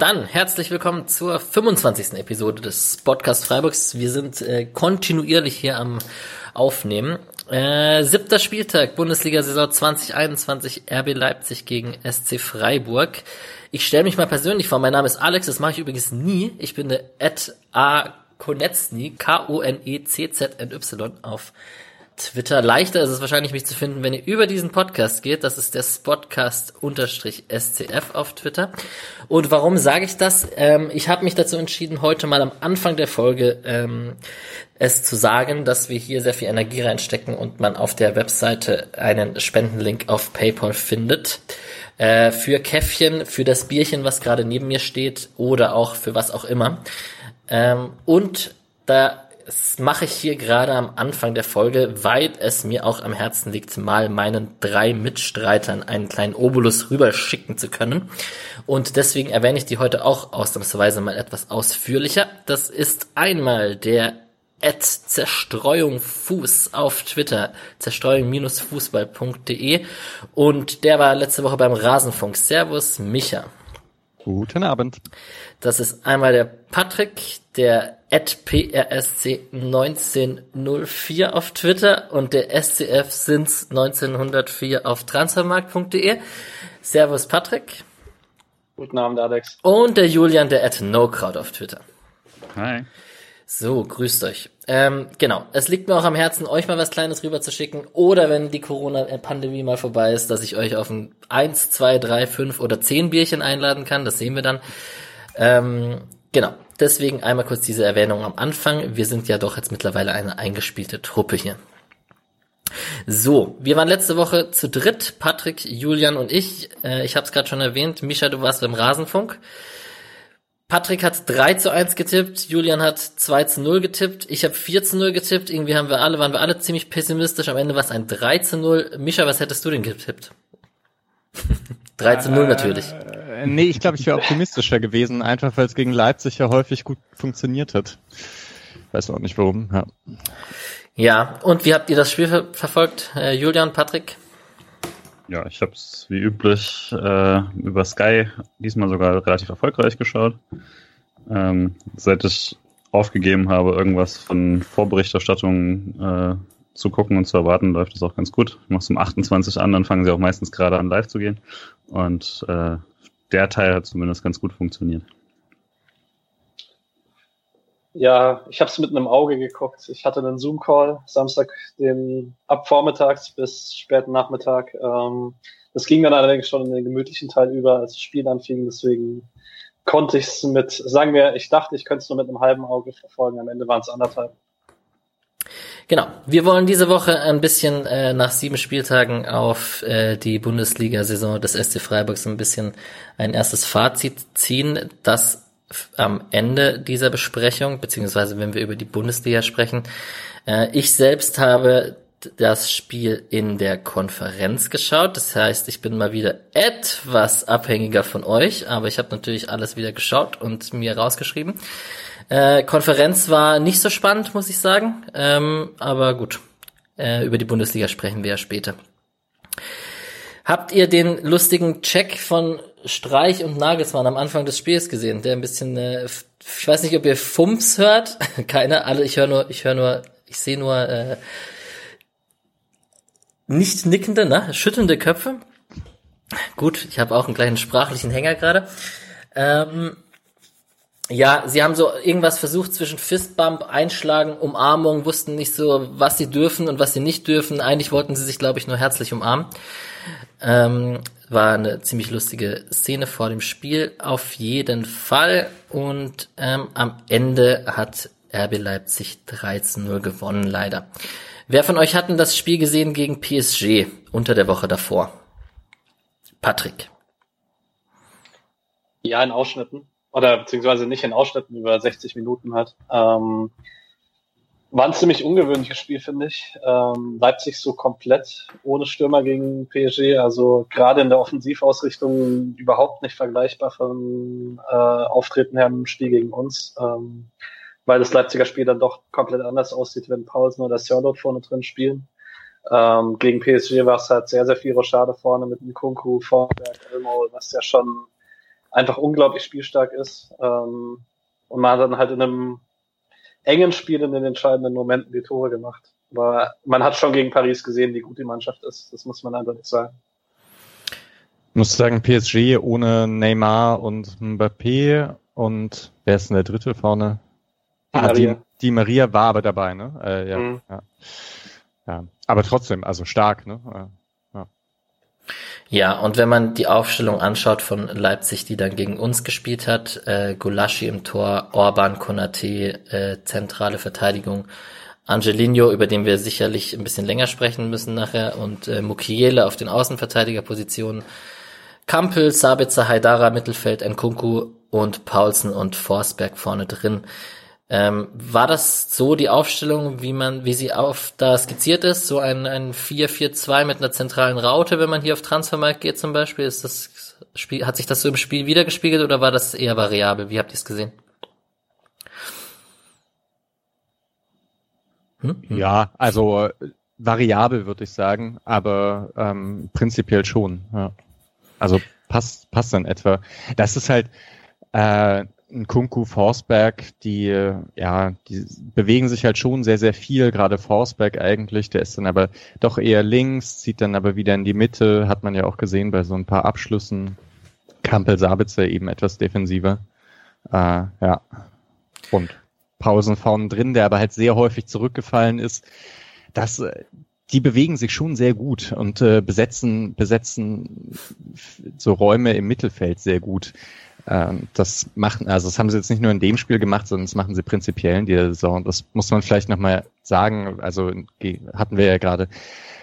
Dann herzlich willkommen zur 25. Episode des Podcast Freiburgs. Wir sind äh, kontinuierlich hier am Aufnehmen. Äh, siebter Spieltag, Bundesliga-Saison 2021, RB Leipzig gegen SC Freiburg. Ich stelle mich mal persönlich vor, mein Name ist Alex, das mache ich übrigens nie. Ich bin der Ed A. Konecny, K-O-N-E-C-Z-N-Y auf Twitter. Leichter ist es wahrscheinlich, mich zu finden, wenn ihr über diesen Podcast geht. Das ist der Spotcast-SCF auf Twitter. Und warum sage ich das? Ähm, ich habe mich dazu entschieden, heute mal am Anfang der Folge ähm, es zu sagen, dass wir hier sehr viel Energie reinstecken und man auf der Webseite einen Spendenlink auf PayPal findet. Äh, für Käffchen, für das Bierchen, was gerade neben mir steht oder auch für was auch immer. Ähm, und da das mache ich hier gerade am Anfang der Folge, weil es mir auch am Herzen liegt, mal meinen drei Mitstreitern einen kleinen Obolus rüberschicken zu können. Und deswegen erwähne ich die heute auch ausnahmsweise mal etwas ausführlicher. Das ist einmal der at Zerstreuung Fuß auf Twitter, zerstreuung-fußball.de und der war letzte Woche beim Rasenfunk. Servus, Micha. Guten Abend. Das ist einmal der Patrick, der PRSC1904 auf Twitter und der SCF Sins 1904 auf transfermarkt.de. Servus Patrick. Guten Abend Alex. Und der Julian, der at NoCrowd auf Twitter. Hi. So, grüßt euch. Ähm, genau, es liegt mir auch am Herzen, euch mal was Kleines rüber zu schicken. Oder wenn die Corona-Pandemie mal vorbei ist, dass ich euch auf ein 1, 2, 3, 5 oder 10 Bierchen einladen kann. Das sehen wir dann. Ähm, genau, deswegen einmal kurz diese Erwähnung am Anfang. Wir sind ja doch jetzt mittlerweile eine eingespielte Truppe hier. So, wir waren letzte Woche zu dritt, Patrick, Julian und ich. Äh, ich habe es gerade schon erwähnt, Misha, du warst beim Rasenfunk. Patrick hat 3 zu 1 getippt, Julian hat 2 zu 0 getippt, ich habe 4 zu 0 getippt, irgendwie haben wir alle, waren wir alle ziemlich pessimistisch, am Ende war es ein 3 zu 0. Mischa, was hättest du denn getippt? 3 zu 0 natürlich. Äh, nee, ich glaube, ich wäre optimistischer gewesen, einfach weil es gegen Leipzig ja häufig gut funktioniert hat. Weiß auch nicht warum, ja. Ja, und wie habt ihr das Spiel ver verfolgt, äh, Julian, Patrick? Ja, ich habe es wie üblich äh, über Sky diesmal sogar relativ erfolgreich geschaut. Ähm, seit ich aufgegeben habe, irgendwas von Vorberichterstattung äh, zu gucken und zu erwarten, läuft es auch ganz gut. Ich mache es um 28 an, dann fangen sie auch meistens gerade an, live zu gehen. Und äh, der Teil hat zumindest ganz gut funktioniert. Ja, ich habe es mit einem Auge geguckt. Ich hatte einen Zoom-Call Samstag, den ab vormittags bis späten Nachmittag. Ähm, das ging dann allerdings schon in den gemütlichen Teil über, als das Spiel anfing. Deswegen konnte ich es mit, sagen wir, ich dachte, ich könnte es nur mit einem halben Auge verfolgen. Am Ende waren es anderthalb. Genau. Wir wollen diese Woche ein bisschen äh, nach sieben Spieltagen auf äh, die Bundesliga-Saison des SC Freiburgs ein bisschen ein erstes Fazit ziehen, das am Ende dieser Besprechung, beziehungsweise wenn wir über die Bundesliga sprechen. Äh, ich selbst habe das Spiel in der Konferenz geschaut. Das heißt, ich bin mal wieder etwas abhängiger von euch, aber ich habe natürlich alles wieder geschaut und mir rausgeschrieben. Äh, Konferenz war nicht so spannend, muss ich sagen. Ähm, aber gut, äh, über die Bundesliga sprechen wir ja später. Habt ihr den lustigen Check von Streich und Nagelsmann am Anfang des Spiels gesehen, der ein bisschen, äh, ich weiß nicht, ob ihr Fumps hört, keine, alle, ich höre nur, ich höre nur, ich sehe nur äh, nicht nickende, ne, schüttelnde Köpfe. Gut, ich habe auch einen kleinen sprachlichen Hänger gerade. Ähm, ja, sie haben so irgendwas versucht zwischen Fistbump, Einschlagen, Umarmung, wussten nicht so, was sie dürfen und was sie nicht dürfen. Eigentlich wollten sie sich, glaube ich, nur herzlich umarmen. Ähm, war eine ziemlich lustige Szene vor dem Spiel, auf jeden Fall. Und ähm, am Ende hat RB Leipzig 13-0 gewonnen, leider. Wer von euch hatten das Spiel gesehen gegen PSG unter der Woche davor? Patrick. Ja, in Ausschnitten. Oder beziehungsweise nicht in Ausschnitten über 60 Minuten halt. Ähm, war ein ziemlich ungewöhnliches Spiel, finde ich. Ähm, Leipzig so komplett ohne Stürmer gegen PSG, also gerade in der Offensivausrichtung überhaupt nicht vergleichbar vom äh, Auftreten her im Spiel gegen uns, ähm, weil das Leipziger Spiel dann doch komplett anders aussieht, wenn Paulsen oder Sörlot vorne drin spielen. Ähm, gegen PSG war es halt sehr, sehr viel Rochade vorne mit Nkunku, Vorberg, Elmo, was ja schon einfach unglaublich spielstark ist. Ähm, und man hat dann halt in einem engen Spiel in den entscheidenden Momenten die Tore gemacht. Aber man hat schon gegen Paris gesehen, wie gut die Mannschaft ist. Das muss man eindeutig sagen. Ich muss sagen, PSG ohne Neymar und Mbappé und wer ist denn der dritte vorne? Die ah, Maria. Die, die Maria war aber dabei, ne? Äh, ja, Mhm. ja. ja. Aber trotzdem, also stark, ne? Ja, und wenn man die Aufstellung anschaut von Leipzig, die dann gegen uns gespielt hat, äh, Gulaschi im Tor, Orban, Konate, äh, zentrale Verteidigung, Angelino, über den wir sicherlich ein bisschen länger sprechen müssen nachher, und äh, Mukiele auf den Außenverteidigerpositionen, Kampel, Sabitzer, Haidara, Mittelfeld, Nkunku und Paulsen und Forsberg vorne drin. Ähm, war das so die Aufstellung, wie man, wie sie auf da skizziert ist? So ein, ein 4-4-2 mit einer zentralen Raute, wenn man hier auf Transfermarkt geht zum Beispiel? Ist das Spiel, hat sich das so im Spiel wiedergespiegelt oder war das eher variabel? Wie habt ihr es gesehen? Hm? Ja, also äh, variabel würde ich sagen, aber ähm, prinzipiell schon. Ja. Also passt, passt dann etwa. Das ist halt äh, ein Kunku Forsberg, die äh, ja, die bewegen sich halt schon sehr, sehr viel, gerade Forsberg eigentlich, der ist dann aber doch eher links, zieht dann aber wieder in die Mitte, hat man ja auch gesehen bei so ein paar Abschlüssen. Kampel Sabitzer eben etwas defensiver. Äh, ja. Und Pausen vorne drin, der aber halt sehr häufig zurückgefallen ist. Das, äh, die bewegen sich schon sehr gut und äh, besetzen, besetzen so Räume im Mittelfeld sehr gut. Ähm, das machen, also das haben sie jetzt nicht nur in dem Spiel gemacht, sondern das machen sie prinzipiell in dieser Saison. Das muss man vielleicht nochmal sagen. Also hatten wir ja gerade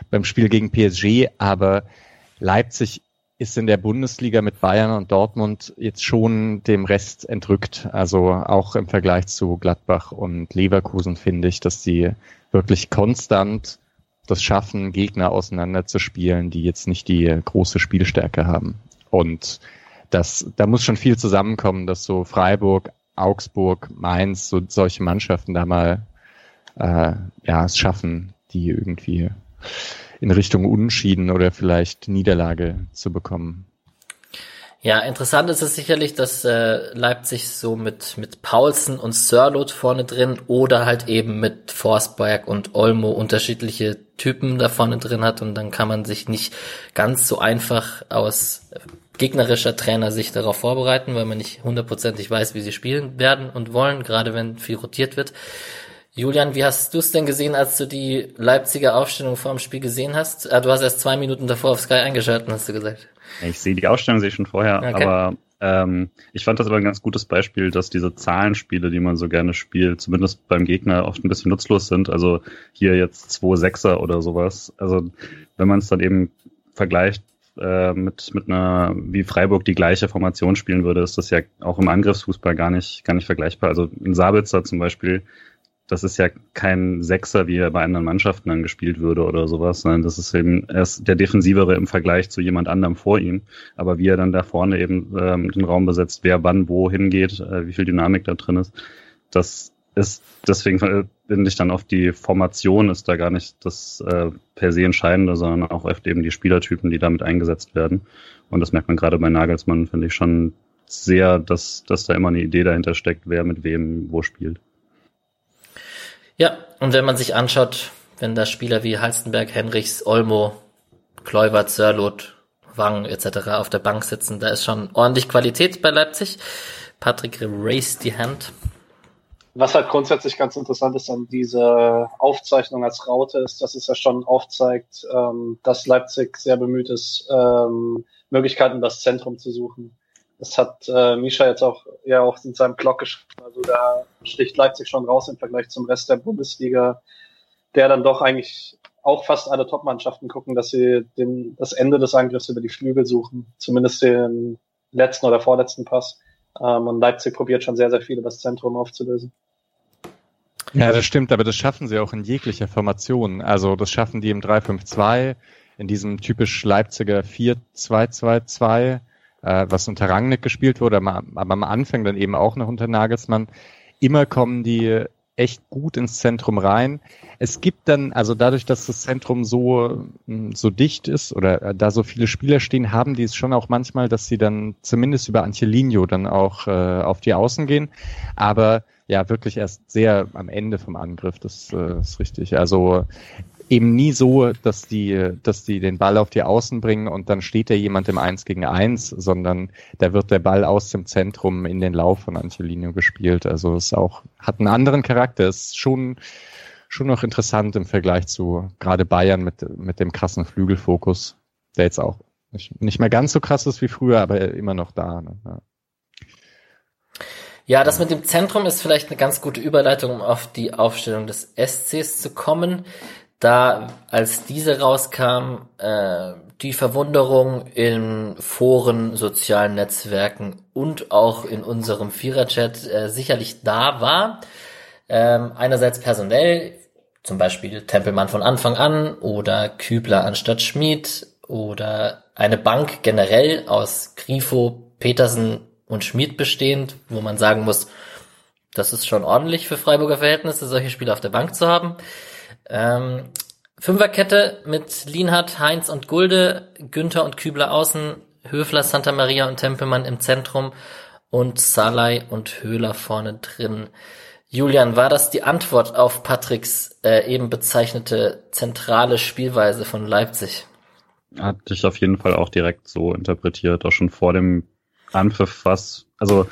beim Spiel gegen PSG, aber Leipzig ist in der Bundesliga mit Bayern und Dortmund jetzt schon dem Rest entrückt. Also auch im Vergleich zu Gladbach und Leverkusen finde ich, dass sie wirklich konstant das schaffen, Gegner auseinanderzuspielen, die jetzt nicht die große Spielstärke haben. Und das, da muss schon viel zusammenkommen, dass so Freiburg, Augsburg, Mainz, so solche Mannschaften da mal äh, ja es schaffen, die irgendwie in Richtung Unschieden oder vielleicht Niederlage zu bekommen. Ja, interessant ist es sicherlich, dass äh, Leipzig so mit mit Paulsen und Sörlot vorne drin oder halt eben mit Forsberg und Olmo unterschiedliche Typen da vorne drin hat und dann kann man sich nicht ganz so einfach aus gegnerischer Trainersicht darauf vorbereiten, weil man nicht hundertprozentig weiß, wie sie spielen werden und wollen, gerade wenn viel rotiert wird. Julian, wie hast du es denn gesehen, als du die Leipziger Aufstellung vor dem Spiel gesehen hast? Ah, du hast erst zwei Minuten davor auf Sky eingeschaltet, hast du gesagt. Ich sehe die Ausstellung sehe ich schon vorher, Okay. aber ähm, ich fand das aber ein ganz gutes Beispiel, dass diese Zahlenspiele, die man so gerne spielt, zumindest beim Gegner oft ein bisschen nutzlos sind. Also hier jetzt zwei Sechser oder sowas. Also wenn man es dann eben vergleicht äh, mit mit einer wie Freiburg die gleiche Formation spielen würde, ist das ja auch im Angriffsfußball gar nicht gar nicht vergleichbar. Also in Sabitzer zum Beispiel das ist ja kein Sechser, wie er bei anderen Mannschaften dann gespielt würde oder sowas, sondern das ist eben erst der Defensivere im Vergleich zu jemand anderem vor ihm. Aber wie er dann da vorne eben ähm, den Raum besetzt, wer wann wo hingeht, äh, wie viel Dynamik da drin ist, das ist deswegen finde ich dann auf die Formation ist da gar nicht das äh, per se Entscheidende, sondern auch oft eben die Spielertypen, die damit eingesetzt werden. Und das merkt man gerade bei Nagelsmann, finde ich schon sehr, dass, dass da immer eine Idee dahinter steckt, wer mit wem wo spielt. Ja, und wenn man sich anschaut, wenn da Spieler wie Halstenberg, Henrichs, Olmo, Kluivert, Sörlot, Wang etc. auf der Bank sitzen, da ist schon ordentlich Qualität bei Leipzig. Patrick raised die Hand. Was halt grundsätzlich ganz interessant ist an dieser Aufzeichnung als Raute, ist, dass es ja schon aufzeigt, ähm, dass Leipzig sehr bemüht ist, ähm, Möglichkeiten, das Zentrum zu suchen. Das hat äh, Misha jetzt auch ja auch in seinem Blog geschrieben. Also da sticht Leipzig schon raus im Vergleich zum Rest der Bundesliga, der dann doch eigentlich auch fast alle Top-Mannschaften gucken, dass sie den, das Ende des Angriffs über die Flügel suchen, zumindest den letzten oder vorletzten Pass. Ähm, und Leipzig probiert schon sehr, sehr viel, das Zentrum aufzulösen. Ja, das stimmt, aber das schaffen sie auch in jeglicher Formation. Also das schaffen die im 3-5-2, in diesem typisch Leipziger 4-2-2-2, äh, was unter Rangnick gespielt wurde, aber, aber am Anfang dann eben auch noch unter Nagelsmann. Immer kommen die echt gut ins Zentrum rein. Es gibt dann, also dadurch, dass das Zentrum so, hm, so dicht ist oder äh, da so viele Spieler stehen, haben die es schon auch manchmal, dass sie dann zumindest über Angelino dann auch äh, auf die Außen gehen. Aber ja, wirklich erst sehr am Ende vom Angriff, das äh, ist richtig. Also eben nie so, dass die, dass die den Ball auf die Außen bringen und dann steht da jemand im Eins gegen Eins, sondern da wird der Ball aus dem Zentrum in den Lauf von Angelino gespielt. Also es auch, hat einen anderen Charakter, ist schon, schon noch interessant im Vergleich zu gerade Bayern mit, mit dem krassen Flügelfokus, der jetzt auch nicht, nicht mehr ganz so krass ist wie früher, aber immer noch da. Ne? Ja. Ja, das mit dem Zentrum ist vielleicht eine ganz gute Überleitung, um auf die Aufstellung des SCs zu kommen da, als diese rauskam, äh, die Verwunderung in Foren, sozialen Netzwerken und auch in unserem Viererchat äh, sicherlich da war. Ähm, einerseits personell, zum Beispiel Tempelmann von Anfang an oder Kübler anstatt Schmid oder eine Bank generell aus Grifo, Petersen und Schmid bestehend, wo man sagen muss, das ist schon ordentlich für Freiburger Verhältnisse, solche Spiele auf der Bank zu haben. Ähm, Fünferkette mit Lienhardt, Heinz und Gulde, Günther und Kübler außen, Höfler, Santa Maria und Tempelmann im Zentrum und Salai und Höhler vorne drin. Julian, war das die Antwort auf Patricks äh, eben bezeichnete zentrale Spielweise von Leipzig? Hatte ich auf jeden Fall auch direkt so interpretiert, auch schon vor dem Anpfiff, was, also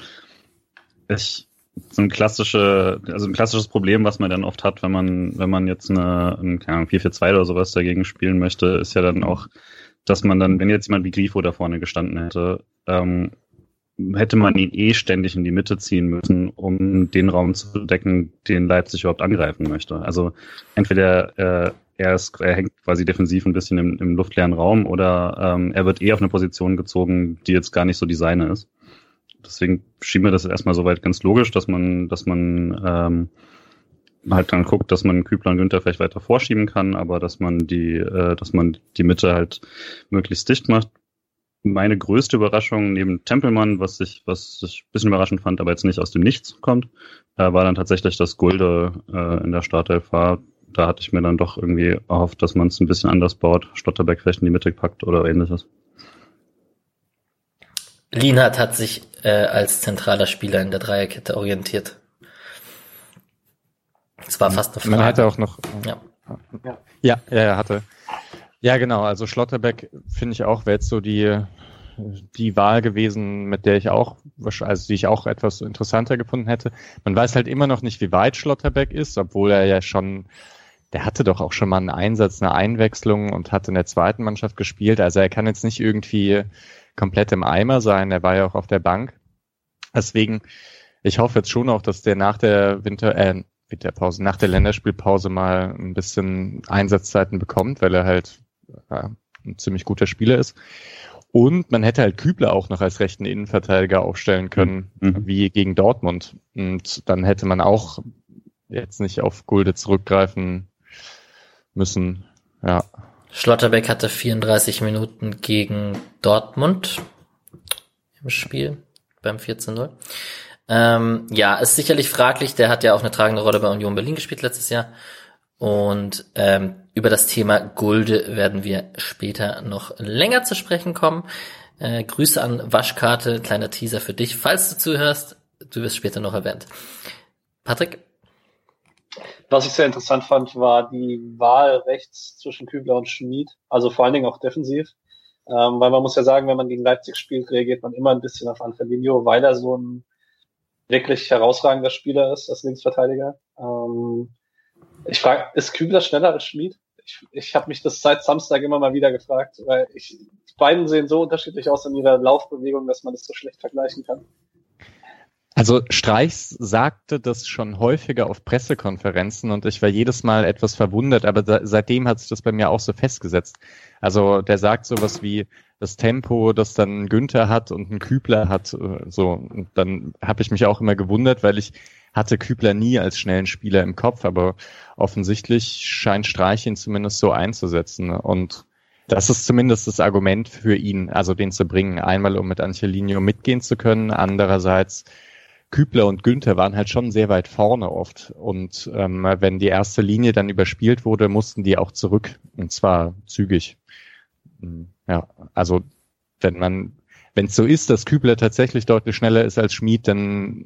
ich so ein klassische, also ein klassisches Problem, was man dann oft hat, wenn man, wenn man jetzt eine, ein, keine Ahnung, 4-4-2 oder sowas dagegen spielen möchte, ist ja dann auch, dass man dann, wenn jetzt jemand wie Grifo da vorne gestanden hätte, ähm, hätte man ihn eh ständig in die Mitte ziehen müssen, um den Raum zu decken, den Leipzig überhaupt angreifen möchte. Also entweder äh, er, ist, er hängt quasi defensiv ein bisschen im, im luftleeren Raum oder ähm, er wird eh auf eine Position gezogen, die jetzt gar nicht so die seine ist deswegen schien mir das erstmal soweit ganz logisch, dass man, dass man ähm, halt dann guckt, dass man Kübler und Günther vielleicht weiter vorschieben kann, aber dass man die, äh, dass man die Mitte halt möglichst dicht macht. Meine größte Überraschung neben Tempelmann, was ich, was ich ein bisschen überraschend fand, aber jetzt nicht aus dem Nichts kommt, äh, war dann tatsächlich, dass Gulde äh, in der Startelf war. Da hatte ich mir dann doch irgendwie erhofft, dass man es ein bisschen anders baut, Stotterbeck vielleicht in die Mitte packt oder ähnliches. Lienhardt hat sich äh, als zentraler Spieler in der Dreierkette orientiert. Das war fast eine Frage. Man hätte auch noch. Ja, ja, ja, ja hatte. Ja, genau. Also Schlotterbeck finde ich auch, wäre jetzt so die, die Wahl gewesen, mit der ich auch, also die ich auch etwas interessanter gefunden hätte. Man weiß halt immer noch nicht, wie weit Schlotterbeck ist, obwohl er ja schon, der hatte doch auch schon mal einen Einsatz, eine Einwechslung und hat in der zweiten Mannschaft gespielt. Also er kann jetzt nicht irgendwie komplett im Eimer sein. Er war ja auch auf der Bank. Deswegen, ich hoffe jetzt schon auch, dass der nach der Winter, äh, Winterpause, nach der Länderspielpause mal ein bisschen Einsatzzeiten bekommt, weil er halt äh, ein ziemlich guter Spieler ist. Und man hätte halt Kübler auch noch als rechten Innenverteidiger aufstellen können, mhm. wie gegen Dortmund. Und dann hätte man auch jetzt nicht auf Gulde zurückgreifen müssen. Ja. Schlotterbeck hatte 34 Minuten gegen Dortmund im Spiel beim 14-0. Ähm, ja, ist sicherlich fraglich. Der hat ja auch eine tragende Rolle bei Union Berlin gespielt letztes Jahr. Und ähm, über das Thema Gulde werden wir später noch länger zu sprechen kommen. Äh, Grüße an Waschkarte, kleiner Teaser für dich, falls du zuhörst. Du wirst später noch erwähnt. Patrick? Was ich sehr interessant fand, war die Wahl rechts zwischen Kübler und Schmid, also vor allen Dingen auch defensiv. Ähm, weil man muss ja sagen, wenn man gegen Leipzig spielt, reagiert man immer ein bisschen auf Angelino, weil er so ein wirklich herausragender Spieler ist als Linksverteidiger. Ähm, ich frage, ist Kübler schneller als Schmid? Ich, ich habe mich das seit Samstag immer mal wieder gefragt, weil ich, die beiden sehen so unterschiedlich aus in ihrer Laufbewegung, dass man das so schlecht vergleichen kann. Also Streichs sagte das schon häufiger auf Pressekonferenzen und ich war jedes Mal etwas verwundert, aber da, seitdem hat sich das bei mir auch so festgesetzt. Also der sagt sowas wie das Tempo, das dann Günther hat und ein Kübler hat, äh, so. Und dann habe ich mich auch immer gewundert, weil ich hatte Kübler nie als schnellen Spieler im Kopf, aber offensichtlich scheint Streich ihn zumindest so einzusetzen. Und das ist zumindest das Argument für ihn, also den zu bringen. Einmal, um mit Angelino mitgehen zu können, andererseits Kübler und Günther waren halt schon sehr weit vorne oft. Und ähm, wenn die erste Linie dann überspielt wurde, mussten die auch zurück. Und zwar zügig. Hm, ja, also wenn man, wenn es so ist, dass Kübler tatsächlich deutlich schneller ist als Schmid, dann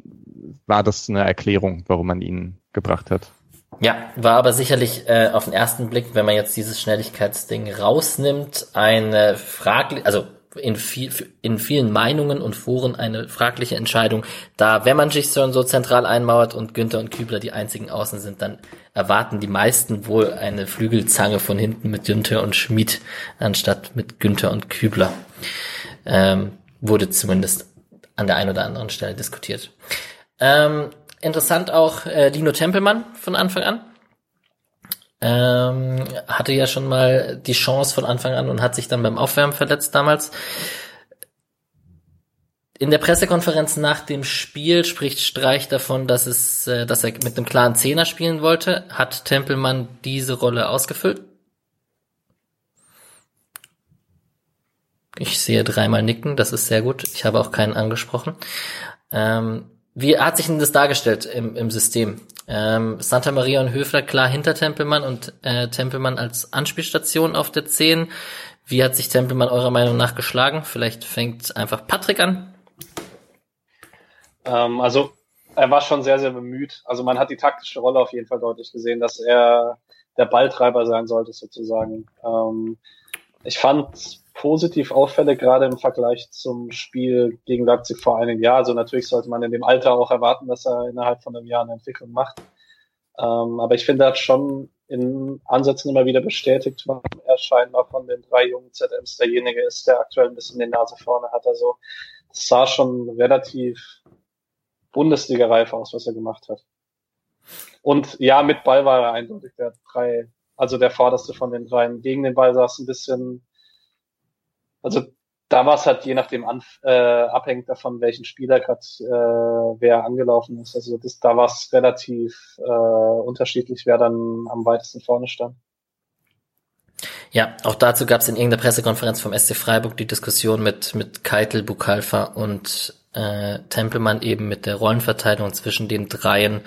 war das eine Erklärung, warum man ihn gebracht hat. Ja, war aber sicherlich äh, auf den ersten Blick, wenn man jetzt dieses Schnelligkeitsding rausnimmt, eine fragliche, also in, viel, in vielen Meinungen und Foren eine fragliche Entscheidung. Da, wenn man sich so, so zentral einmauert und Günther und Kübler die einzigen Außen sind, dann erwarten die meisten wohl eine Flügelzange von hinten mit Günther und Schmid anstatt mit Günther und Kübler. Ähm, wurde zumindest an der einen oder anderen Stelle diskutiert. Ähm, interessant auch äh, Lino Tempelmann von Anfang an. Ähm, hatte ja schon mal die Chance von Anfang an und hat sich dann beim Aufwärmen verletzt damals. In der Pressekonferenz nach dem Spiel spricht Streich davon, dass es, äh, dass er mit einem klaren Zehner spielen wollte. Hat Tempelmann diese Rolle ausgefüllt? Ich sehe dreimal nicken, das ist sehr gut. Ich habe auch keinen angesprochen. Ähm, wie hat sich denn das dargestellt im, im System? Ähm, Santa Maria und Höfler klar hinter Tempelmann und äh, Tempelmann als Anspielstation auf der 10. Wie hat sich Tempelmann eurer Meinung nach geschlagen? Vielleicht fängt einfach Patrick an. Ähm, also er war schon sehr, sehr bemüht. Also man hat die taktische Rolle auf jeden Fall deutlich gesehen, dass er der Balltreiber sein sollte sozusagen. Ähm, ich fand positiv auffällig, gerade im Vergleich zum Spiel gegen Leipzig vor einem Jahr. Also natürlich sollte man in dem Alter auch erwarten, dass er innerhalb von einem Jahr eine Entwicklung macht. Ähm, aber ich finde, er hat schon in Ansätzen immer wieder bestätigt, warum er scheinbar von den drei jungen ZMs derjenige ist, der aktuell ein bisschen die Nase vorne hat. Also es sah schon relativ Bundesliga-reif aus, was er gemacht hat. Und ja, mit Ball war er eindeutig der drei, also der vorderste von den dreien. Gegen den Ball sah es ein bisschen also da war es halt je nachdem an, äh, abhängig davon, welchen Spieler gerade äh, wer angelaufen ist. Also das, da war es relativ äh, unterschiedlich, wer dann am weitesten vorne stand. Ja, auch dazu gab es in irgendeiner Pressekonferenz vom SC Freiburg die Diskussion mit mit Keitel, Bukalfa und äh, Tempelmann eben mit der Rollenverteilung zwischen den dreien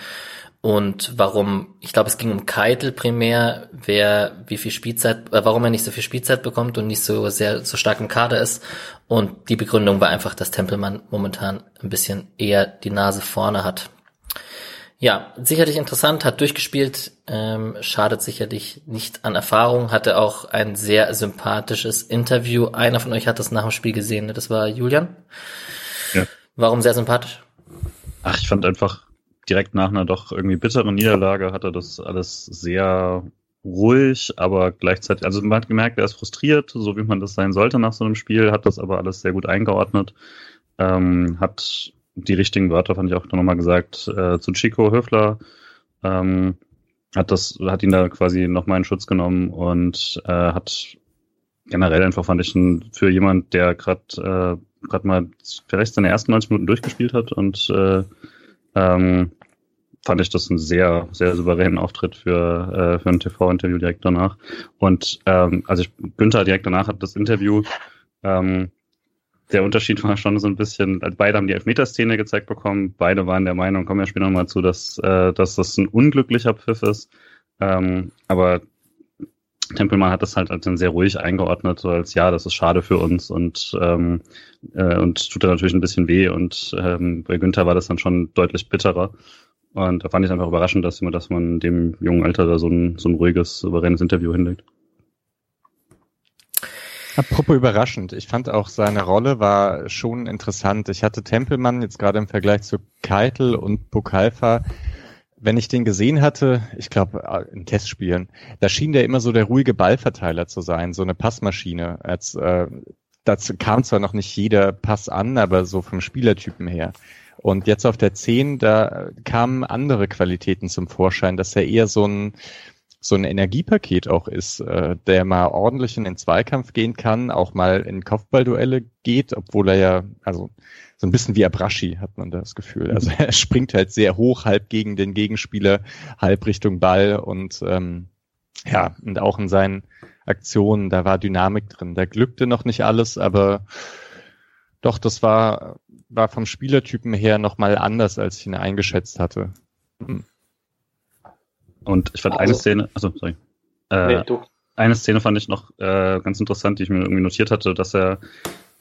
und warum, ich glaube, es ging um Keitel primär, wer wie viel Spielzeit, äh, warum er nicht so viel Spielzeit bekommt und nicht so sehr so stark im Kader ist. Und die Begründung war einfach, dass Tempelmann momentan ein bisschen eher die Nase vorne hat. Ja, sicherlich interessant, hat durchgespielt, ähm, schadet sicherlich nicht an Erfahrung, hatte auch ein sehr sympathisches Interview. Einer von euch hat das nach dem Spiel gesehen, ne? das war Julian. Ja. Warum sehr sympathisch? Ach, ich fand einfach, direkt nach einer doch irgendwie bitteren Niederlage hat er das alles sehr ruhig, aber gleichzeitig, also man hat gemerkt, er ist frustriert, so wie man das sein sollte nach so einem Spiel, hat das aber alles sehr gut eingeordnet, ähm, hat die richtigen Wörter, fand ich auch nochmal gesagt, äh, zu Chico Höfler, ähm, hat das, hat ihn da quasi nochmal in Schutz genommen und äh, hat generell einfach fand ich für jemand, der gerade äh, gerade mal vielleicht seine ersten 90 Minuten durchgespielt hat und äh, ähm, fand ich das einen sehr, sehr souveränen Auftritt für, äh, für ein TV-Interview direkt danach. Und ähm, also ich, Günther direkt danach hat das Interview, ähm, der Unterschied war schon so ein bisschen, also beide haben die Elfmeterszene gezeigt bekommen, beide waren der Meinung, kommen ja später nochmal zu, dass, äh, dass das ein unglücklicher Pfiff ist. Ähm, aber Tempelmann hat das halt als sehr ruhig eingeordnet, so als ja, das ist schade für uns und ähm, äh, und tut da natürlich ein bisschen weh und ähm, bei Günther war das dann schon deutlich bitterer. Und da fand ich einfach überraschend, dass man, dass man dem jungen Alter da so ein, so ein ruhiges, souveränes Interview hinlegt. Apropos überraschend, ich fand auch seine Rolle war schon interessant. Ich hatte Tempelmann jetzt gerade im Vergleich zu Keitel und Bukalfa wenn ich den gesehen hatte, ich glaube äh, in Testspielen, da schien der immer so der ruhige Ballverteiler zu sein, so eine Passmaschine. Als, äh, dazu kam zwar noch nicht jeder Pass an, aber so vom Spielertypen her. Und jetzt auf der 10, da kamen andere Qualitäten zum Vorschein, dass er eher so ein so ein Energiepaket auch ist, äh, der mal ordentlich in den Zweikampf gehen kann, auch mal in Kopfballduelle geht, obwohl er ja, also so ein bisschen wie Abrashi hat man das Gefühl. Also er springt halt sehr hoch, halb gegen den Gegenspieler, halb Richtung Ball und ähm, ja, und auch in seinen Aktionen, da war Dynamik drin. Da glückte noch nicht alles, aber Doch, das war, war vom Spielertypen her nochmal anders, als ich ihn eingeschätzt hatte. Hm. Und ich fand also, eine Szene, also sorry. Äh, nee. Eine Szene fand ich noch äh, ganz interessant, die ich mir irgendwie notiert hatte, dass er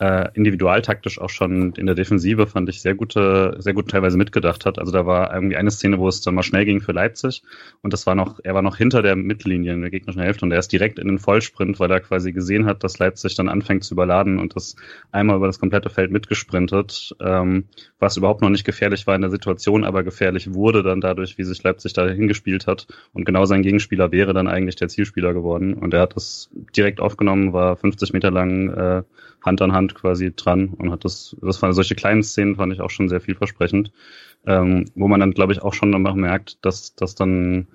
äh, individualtaktisch auch schon in der Defensive fand ich sehr gute, sehr gut teilweise mitgedacht hat. Also da war irgendwie eine Szene, wo es dann mal schnell ging für Leipzig und das war noch, er war noch hinter der Mittellinie in der gegnerischen Hälfte und er ist direkt in den Vollsprint, weil er quasi gesehen hat, dass Leipzig dann anfängt zu überladen und das einmal über das komplette Feld mitgesprintet, ähm, was überhaupt noch nicht gefährlich war in der Situation, aber gefährlich wurde dann dadurch, wie sich Leipzig da hingespielt hat und genau sein Gegenspieler wäre dann eigentlich der Zielspieler geworden und er hat das direkt aufgenommen, war 50 Meter lang äh, Hand an Hand quasi dran und hat das, das waren solche kleinen Szenen, fand ich auch schon sehr vielversprechend, ähm, wo man dann, glaube ich, auch schon danach merkt, dass, dass dann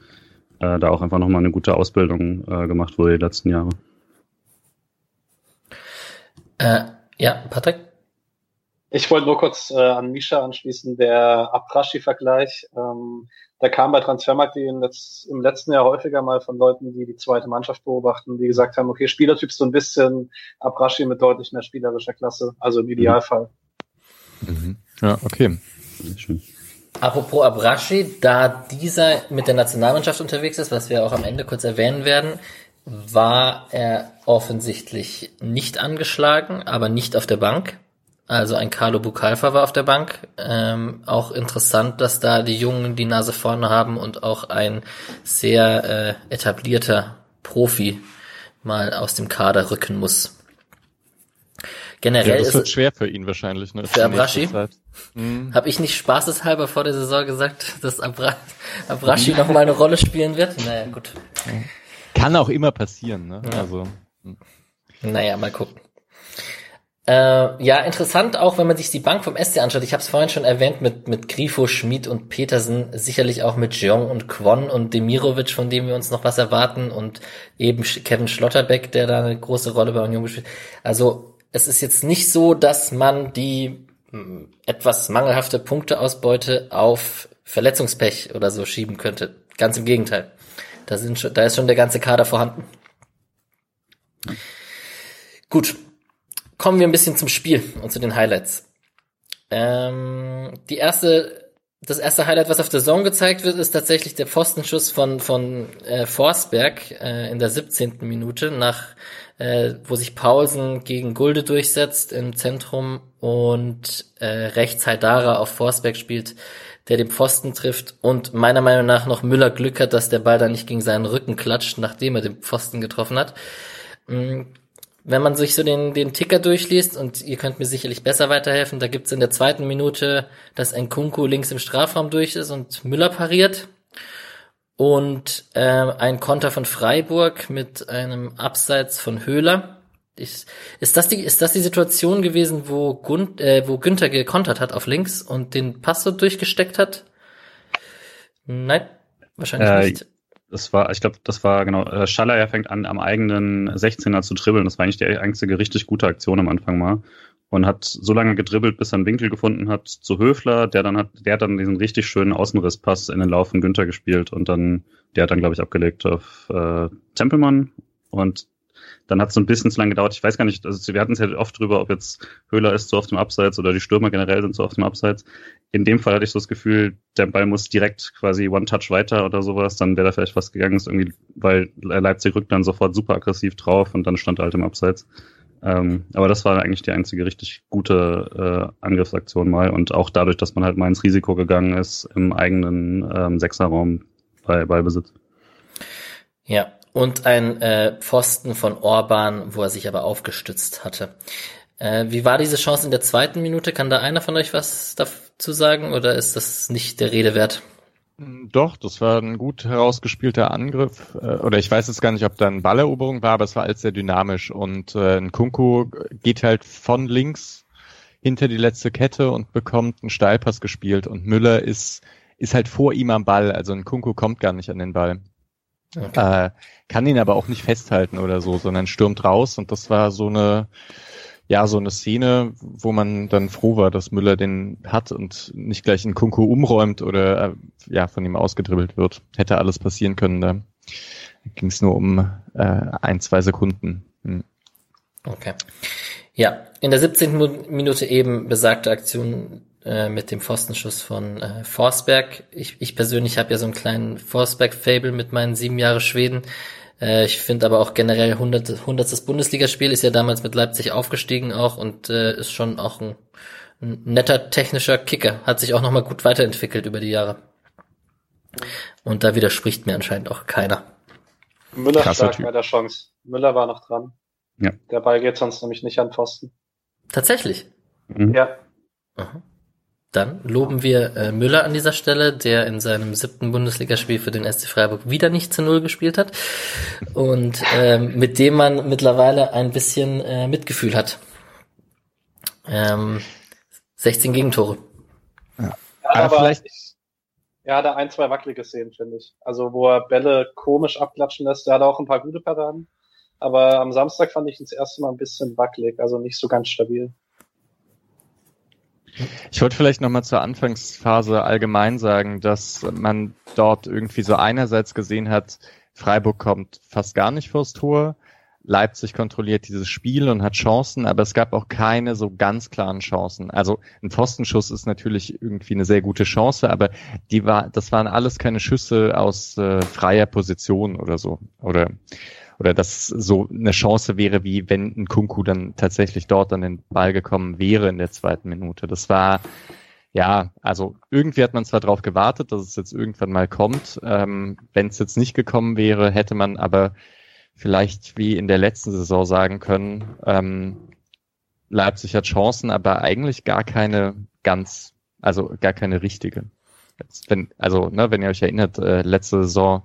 äh, da auch einfach nochmal eine gute Ausbildung äh, gemacht wurde die letzten Jahre. Äh, ja, Patrick? Ich wollte nur kurz äh, an Misha anschließen, der Aprashi-Vergleich. Ähm, da kam bei Transfermarkt im, Letz-, im letzten Jahr häufiger mal von Leuten, die die zweite Mannschaft beobachten, die gesagt haben, okay, Spielertyp so ein bisschen Abrashi mit deutlich mehr spielerischer Klasse, also im Idealfall. Mhm. Ja, okay. Apropos Abrashi, da dieser mit der Nationalmannschaft unterwegs ist, was wir auch am Ende kurz erwähnen werden, war er offensichtlich nicht angeschlagen, aber nicht auf der Bank. Also ein Carlo Bucalfa war auf der Bank. Ähm, auch interessant, dass da die Jungen die Nase vorne haben und auch ein sehr äh, etablierter Profi mal aus dem Kader rücken muss. Generell ja, das wird schwer für ihn wahrscheinlich. Ne, für Abrashi. Mhm. Habe ich nicht spaßeshalber vor der Saison gesagt, dass Abra Abrashi noch mal eine Rolle spielen wird? Naja, gut. Kann auch immer passieren. Ne? Ja. Also. Naja, mal gucken. Äh, ja, interessant auch, wenn man sich die Bank vom SC anschaut. Ich habe es vorhin schon erwähnt mit mit Grifo, Schmid und Petersen, sicherlich auch mit Jeong und Kwon und Demirovic, von dem wir uns noch was erwarten und eben Kevin Schlotterbeck, der da eine große Rolle bei Union gespielt. Also es ist jetzt nicht so, dass man die mh, hm, etwas mangelhafte Punkteausbeute auf Verletzungspech oder so schieben könnte. Ganz im Gegenteil. Da sind schon, da ist schon der ganze Kader vorhanden. Gut, kommen wir ein bisschen zum Spiel und zu den Highlights. Ähm, die erste, das erste Highlight, was auf der Zone gezeigt wird, ist tatsächlich der Pfostenschuss von, von äh, Forsberg äh, in der 17. Minute, nach, äh, wo sich Paulsen gegen Gulde durchsetzt im Zentrum und äh, rechts Haidara auf Forsberg spielt, der den Pfosten trifft und meiner Meinung nach noch Müller Glück hat, dass der Ball da nicht gegen seinen Rücken klatscht, nachdem er den Pfosten getroffen hat. Mhm wenn man sich so den, den Ticker durchliest, und ihr könnt mir sicherlich besser weiterhelfen, da gibt's in der zweiten Minute, dass ein Kunku links im Strafraum durch ist und Müller pariert. Und äh, ein Konter von Freiburg mit einem Abseits von Höhler. Ist, ist, das die, ist das die Situation gewesen, wo, Gun, äh, wo Günther gekontert hat auf links und den Pass so durchgesteckt hat? Nein, wahrscheinlich äh, nicht das war, ich glaube, das war genau, äh, Schaller ja fängt an, am eigenen 16er zu dribbeln. Das war eigentlich die einzige richtig gute Aktion am Anfang mal. Und hat so lange gedribbelt, bis er einen Winkel gefunden hat zu Höfler, der dann hat, der hat dann diesen richtig schönen Außenrisspass in den Lauf von Günther gespielt und dann, der hat dann, glaube ich, abgelegt auf äh, Tempelmann. Und dann hat es so ein bisschen zu lange gedauert. Ich weiß gar nicht, also wir hatten es ja oft drüber, ob jetzt Höhler ist so auf dem Abseits oder die Stürmer generell sind so auf dem Abseits. In dem Fall hatte ich so das Gefühl, der Ball muss direkt quasi One-Touch weiter oder sowas, dann wäre da vielleicht was gegangen, ist irgendwie, weil Leipzig rückt dann sofort super aggressiv drauf und dann stand er halt im Abseits. Ähm, aber das war eigentlich die einzige richtig gute äh, Angriffsaktion mal und auch dadurch, dass man halt mal ins Risiko gegangen ist im eigenen ähm, Sechserraum bei Ballbesitz. Ja, und ein äh, Pfosten von Orban, wo er sich aber aufgestützt hatte. Äh, wie war diese Chance in der zweiten Minute? Kann da einer von euch was dazu sagen oder ist das nicht der Rede wert? Doch, das war ein gut herausgespielter Angriff. Äh, oder ich weiß jetzt gar nicht, ob da eine Balleroberung war, aber es war alles sehr dynamisch. Und äh, ein Kunku geht halt von links hinter die letzte Kette und bekommt einen Steilpass gespielt. Und Müller ist, ist halt vor ihm am Ball. Also ein Kunku kommt gar nicht an den Ball. Okay. Äh, kann ihn aber auch nicht festhalten oder so, sondern stürmt raus und das war so eine, ja, so eine Szene, wo man dann froh war, dass Müller den hat und nicht gleich in Kunku umräumt oder äh, ja, von ihm ausgedribbelt wird. Hätte alles passieren können. Da ging es nur um äh, ein, zwei Sekunden. Hm. Okay. Ja, in der 17. Minute eben besagte Aktion äh, mit dem Pfostenschuss von äh, Forsberg. Ich, ich persönlich habe ja so einen kleinen Forsberg-Fable mit meinen sieben Jahre Schweden. Äh, ich finde aber auch generell 100, 100. Bundesligaspiel ist ja damals mit Leipzig aufgestiegen auch und äh, ist schon auch ein, ein netter technischer Kicker. Hat sich auch nochmal gut weiterentwickelt über die Jahre. Und da widerspricht mir anscheinend auch keiner. Müller Krasser stark Typ. bei der Chance. Müller war noch dran. Ja. Der Ball geht sonst nämlich nicht an Pfosten. Tatsächlich. Mhm. Ja. Aha. Dann loben wir äh, Müller an dieser Stelle, der in seinem siebten Bundesligaspiel für den SC Freiburg wieder nicht zu Null gespielt hat und ähm, mit dem man mittlerweile ein bisschen äh, Mitgefühl hat. Ähm, 16 Gegentore. Er hat Aber aber vielleicht- ich, er hatte ein, zwei wackelige Szenen, finde ich. Also, wo er Bälle komisch abklatschen lässt. Er hatte auch ein paar gute Paraden. Aber am Samstag fand ich ihn das erste Mal ein bisschen wackelig, also nicht so ganz stabil. Ich wollte vielleicht nochmal zur Anfangsphase allgemein sagen, dass man dort irgendwie so einerseits gesehen hat, Freiburg kommt fast gar nicht vors Tor, Leipzig kontrolliert dieses Spiel und hat Chancen, aber es gab auch keine so ganz klaren Chancen. Also ein Pfostenschuss ist natürlich irgendwie eine sehr gute Chance, aber die war, das waren alles keine Schüsse aus äh, freier Position oder so. Oder oder dass so eine Chance wäre, wie wenn ein Kunku dann tatsächlich dort an den Ball gekommen wäre in der zweiten Minute. Das war, ja, also irgendwie hat man zwar darauf gewartet, dass es jetzt irgendwann mal kommt. Ähm, wenn es jetzt nicht gekommen wäre, hätte man aber vielleicht wie in der letzten Saison sagen können, ähm, Leipzig hat Chancen, aber eigentlich gar keine ganz, also gar keine richtige. Wenn, also, ne, wenn ihr euch erinnert, äh, letzte Saison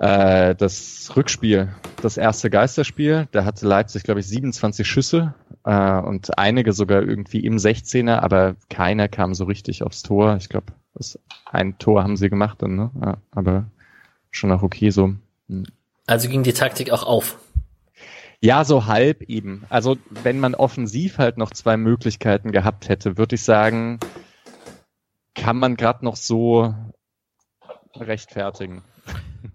äh, das Rückspiel, das erste Geisterspiel, da hatte Leipzig, glaube ich, 27 Schüsse äh, und einige sogar irgendwie im 16er, aber keiner kam so richtig aufs Tor. Ich glaube, ein Tor haben sie gemacht dann, ne? Ja, aber schon auch okay so. Hm. Also ging die Taktik auch auf. Ja, so halb eben. Also wenn man offensiv halt noch zwei Möglichkeiten gehabt hätte, würde ich sagen, kann man gerade noch so rechtfertigen.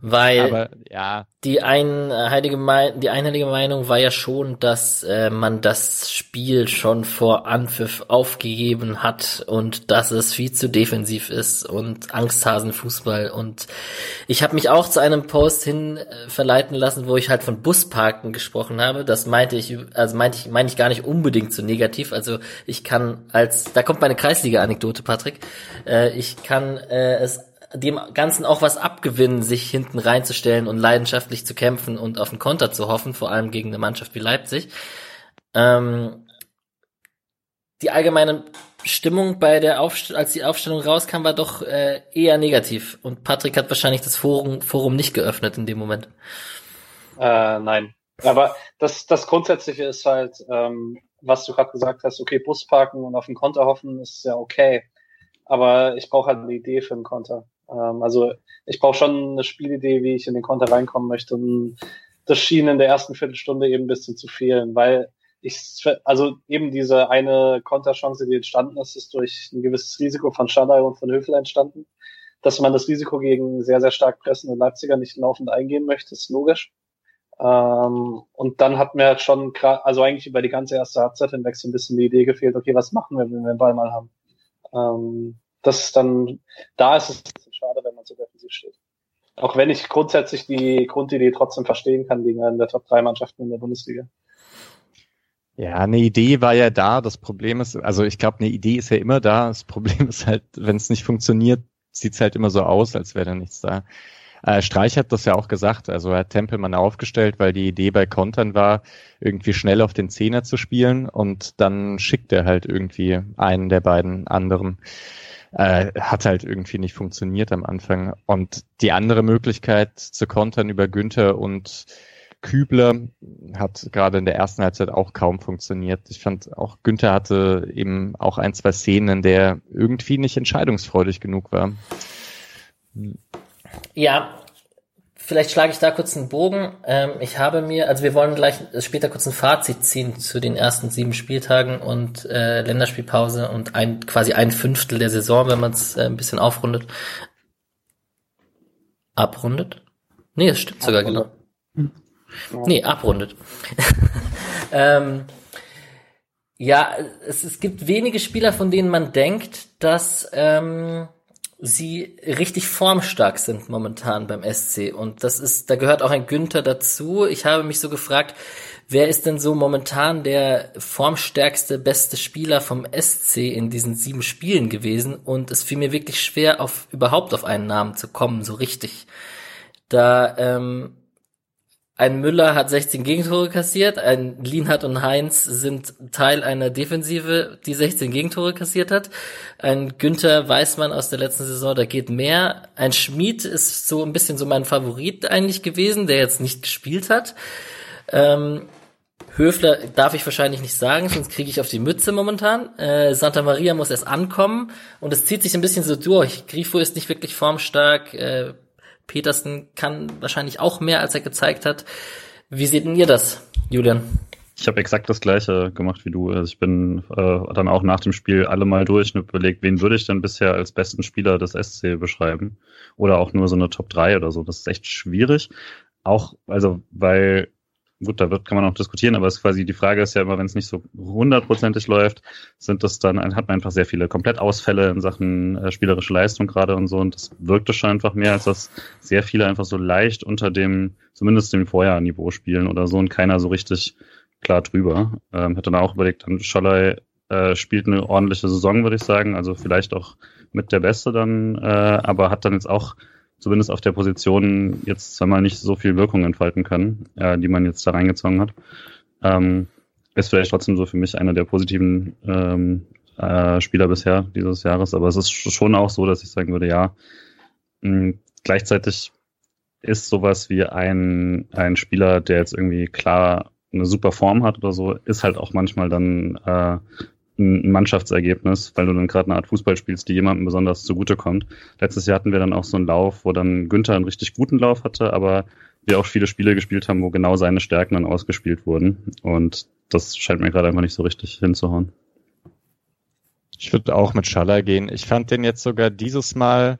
Weil Aber ja, die einheilige, Mei- die einheilige Meinung war ja schon, dass äh, man das Spiel schon vor Anpfiff aufgegeben hat und dass es viel zu defensiv ist und Angsthasenfußball. Und ich habe mich auch zu einem Post hin äh, verleiten lassen, wo ich halt von Busparken gesprochen habe. Das meinte ich, also meinte ich, meine ich gar nicht unbedingt so negativ. Also ich kann als, da kommt meine Kreisliga-Anekdote, Patrick. Äh, ich kann äh, es dem Ganzen auch was abgewinnen, sich hinten reinzustellen und leidenschaftlich zu kämpfen und auf den Konter zu hoffen, vor allem gegen eine Mannschaft wie Leipzig. Ähm, die allgemeine Stimmung bei der Aufstellung, als die Aufstellung rauskam, war doch äh, eher negativ. Und Patrick hat wahrscheinlich das Forum, Forum nicht geöffnet in dem Moment. Äh, nein. Aber das, das Grundsätzliche ist halt, ähm, was du gerade gesagt hast, okay, Bus parken und auf den Konter hoffen, ist ja okay. Aber ich brauche halt eine Idee für einen Konter. Ähm, also ich brauche schon eine Spielidee, wie ich in den Konter reinkommen möchte. Und das schien in der ersten Viertelstunde eben ein bisschen zu fehlen, weil ich, also eben diese eine Konterchance, die entstanden ist, ist durch ein gewisses Risiko von Schalay und von Höfel entstanden. Dass man das Risiko gegen sehr, sehr stark pressende Leipziger nicht laufend eingehen möchte, ist logisch. Ähm, und dann hat mir halt schon, also eigentlich über die ganze erste Halbzeit hinweg so ein bisschen die Idee gefehlt, okay, was machen wir, wenn wir den Ball mal haben? Ähm, das ist dann, da ist es schade, wenn man so defensiv steht. Auch wenn ich grundsätzlich die Grundidee trotzdem verstehen kann gegen einen der Top 3 Mannschaften in der Bundesliga. Ja, eine Idee war ja da. Das Problem ist, also ich glaube, eine Idee ist ja immer da. Das Problem ist halt, wenn es nicht funktioniert, sieht's halt immer so aus, als wäre da nichts da. Äh, Streich hat das ja auch gesagt. Also er hat Tempelmann aufgestellt, weil die Idee bei Kontern war, irgendwie schnell auf den Zehner zu spielen und dann schickt er halt irgendwie einen der beiden anderen. Äh, hat halt irgendwie nicht funktioniert am Anfang. Und die andere Möglichkeit zu kontern über Günther und Kübler hat gerade in der ersten Halbzeit auch kaum funktioniert. Ich fand auch Günther hatte eben auch ein, zwei Szenen, in der irgendwie nicht entscheidungsfreudig genug war. Ja, vielleicht schlage ich da kurz einen Bogen. Ähm, ich habe mir, also wir wollen gleich später kurz ein Fazit ziehen zu den ersten sieben Spieltagen und äh, Länderspielpause und ein quasi ein Fünftel der Saison, wenn man es äh, ein bisschen aufrundet. Abrundet? Nee, es stimmt sogar genau. Abrundet. Nee, abrundet. ähm, Ja, es, es gibt wenige Spieler, von denen man denkt, dass ähm, sie richtig formstark sind momentan beim SC. Und das ist, da gehört auch ein Günther dazu. Ich habe mich so gefragt, wer ist denn so momentan der formstärkste, beste Spieler vom SC in diesen sieben Spielen gewesen? Und es fiel mir wirklich schwer, auf überhaupt auf einen Namen zu kommen, so richtig. Da ähm, ein Müller hat 16 Gegentore kassiert, ein Lienhardt und Heinz sind Teil einer Defensive, die 16 Gegentore kassiert hat. Ein Günther Weißmann aus der letzten Saison, da geht mehr. Ein Schmied ist so ein bisschen so mein Favorit eigentlich gewesen, der jetzt nicht gespielt hat. Ähm, Höfler darf ich wahrscheinlich nicht sagen, sonst kriege ich auf die Mütze momentan. Äh, Santa Maria muss erst ankommen und es zieht sich ein bisschen so durch. Grifo ist nicht wirklich formstark. Äh, Petersen kann wahrscheinlich auch mehr, als er gezeigt hat. Wie seht denn ihr das, Julian? Ich habe exakt das gleiche gemacht wie du. Also ich bin äh, dann auch nach dem Spiel alle mal durch und überlegt, wen würde ich denn bisher als besten Spieler des SC beschreiben? Oder auch nur so eine Top 3 oder so. Das ist echt schwierig. Auch, also, weil gut, da wird, kann man auch diskutieren, aber es ist quasi die Frage ist ja immer, wenn es nicht so hundertprozentig läuft, sind das dann, hat man einfach sehr viele Komplettausfälle in Sachen äh, spielerische Leistung gerade und so und das wirkte schon einfach mehr, als dass sehr viele einfach so leicht unter dem, zumindest dem Vorjahrniveau spielen oder so und keiner so richtig klar drüber. Ähm, hätte dann auch überlegt, dann Scholley äh, spielt eine ordentliche Saison, würde ich sagen, also vielleicht auch mit der Beste dann, äh, aber hat dann jetzt auch zumindest auf der Position jetzt zweimal nicht so viel Wirkung entfalten können, äh, die man jetzt da reingezogen hat. Ähm, ist vielleicht trotzdem so für mich einer der positiven ähm, äh, Spieler bisher dieses Jahres, aber es ist schon auch so, dass ich sagen würde, ja, mh, gleichzeitig ist sowas wie ein, ein Spieler, der jetzt irgendwie klar eine super Form hat oder so, ist halt auch manchmal dann äh, ein Mannschaftsergebnis, weil du dann gerade eine Art Fußball spielst, die jemandem besonders zugutekommt. Letztes Jahr hatten wir dann auch so einen Lauf, wo dann Günther einen richtig guten Lauf hatte, aber wir auch viele Spiele gespielt haben, wo genau seine Stärken dann ausgespielt wurden. Und das scheint mir gerade einfach nicht so richtig hinzuhauen. Ich würde auch mit Schaller gehen. Ich fand den jetzt sogar dieses Mal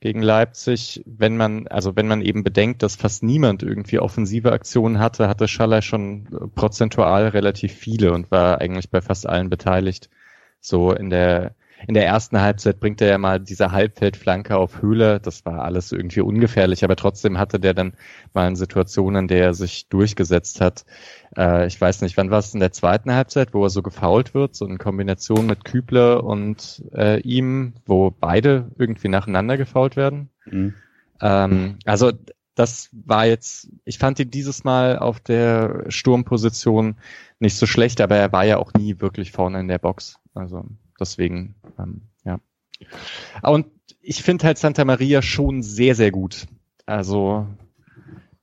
gegen Leipzig, wenn man, also wenn man eben bedenkt, dass fast niemand irgendwie offensive Aktionen hatte, hatte Schaller schon prozentual relativ viele und war eigentlich bei fast allen beteiligt. So in der in der ersten Halbzeit bringt er ja mal diese Halbfeldflanke auf Höhle. Das war alles irgendwie ungefährlich, aber trotzdem hatte der dann mal eine Situation, in der er sich durchgesetzt hat. Äh, ich weiß nicht, wann war es in der zweiten Halbzeit, wo er so gefault wird, so in Kombination mit Kübler und äh, ihm, wo beide irgendwie nacheinander gefault werden. Mhm. Ähm, also das war jetzt, ich fand ihn dieses Mal auf der Sturmposition nicht so schlecht, aber er war ja auch nie wirklich vorne in der Box. Also deswegen, ähm, ja. Und ich finde halt Santa Maria schon sehr, sehr gut. Also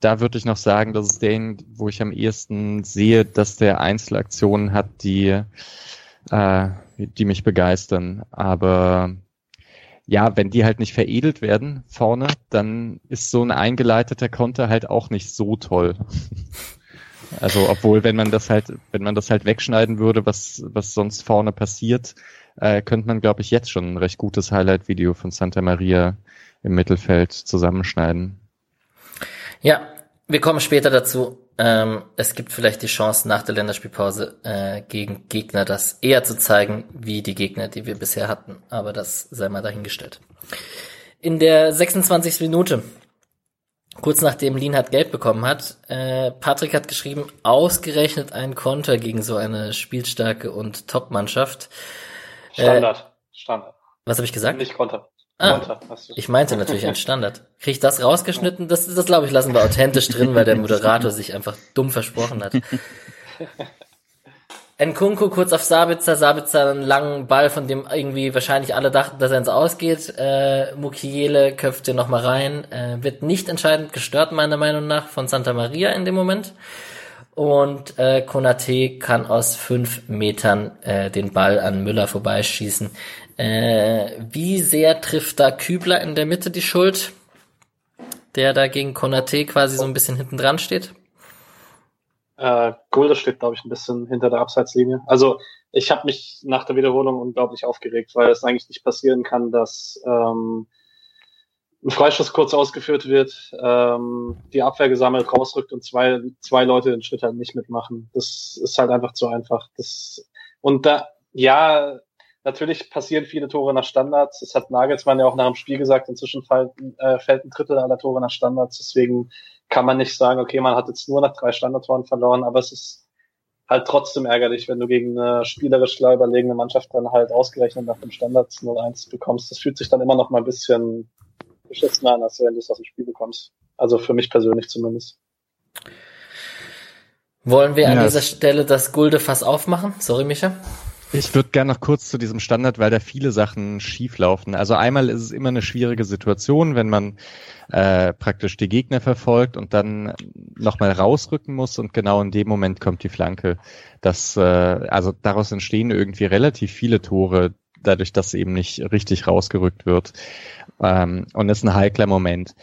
da würde ich noch sagen, das ist der, wo ich am ehesten sehe, dass der Einzelaktionen hat, die, äh, die mich begeistern. Aber ja, wenn die halt nicht veredelt werden vorne, dann ist so ein eingeleiteter Konter halt auch nicht so toll. Also, obwohl, wenn man das halt, wenn man das halt wegschneiden würde, was, was sonst vorne passiert, äh, könnte man, glaube ich, jetzt schon ein recht gutes Highlight-Video von Santa Maria im Mittelfeld zusammenschneiden. Ja, wir kommen später dazu. Ähm, es gibt vielleicht die Chance, nach der Länderspielpause äh, gegen Gegner das eher zu zeigen, wie die Gegner, die wir bisher hatten. Aber das sei mal dahingestellt. In der 26. Minute, kurz nachdem Lienhardt Gelb bekommen hat, äh, Patrick hat geschrieben, ausgerechnet ein Konter gegen so eine spielstarke und Top-Mannschaft. Standard. Äh, Standard. Was habe ich gesagt? Nicht Konter. Ah, ich meinte natürlich ein Standard. Krieg ich das rausgeschnitten? Das, das glaube ich, lassen wir authentisch drin, weil der Moderator sich einfach dumm versprochen hat. Nkunku kurz auf Sabitzer, Sabitzer einen langen Ball, von dem irgendwie wahrscheinlich alle dachten, dass er ins Ausgeht. Äh, Mukiele köpft den nochmal rein. Äh, wird nicht entscheidend gestört, meiner Meinung nach, von Santa Maria in dem Moment. Und äh, Konate kann aus fünf Metern äh, den Ball an Müller vorbeischießen. Äh, wie sehr trifft da Kübler in der Mitte die Schuld, der da gegen Konate quasi so ein bisschen hinten dran steht? Äh, Gulde steht, glaube ich, ein bisschen hinter der Abseitslinie. Also ich habe mich nach der Wiederholung unglaublich aufgeregt, weil es eigentlich nicht passieren kann, dass ähm, ein Freischuss kurz ausgeführt wird, ähm, die Abwehr gesammelt rausrückt und zwei, zwei Leute den Schritt halt nicht mitmachen. Das ist halt einfach zu einfach. Das Und da, ja, natürlich passieren viele Tore nach Standards. Das hat Nagelsmann ja auch nach dem Spiel gesagt. Inzwischen fällt, äh, fällt ein Drittel aller Tore nach Standards. Deswegen kann man nicht sagen, okay, man hat jetzt nur nach drei Standardtoren verloren, aber es ist halt trotzdem ärgerlich, wenn du gegen eine spielerisch klar überlegene Mannschaft dann halt ausgerechnet nach dem Standards 0-1 bekommst. Das fühlt sich dann immer noch mal ein bisschen beschissener an, als wenn du es aus dem Spiel bekommst. Also für mich persönlich zumindest. Wollen wir an ja, dieser Stelle das Gulde-Fass aufmachen? Sorry, Micha. Ich würde gerne noch kurz zu diesem Standard, weil da viele Sachen schief laufen. Also einmal ist es immer eine schwierige Situation, wenn man äh, praktisch die Gegner verfolgt und dann nochmal rausrücken muss und genau in dem Moment kommt die Flanke. Das, äh, also daraus entstehen irgendwie relativ viele Tore, dadurch, dass eben nicht richtig rausgerückt wird. Ähm, und ist ein heikler Moment.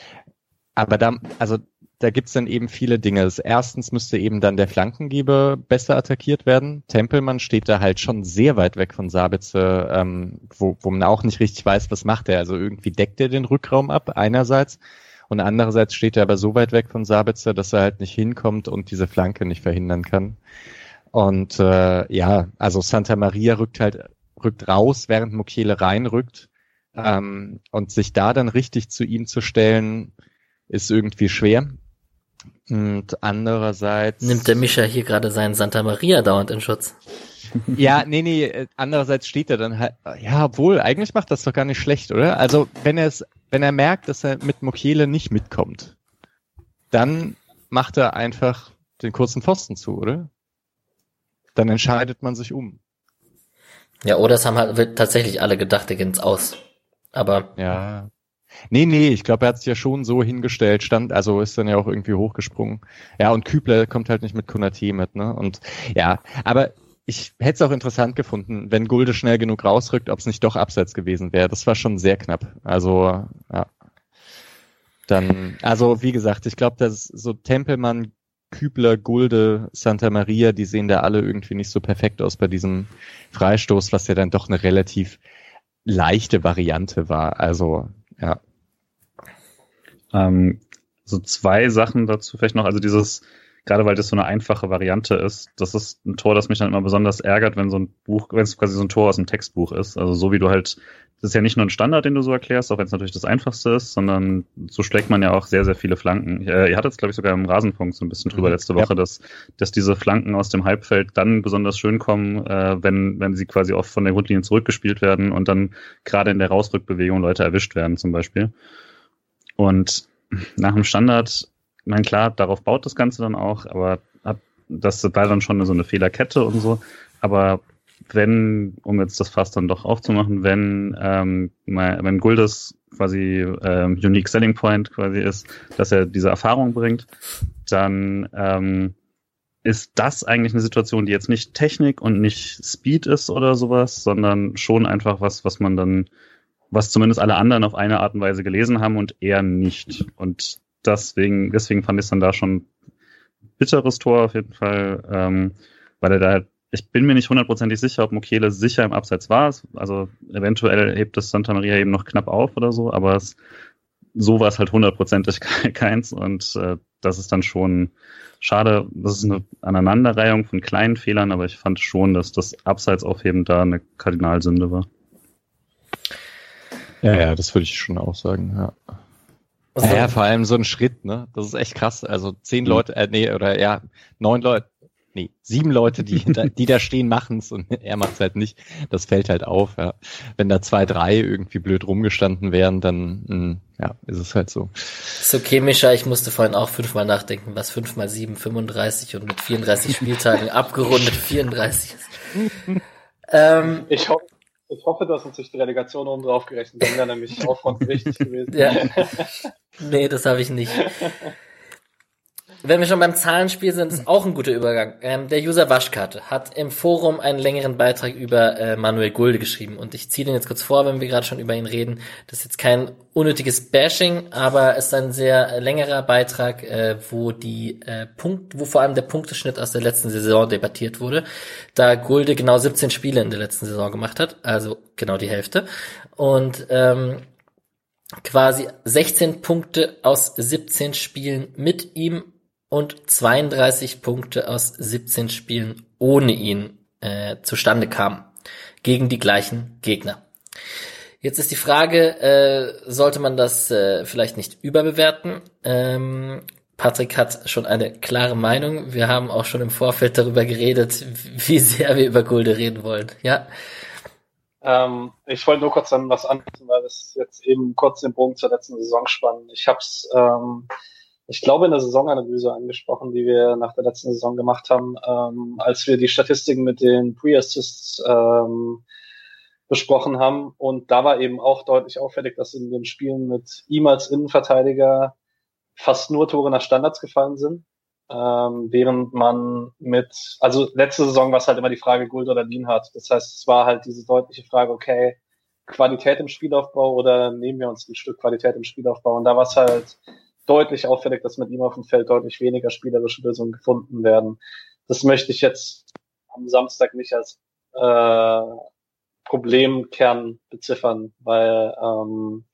Aber da, also da gibt's dann eben viele Dinge. Erstens müsste eben dann der Flankengeber besser attackiert werden. Tempelmann steht da halt schon sehr weit weg von Sabitze, ähm, wo, wo man auch nicht richtig weiß, was macht er. Also irgendwie deckt er den Rückraum ab, einerseits. Und andererseits steht er aber so weit weg von Sabitzer, dass er halt nicht hinkommt und diese Flanke nicht verhindern kann. Und äh, ja, also Santa Maria rückt halt rückt raus, während Mokele reinrückt. Ähm, und sich da dann richtig zu ihm zu stellen, ist irgendwie schwer. Und andererseits. Nimmt der Mischa hier gerade seinen Santa Maria dauernd in Schutz? Ja, nee, nee, äh, andererseits steht er dann halt, ja, obwohl, eigentlich macht das doch gar nicht schlecht, oder? Also, wenn er es, wenn er merkt, dass er mit Mokele nicht mitkommt, dann macht er einfach den kurzen Pfosten zu, oder? Dann entscheidet man sich um. Ja, oder es haben halt tatsächlich alle gedacht, er geht's aus. Aber. Ja. Nee, nee, ich glaube, er hat sich ja schon so hingestellt, stand, also ist dann ja auch irgendwie hochgesprungen. Ja, und Kübler kommt halt nicht mit Konati mit, ne? Und ja, aber ich hätte es auch interessant gefunden, wenn Gulde schnell genug rausrückt, ob es nicht doch abseits gewesen wäre. Das war schon sehr knapp. Also, ja. Dann, also wie gesagt, ich glaube, dass so Tempelmann, Kübler, Gulde, Santa Maria, die sehen da alle irgendwie nicht so perfekt aus bei diesem Freistoß, was ja dann doch eine relativ leichte Variante war. Also ja. Ähm, so zwei Sachen dazu vielleicht noch. Also dieses, gerade weil das so eine einfache Variante ist, das ist ein Tor, das mich dann immer besonders ärgert, wenn so ein Buch, wenn es quasi so ein Tor aus dem Textbuch ist. Also so wie du halt, das ist ja nicht nur ein Standard, den du so erklärst, auch wenn es natürlich das einfachste ist, sondern so schlägt man ja auch sehr, sehr viele Flanken. Äh, ihr hattet es, glaube ich, sogar im Rasenfunk so ein bisschen drüber mhm. letzte Woche, ja. dass, dass diese Flanken aus dem Halbfeld dann besonders schön kommen, äh, wenn, wenn sie quasi oft von der Grundlinie zurückgespielt werden und dann gerade in der Rausrückbewegung Leute erwischt werden zum Beispiel. Und nach dem Standard ich meine, klar, darauf baut das Ganze dann auch, aber das war dann schon so eine Fehlerkette und so. Aber wenn, um jetzt das Fass dann doch aufzumachen, wenn, ähm, mal, wenn Guldes quasi ähm, Unique Selling Point quasi ist, dass er diese Erfahrung bringt, dann ähm, ist das eigentlich eine Situation, die jetzt nicht Technik und nicht Speed ist oder sowas, sondern schon einfach was, was man dann, was zumindest alle anderen auf eine Art und Weise gelesen haben und er nicht. Und deswegen, deswegen fand ich es dann da schon bitteres Tor auf jeden Fall, ähm, weil er da ich bin mir nicht hundertprozentig sicher, ob Mokele sicher im Abseits war. Also eventuell hebt das Santa Maria eben noch knapp auf oder so, aber es, so war es halt hundertprozentig keins und äh, das ist dann schon schade. Das ist eine Aneinanderreihung von kleinen Fehlern, aber ich fand schon, dass das Abseits aufheben da eine Kardinalsünde war. Ja, ja, das würde ich schon auch sagen, ja. Also, ja, vor allem so ein Schritt, ne? Das ist echt krass. Also zehn mhm. Leute, äh, nee, oder ja, neun Leute, nee, sieben Leute, die, da, die da stehen, machen's und er macht's halt nicht. Das fällt halt auf, ja. Wenn da zwei, drei irgendwie blöd rumgestanden wären, dann, mh, hm, ja, ist es halt so. Okay, Mischa, ich musste vorhin auch fünfmal nachdenken, was fünf mal sieben, 35 und mit 34 Spieltagen abgerundet 34 ist. ähm, ich hoffe, ich hoffe, dass uns sich die Relegation oben drauf gerechnet. Dann wäre nämlich Aufwand richtig gewesen. Ja. Nee, das habe ich nicht. Wenn wir schon beim Zahlenspiel sind, ist auch ein guter Übergang. Ähm, der User Waschkarte hat im Forum einen längeren Beitrag über äh, Manuel Gulde geschrieben und ich ziehe den jetzt kurz vor, wenn wir gerade schon über ihn reden. Das ist jetzt kein unnötiges Bashing, aber es ist ein sehr längerer Beitrag, äh, wo die äh, Punkt, wo vor allem der Punkteschnitt aus der letzten Saison debattiert wurde, da Gulde genau 17 Spiele in der letzten Saison gemacht hat, also genau die Hälfte und ähm, quasi 16 Punkte aus 17 Spielen mit ihm und 32 Punkte aus 17 Spielen ohne ihn äh, zustande kam gegen die gleichen Gegner. Jetzt ist die Frage, äh, sollte man das äh, vielleicht nicht überbewerten? Ähm, Patrick hat schon eine klare Meinung. Wir haben auch schon im Vorfeld darüber geredet, wie sehr wir über Gulde reden wollen. Ja. Ähm, ich wollte nur kurz dann was anbieten, weil es jetzt eben kurz den Bogen zur letzten Saison spannen. Ich habe es, ähm, ich glaube, in der Saisonanalyse angesprochen, die wir nach der letzten Saison gemacht haben, ähm, als wir die Statistiken mit den Pre-Assists ähm, besprochen haben. Und da war eben auch deutlich auffällig, dass in den Spielen mit ihm als Innenverteidiger fast nur Tore nach Standards gefallen sind. Ähm, während man mit, also letzte Saison war es halt immer die Frage Gold oder Lienhardt. Das heißt, es war halt diese deutliche Frage, okay, Qualität im Spielaufbau oder nehmen wir uns ein Stück Qualität im Spielaufbau? Und da war es halt deutlich auffällig, dass mit ihm auf dem Feld deutlich weniger spielerische Lösungen gefunden werden. Das möchte ich jetzt am Samstag nicht als äh, Problemkern beziffern, weil ähm,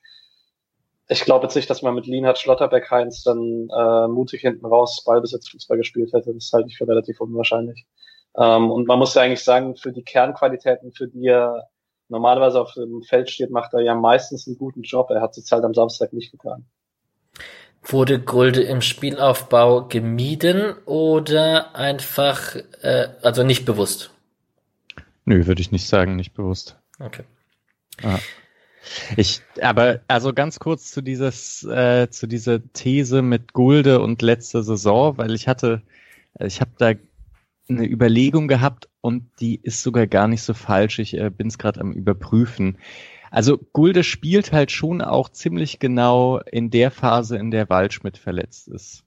ich glaube jetzt nicht, dass man mit Lienhard Schlotterbeck Heinz dann äh, mutig hinten raus Ballbesitz Fußball gespielt hätte. Das halte ich für relativ unwahrscheinlich. Ähm, und man muss ja eigentlich sagen, für die Kernqualitäten, für die er normalerweise auf dem Feld steht, macht er ja meistens einen guten Job. Er hat es halt am Samstag nicht getan. Wurde Gulde im Spielaufbau gemieden oder einfach, äh, also nicht bewusst? Nö, würde ich nicht sagen, nicht bewusst. Okay. Ah. Ich, aber also ganz kurz zu dieses, äh, zu dieser These mit Gulde und letzter Saison, weil ich hatte, ich habe da eine Überlegung gehabt und die ist sogar gar nicht so falsch. Ich äh, bin es gerade am überprüfen. Also Gulde spielt halt schon auch ziemlich genau in der Phase, in der Waldschmidt verletzt ist.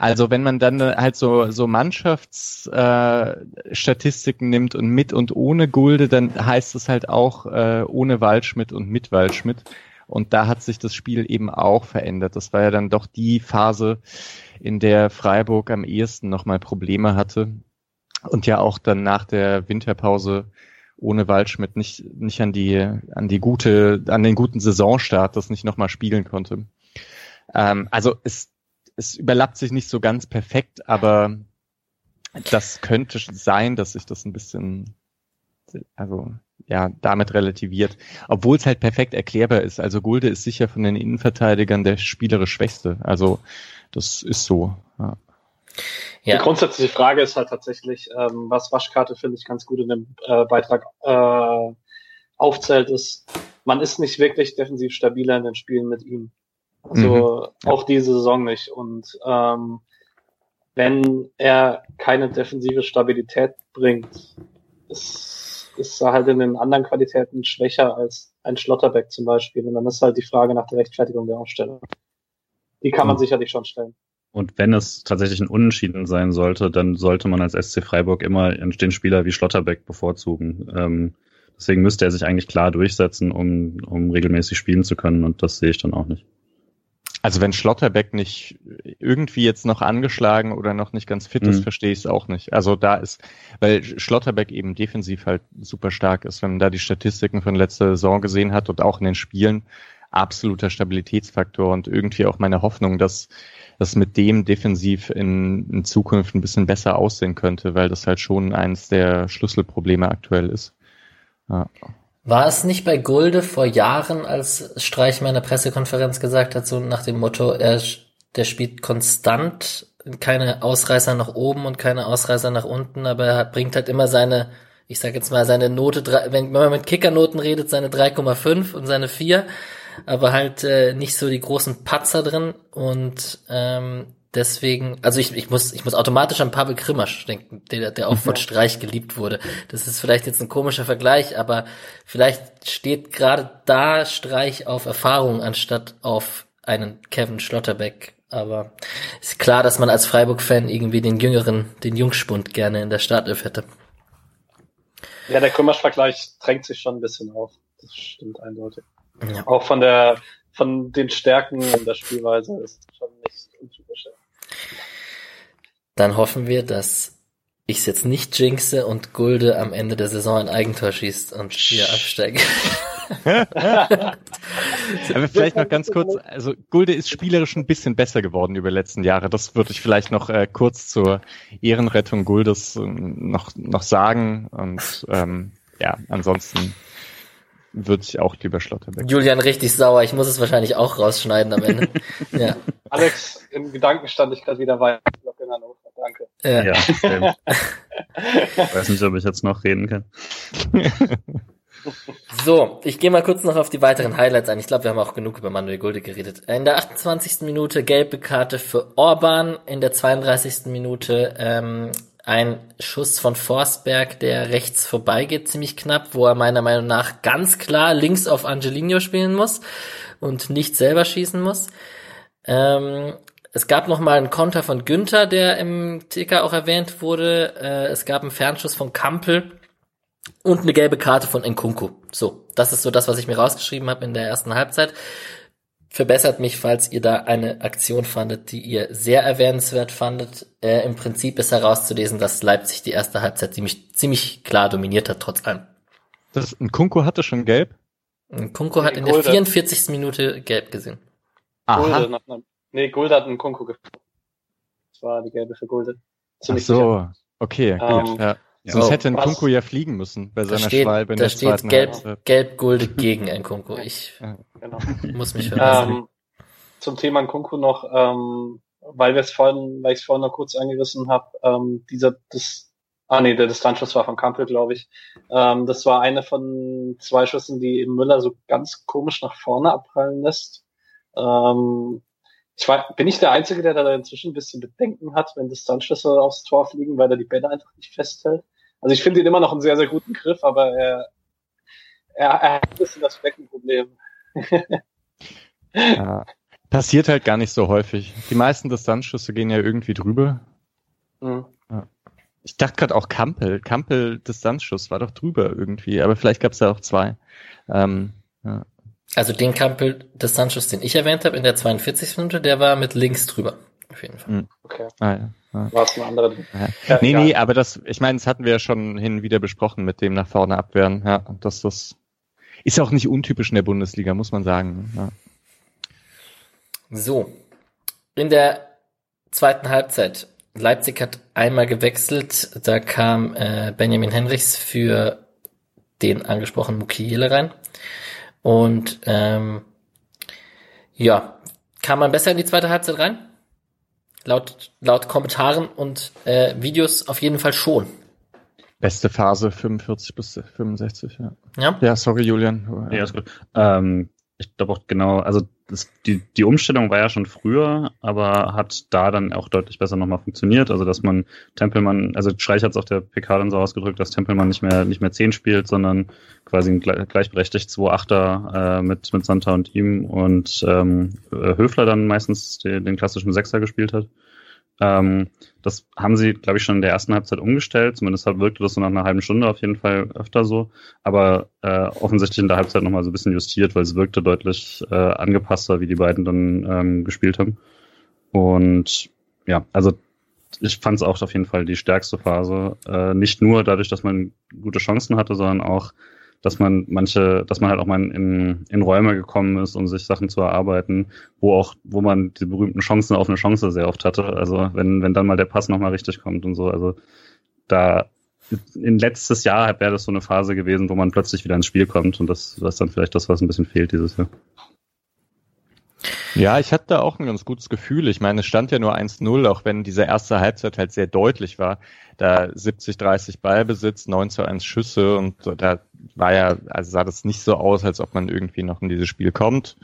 Also wenn man dann halt so, so Mannschaftsstatistiken äh, nimmt und mit und ohne Gulde, dann heißt es halt auch äh, ohne Waldschmidt und mit Waldschmidt. Und da hat sich das Spiel eben auch verändert. Das war ja dann doch die Phase, in der Freiburg am ehesten nochmal Probleme hatte. Und ja auch dann nach der Winterpause ohne Waldschmidt nicht, nicht an die, an die gute, an den guten Saisonstart das nicht nochmal spielen konnte. Ähm, also es es überlappt sich nicht so ganz perfekt, aber das könnte sein, dass sich das ein bisschen, also ja, damit relativiert. Obwohl es halt perfekt erklärbar ist. Also Gulde ist sicher von den Innenverteidigern der spielerisch Schwächste. Also das ist so. Ja. Ja. Die grundsätzliche Frage ist halt tatsächlich, ähm, was Waschkarte finde ich ganz gut in dem äh, Beitrag äh, aufzählt, ist, man ist nicht wirklich defensiv stabiler in den Spielen mit ihm. Also mhm. auch diese Saison nicht. Und ähm, wenn er keine defensive Stabilität bringt, ist, ist er halt in den anderen Qualitäten schwächer als ein Schlotterbeck zum Beispiel. Und dann ist halt die Frage nach der Rechtfertigung der Aufstellung. Die kann man mhm. sicherlich schon stellen. Und wenn es tatsächlich ein Unentschieden sein sollte, dann sollte man als SC Freiburg immer den Spieler wie Schlotterbeck bevorzugen. Ähm, deswegen müsste er sich eigentlich klar durchsetzen, um, um regelmäßig spielen zu können. Und das sehe ich dann auch nicht. Also wenn Schlotterbeck nicht irgendwie jetzt noch angeschlagen oder noch nicht ganz fit ist, mhm. verstehe ich es auch nicht. Also da ist, weil Schlotterbeck eben defensiv halt super stark ist, wenn man da die Statistiken von letzter Saison gesehen hat und auch in den Spielen absoluter Stabilitätsfaktor und irgendwie auch meine Hoffnung, dass das mit dem defensiv in, in Zukunft ein bisschen besser aussehen könnte, weil das halt schon eines der Schlüsselprobleme aktuell ist. Ja. War es nicht bei Gulde vor Jahren, als Streich meiner Pressekonferenz gesagt hat, so nach dem Motto, er, der spielt konstant, keine Ausreißer nach oben und keine Ausreißer nach unten, aber er bringt halt immer seine, ich sag jetzt mal, seine Note, wenn man mit Kickernoten redet, seine 3,5 und seine 4, aber halt äh, nicht so die großen Patzer drin und ähm, deswegen, also ich, ich muss, ich muss automatisch an Pavel Krimasch denken, der, der auch von Streich geliebt wurde. Das ist vielleicht jetzt ein komischer Vergleich, aber vielleicht steht gerade da Streich auf Erfahrung anstatt auf einen Kevin Schlotterbeck. Aber ist klar, dass man als Freiburg-Fan irgendwie den jüngeren, den Jungspund gerne in der Startelf hätte. Ja, der Krimasch-Vergleich drängt sich schon ein bisschen auf. Das stimmt eindeutig. Ja. Auch von der, von den Stärken in der Spielweise ist schon nicht untypisch. Dann hoffen wir, dass ich es jetzt nicht jinxe und Gulde am Ende der Saison ein Eigentor schießt und wir absteigen. Aber vielleicht noch ganz kurz, also Gulde ist spielerisch ein bisschen besser geworden über die letzten Jahre. Das würde ich vielleicht noch äh, kurz zur Ehrenrettung Guldes äh, noch, noch sagen. Und ähm, ja, ansonsten würde ich auch lieber Schlotterbeck. Julian richtig sauer. Ich muss es wahrscheinlich auch rausschneiden am Ende. ja. Alex, im Gedanken stand ich gerade wieder weiter. Danke. Ja. Ja, stimmt. ich weiß nicht, ob ich jetzt noch reden kann. So, ich gehe mal kurz noch auf die weiteren Highlights ein. Ich glaube, wir haben auch genug über Manuel Gulde geredet. In der 28. Minute gelbe Karte für Orban, in der 32. Minute ähm, ein Schuss von Forsberg, der rechts vorbeigeht, ziemlich knapp, wo er meiner Meinung nach ganz klar links auf Angelino spielen muss und nicht selber schießen muss. Ähm, es gab noch mal einen Konter von Günther, der im Ticker auch erwähnt wurde. Äh, es gab einen Fernschuss von Kampel und eine gelbe Karte von Nkunku. So, das ist so das, was ich mir rausgeschrieben habe in der ersten Halbzeit. Verbessert mich, falls ihr da eine Aktion fandet, die ihr sehr erwähnenswert fandet. Äh, Im Prinzip ist herauszulesen, dass Leipzig die erste Halbzeit ziemlich, ziemlich klar dominiert hat, trotz allem. Das, Nkunku hatte schon gelb? Nkunku hat in der 44. Minute gelb gesehen. Aha. Gulde, einer, nee, Gulde hat einen Kunku gefunden. Das war die gelbe für Gulde. Ziemlich Ach so, sicher. okay, Ähm, gut. Ja. Sonst Oh, hätte ein was- Kunku ja fliegen müssen bei Da seiner steht, Schwalbe in da der steht zweiten gelb, gelb Gulde gegen Nkunku. Ich Genau. muss mich verlassen. ähm, zum Thema Kunku noch, ähm, weil wir es vorhin, weil ich es vorhin noch kurz angerissen habe, ähm, dieser, das, ah nee, der Distanzschuss war von Kampel, glaube ich. Ähm, das war eine von zwei Schüssen, die eben Müller so ganz komisch nach vorne abprallen lässt. Ähm, ich war, bin ich der Einzige, der da inzwischen ein bisschen Bedenken hat, wenn Distanzschüsse aufs Tor fliegen, weil er die Bälle einfach nicht festhält. Also ich finde ihn immer noch einen sehr, sehr guten Griff, aber er, er, er hat ein bisschen das Beckenproblem. Ja. Passiert halt gar nicht so häufig. Die meisten Distanzschüsse gehen ja irgendwie drüber. Mhm. Ich dachte gerade auch Kampel. Kampel Distanzschuss war doch drüber irgendwie, aber vielleicht gab es ja auch zwei. Ähm, ja. Also den Kampel Distanzschuss, den ich erwähnt habe in der 42. Minute, der war mit links drüber. Auf jeden Fall. Okay, Ah, ja. Ja. war es eine andere. Ja. Ja, Nee, egal. nee, aber das, ich meine, das hatten wir ja schon hin und wieder besprochen mit dem nach vorne abwehren. Ja, das, das ist auch nicht untypisch in der Bundesliga, muss man sagen. Ja. So. In der zweiten Halbzeit. Leipzig hat einmal gewechselt. Da kam äh, Benjamin Henrichs für den angesprochenen Mukiele rein. Und ähm, ja, kam man besser in die zweite Halbzeit rein? Laut, laut Kommentaren und äh, Videos auf jeden Fall schon. Beste Phase 45 bis 65, ja. Ja, Ja, sorry, Julian. Ja, ist gut. Ähm, ich glaube auch genau, also das, die, die Umstellung war ja schon früher, aber hat da dann auch deutlich besser nochmal funktioniert. Also dass man Tempelmann, also Streich hat es auf der PK dann so ausgedrückt, dass Tempelmann nicht mehr nicht mehr 10 spielt, sondern quasi ein gle- gleichberechtigt 2-8er äh, mit, mit Santa und ihm und ähm, äh, Höfler dann meistens den, den klassischen Sechser gespielt hat. Ähm, das haben sie, glaube ich, schon in der ersten Halbzeit umgestellt. Zumindest wirkte das so nach einer halben Stunde auf jeden Fall öfter so. Aber äh, offensichtlich in der Halbzeit nochmal so ein bisschen justiert, weil es wirkte deutlich äh, angepasster, wie die beiden dann ähm, gespielt haben. Und ja, also ich fand es auch auf jeden Fall die stärkste Phase. Äh, nicht nur dadurch, dass man gute Chancen hatte, sondern auch, dass man manche, dass man halt auch mal in, in Räume gekommen ist, um sich Sachen zu erarbeiten, wo auch, wo man die berühmten Chancen auf eine Chance sehr oft hatte. Also wenn, wenn dann mal der Pass nochmal richtig kommt und so. Also da in letztes Jahr wäre das so eine Phase gewesen, wo man plötzlich wieder ins Spiel kommt und das, das ist dann vielleicht das, was ein bisschen fehlt dieses Jahr. Ja, ich hatte da auch ein ganz gutes Gefühl. Ich meine, es stand ja nur 1-0, auch wenn diese erste Halbzeit halt sehr deutlich war. Da 70-30 Ballbesitz, 9 zu 1 Schüsse und da war ja, also sah das nicht so aus, als ob man irgendwie noch in dieses Spiel kommt.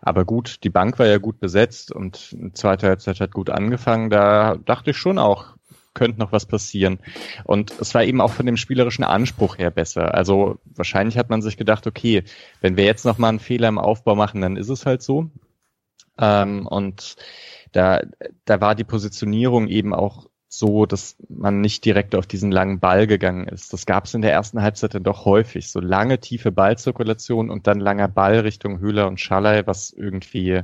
Aber gut, die Bank war ja gut besetzt und die zweite Halbzeit hat gut angefangen. Da dachte ich schon auch, könnte noch was passieren. Und es war eben auch von dem spielerischen Anspruch her besser. Also wahrscheinlich hat man sich gedacht, okay, wenn wir jetzt noch mal einen Fehler im Aufbau machen, dann ist es halt so. Ähm, und da, da war die Positionierung eben auch so, dass man nicht direkt auf diesen langen Ball gegangen ist. Das gab es in der ersten Halbzeit dann doch häufig. So lange, tiefe Ballzirkulation und dann langer Ball Richtung Höhler und Schallei, was irgendwie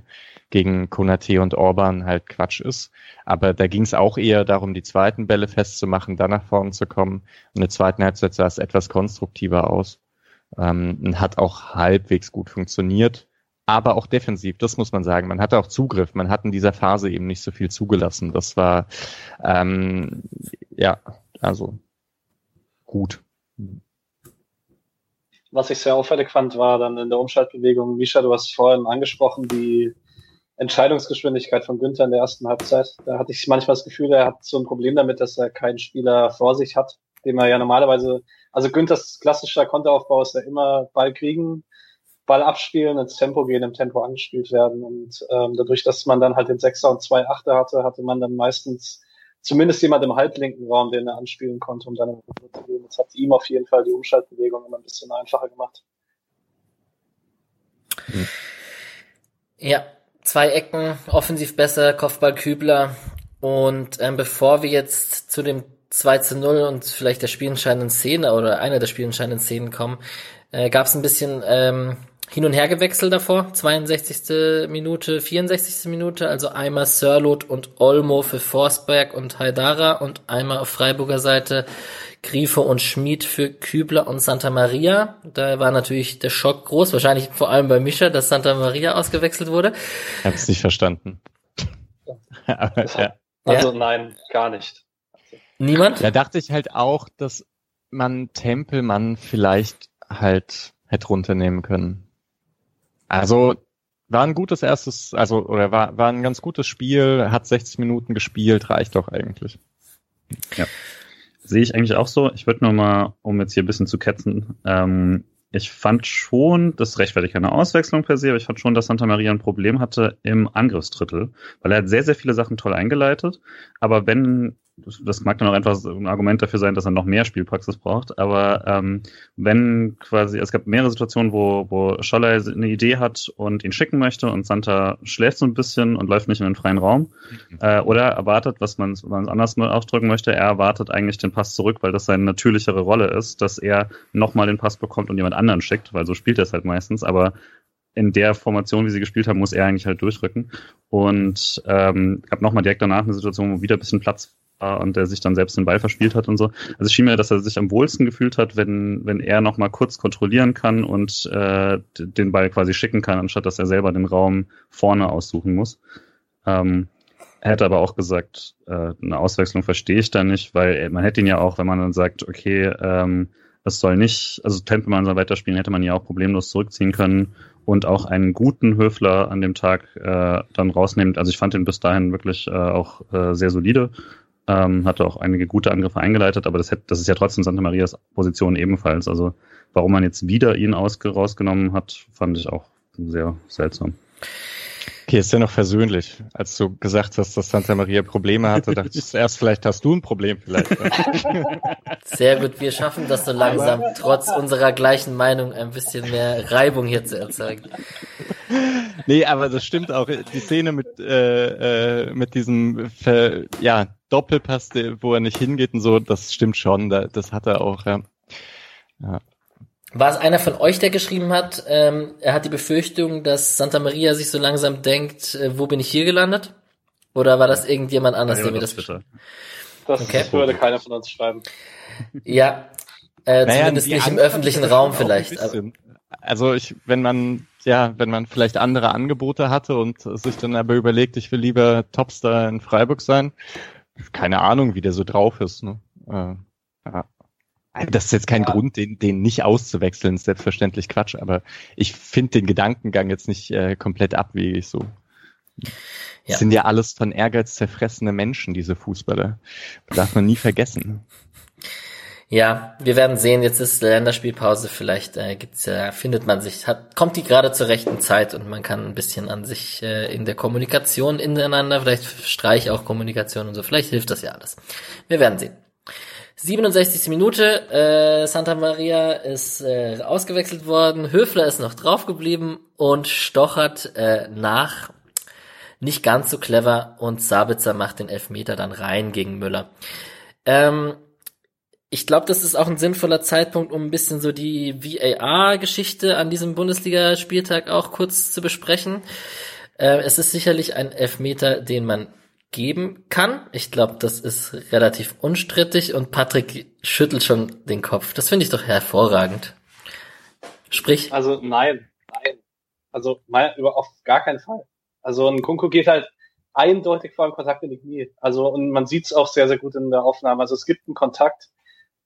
gegen Konate und Orban halt Quatsch ist. Aber da ging es auch eher darum, die zweiten Bälle festzumachen, dann nach vorne zu kommen. In der zweiten Halbzeit sah es etwas konstruktiver aus. Ähm, und hat auch halbwegs gut funktioniert aber auch defensiv, das muss man sagen. Man hatte auch Zugriff, man hat in dieser Phase eben nicht so viel zugelassen. Das war, ähm, ja, also gut. Was ich sehr auffällig fand, war dann in der Umschaltbewegung, Misha, du hast vorhin angesprochen, die Entscheidungsgeschwindigkeit von Günther in der ersten Halbzeit. Da hatte ich manchmal das Gefühl, er hat so ein Problem damit, dass er keinen Spieler vor sich hat, dem er ja normalerweise, also Günthers klassischer Konteraufbau ist ja immer Ball kriegen, Ball abspielen, ins Tempo gehen, im Tempo angespielt werden. Und ähm, dadurch, dass man dann halt den Sechser und zwei Achter hatte, hatte man dann meistens zumindest jemand im halblinken Raum, den er anspielen konnte, um dann zu gehen. Das hat ihm auf jeden Fall die Umschaltbewegung immer ein bisschen einfacher gemacht. Ja, zwei Ecken, offensiv besser, Kopfball Kübler. Und ähm, bevor wir jetzt zu dem 2 zu 0 und vielleicht der spielentscheidenden Szene oder einer der spielentscheidenden Szenen kommen, äh, gab es ein bisschen ähm, hin und her gewechselt davor. 62. Minute, 64. Minute, also einmal Sörlot und Olmo für Forsberg und Haidara und einmal auf Freiburger Seite Griefe und Schmid für Kübler und Santa Maria. Da war natürlich der Schock groß, wahrscheinlich vor allem bei Mischa, dass Santa Maria ausgewechselt wurde. Ich habe es nicht verstanden. Aber, ja. Also nein, gar nicht. Niemand? Da dachte ich halt auch, dass man Tempelmann vielleicht halt hätte runternehmen können. Also war ein gutes erstes, also oder war, war ein ganz gutes Spiel, hat 60 Minuten gespielt, reicht doch eigentlich. Ja. Sehe ich eigentlich auch so. Ich würde nur mal, um jetzt hier ein bisschen zu ketzen, ähm, ich fand schon, das rechtfertigt keine Auswechslung per se, aber ich fand schon, dass Santa Maria ein Problem hatte im Angriffsdrittel, weil er hat sehr, sehr viele Sachen toll eingeleitet, aber wenn das mag dann auch einfach ein Argument dafür sein, dass er noch mehr Spielpraxis braucht. Aber ähm, wenn quasi, es gab mehrere Situationen, wo, wo Scholler eine Idee hat und ihn schicken möchte und Santa schläft so ein bisschen und läuft nicht in den freien Raum. Mhm. Äh, oder erwartet, was man, man anders mal ausdrücken möchte, er erwartet eigentlich den Pass zurück, weil das seine natürlichere Rolle ist, dass er nochmal den Pass bekommt und jemand anderen schickt, weil so spielt er es halt meistens. Aber in der Formation, wie sie gespielt haben, muss er eigentlich halt durchrücken. Und ähm, gab nochmal direkt danach eine Situation, wo wieder ein bisschen Platz und der sich dann selbst den Ball verspielt hat und so. Also es schien mir, dass er sich am wohlsten gefühlt hat, wenn, wenn er nochmal kurz kontrollieren kann und äh, den Ball quasi schicken kann, anstatt dass er selber den Raum vorne aussuchen muss. Ähm, er hätte aber auch gesagt, äh, eine Auswechslung verstehe ich da nicht, weil man hätte ihn ja auch, wenn man dann sagt, okay, ähm, das soll nicht, also Tempelmann soll weiterspielen, hätte man ja auch problemlos zurückziehen können und auch einen guten Höfler an dem Tag äh, dann rausnehmen. Also ich fand ihn bis dahin wirklich äh, auch äh, sehr solide ähm, hatte auch einige gute Angriffe eingeleitet, aber das, hätte, das ist ja trotzdem Santa Marias Position ebenfalls. Also warum man jetzt wieder ihn aus, rausgenommen hat, fand ich auch sehr seltsam. Okay, ist ja noch versöhnlich. Als du gesagt hast, dass Santa Maria Probleme hatte, dachte ich zuerst, vielleicht hast du ein Problem vielleicht. Sehr gut, wir schaffen das so langsam, Aber trotz unserer gleichen Meinung ein bisschen mehr Reibung hier zu erzeugen. Nee, aber das stimmt auch. Die Szene mit, äh, äh, mit diesem Ver, ja, Doppelpass, wo er nicht hingeht und so, das stimmt schon. Das hat er auch, ja. ja. War es einer von euch, der geschrieben hat, ähm, er hat die Befürchtung, dass Santa Maria sich so langsam denkt, äh, wo bin ich hier gelandet? Oder war das irgendjemand anders, der mir das geschrieben Das, okay. das würde keiner von uns schreiben. Ja, äh, naja, zumindest nicht im öffentlichen Raum vielleicht. Also ich, wenn man, ja, wenn man vielleicht andere Angebote hatte und sich dann aber überlegt, ich will lieber Topstar in Freiburg sein, keine Ahnung, wie der so drauf ist. Ne? Äh, ja. Das ist jetzt kein ja. Grund, den, den nicht auszuwechseln, ist selbstverständlich Quatsch, aber ich finde den Gedankengang jetzt nicht äh, komplett abwegig so. Ja. Das sind ja alles von Ehrgeiz zerfressene Menschen, diese Fußballer. Das darf man nie vergessen. Ja, wir werden sehen, jetzt ist Länderspielpause, vielleicht äh, gibt's ja, findet man sich, hat, kommt die gerade zur rechten Zeit und man kann ein bisschen an sich äh, in der Kommunikation ineinander, vielleicht streich auch Kommunikation und so, vielleicht hilft das ja alles. Wir werden sehen. 67. Minute, äh, Santa Maria ist äh, ausgewechselt worden, Höfler ist noch drauf geblieben und stochert äh, nach. Nicht ganz so clever und Sabitzer macht den Elfmeter dann rein gegen Müller. Ähm, ich glaube, das ist auch ein sinnvoller Zeitpunkt, um ein bisschen so die VAR-Geschichte an diesem Bundesligaspieltag auch kurz zu besprechen. Äh, es ist sicherlich ein Elfmeter, den man geben kann. Ich glaube, das ist relativ unstrittig und Patrick schüttelt schon den Kopf. Das finde ich doch hervorragend. Sprich. Also nein, nein. Also mal, über, auf gar keinen Fall. Also ein Kunku geht halt eindeutig vor dem Kontakt in die Knie. Also und man sieht es auch sehr, sehr gut in der Aufnahme. Also es gibt einen Kontakt,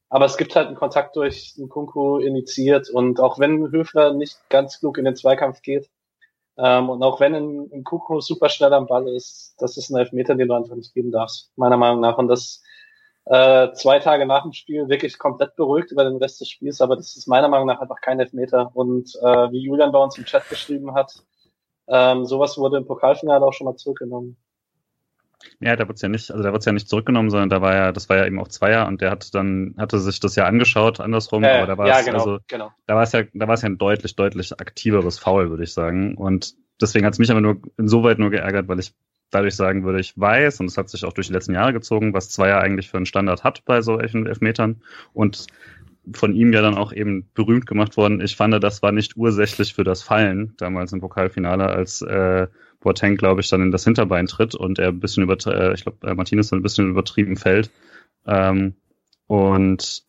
aber es gibt halt einen Kontakt durch den Kunku initiiert und auch wenn Höfler nicht ganz klug in den Zweikampf geht ähm, und auch wenn ein, ein Kunku super schnell am Ball ist, das ist ein Elfmeter, den du einfach nicht geben darfst, meiner Meinung nach. Und das äh, zwei Tage nach dem Spiel wirklich komplett beruhigt über den Rest des Spiels, aber das ist meiner Meinung nach einfach kein Elfmeter. Und äh, wie Julian bei uns im Chat geschrieben hat, ähm, sowas wurde im Pokalfinale auch schon mal zurückgenommen. Ja, da wurde ja nicht, also da wurde ja nicht zurückgenommen, sondern da war ja, das war ja eben auch Zweier und der hat dann, hatte sich das ja angeschaut, andersrum, äh, aber da war ja, es, genau, also, genau. da war es ja, da war es ja ein deutlich, deutlich aktiveres Foul, würde ich sagen. Und deswegen hat es mich aber nur insoweit nur geärgert, weil ich dadurch sagen würde, ich weiß, und es hat sich auch durch die letzten Jahre gezogen, was Zweier eigentlich für einen Standard hat bei solchen Elfmetern. Und von ihm ja dann auch eben berühmt gemacht worden. Ich fand, das war nicht ursächlich für das Fallen damals im Pokalfinale, als äh, Boateng, glaube ich, dann in das Hinterbein tritt und er ein bisschen über, äh, ich glaube, äh, Martinez dann ein bisschen übertrieben fällt. Ähm, und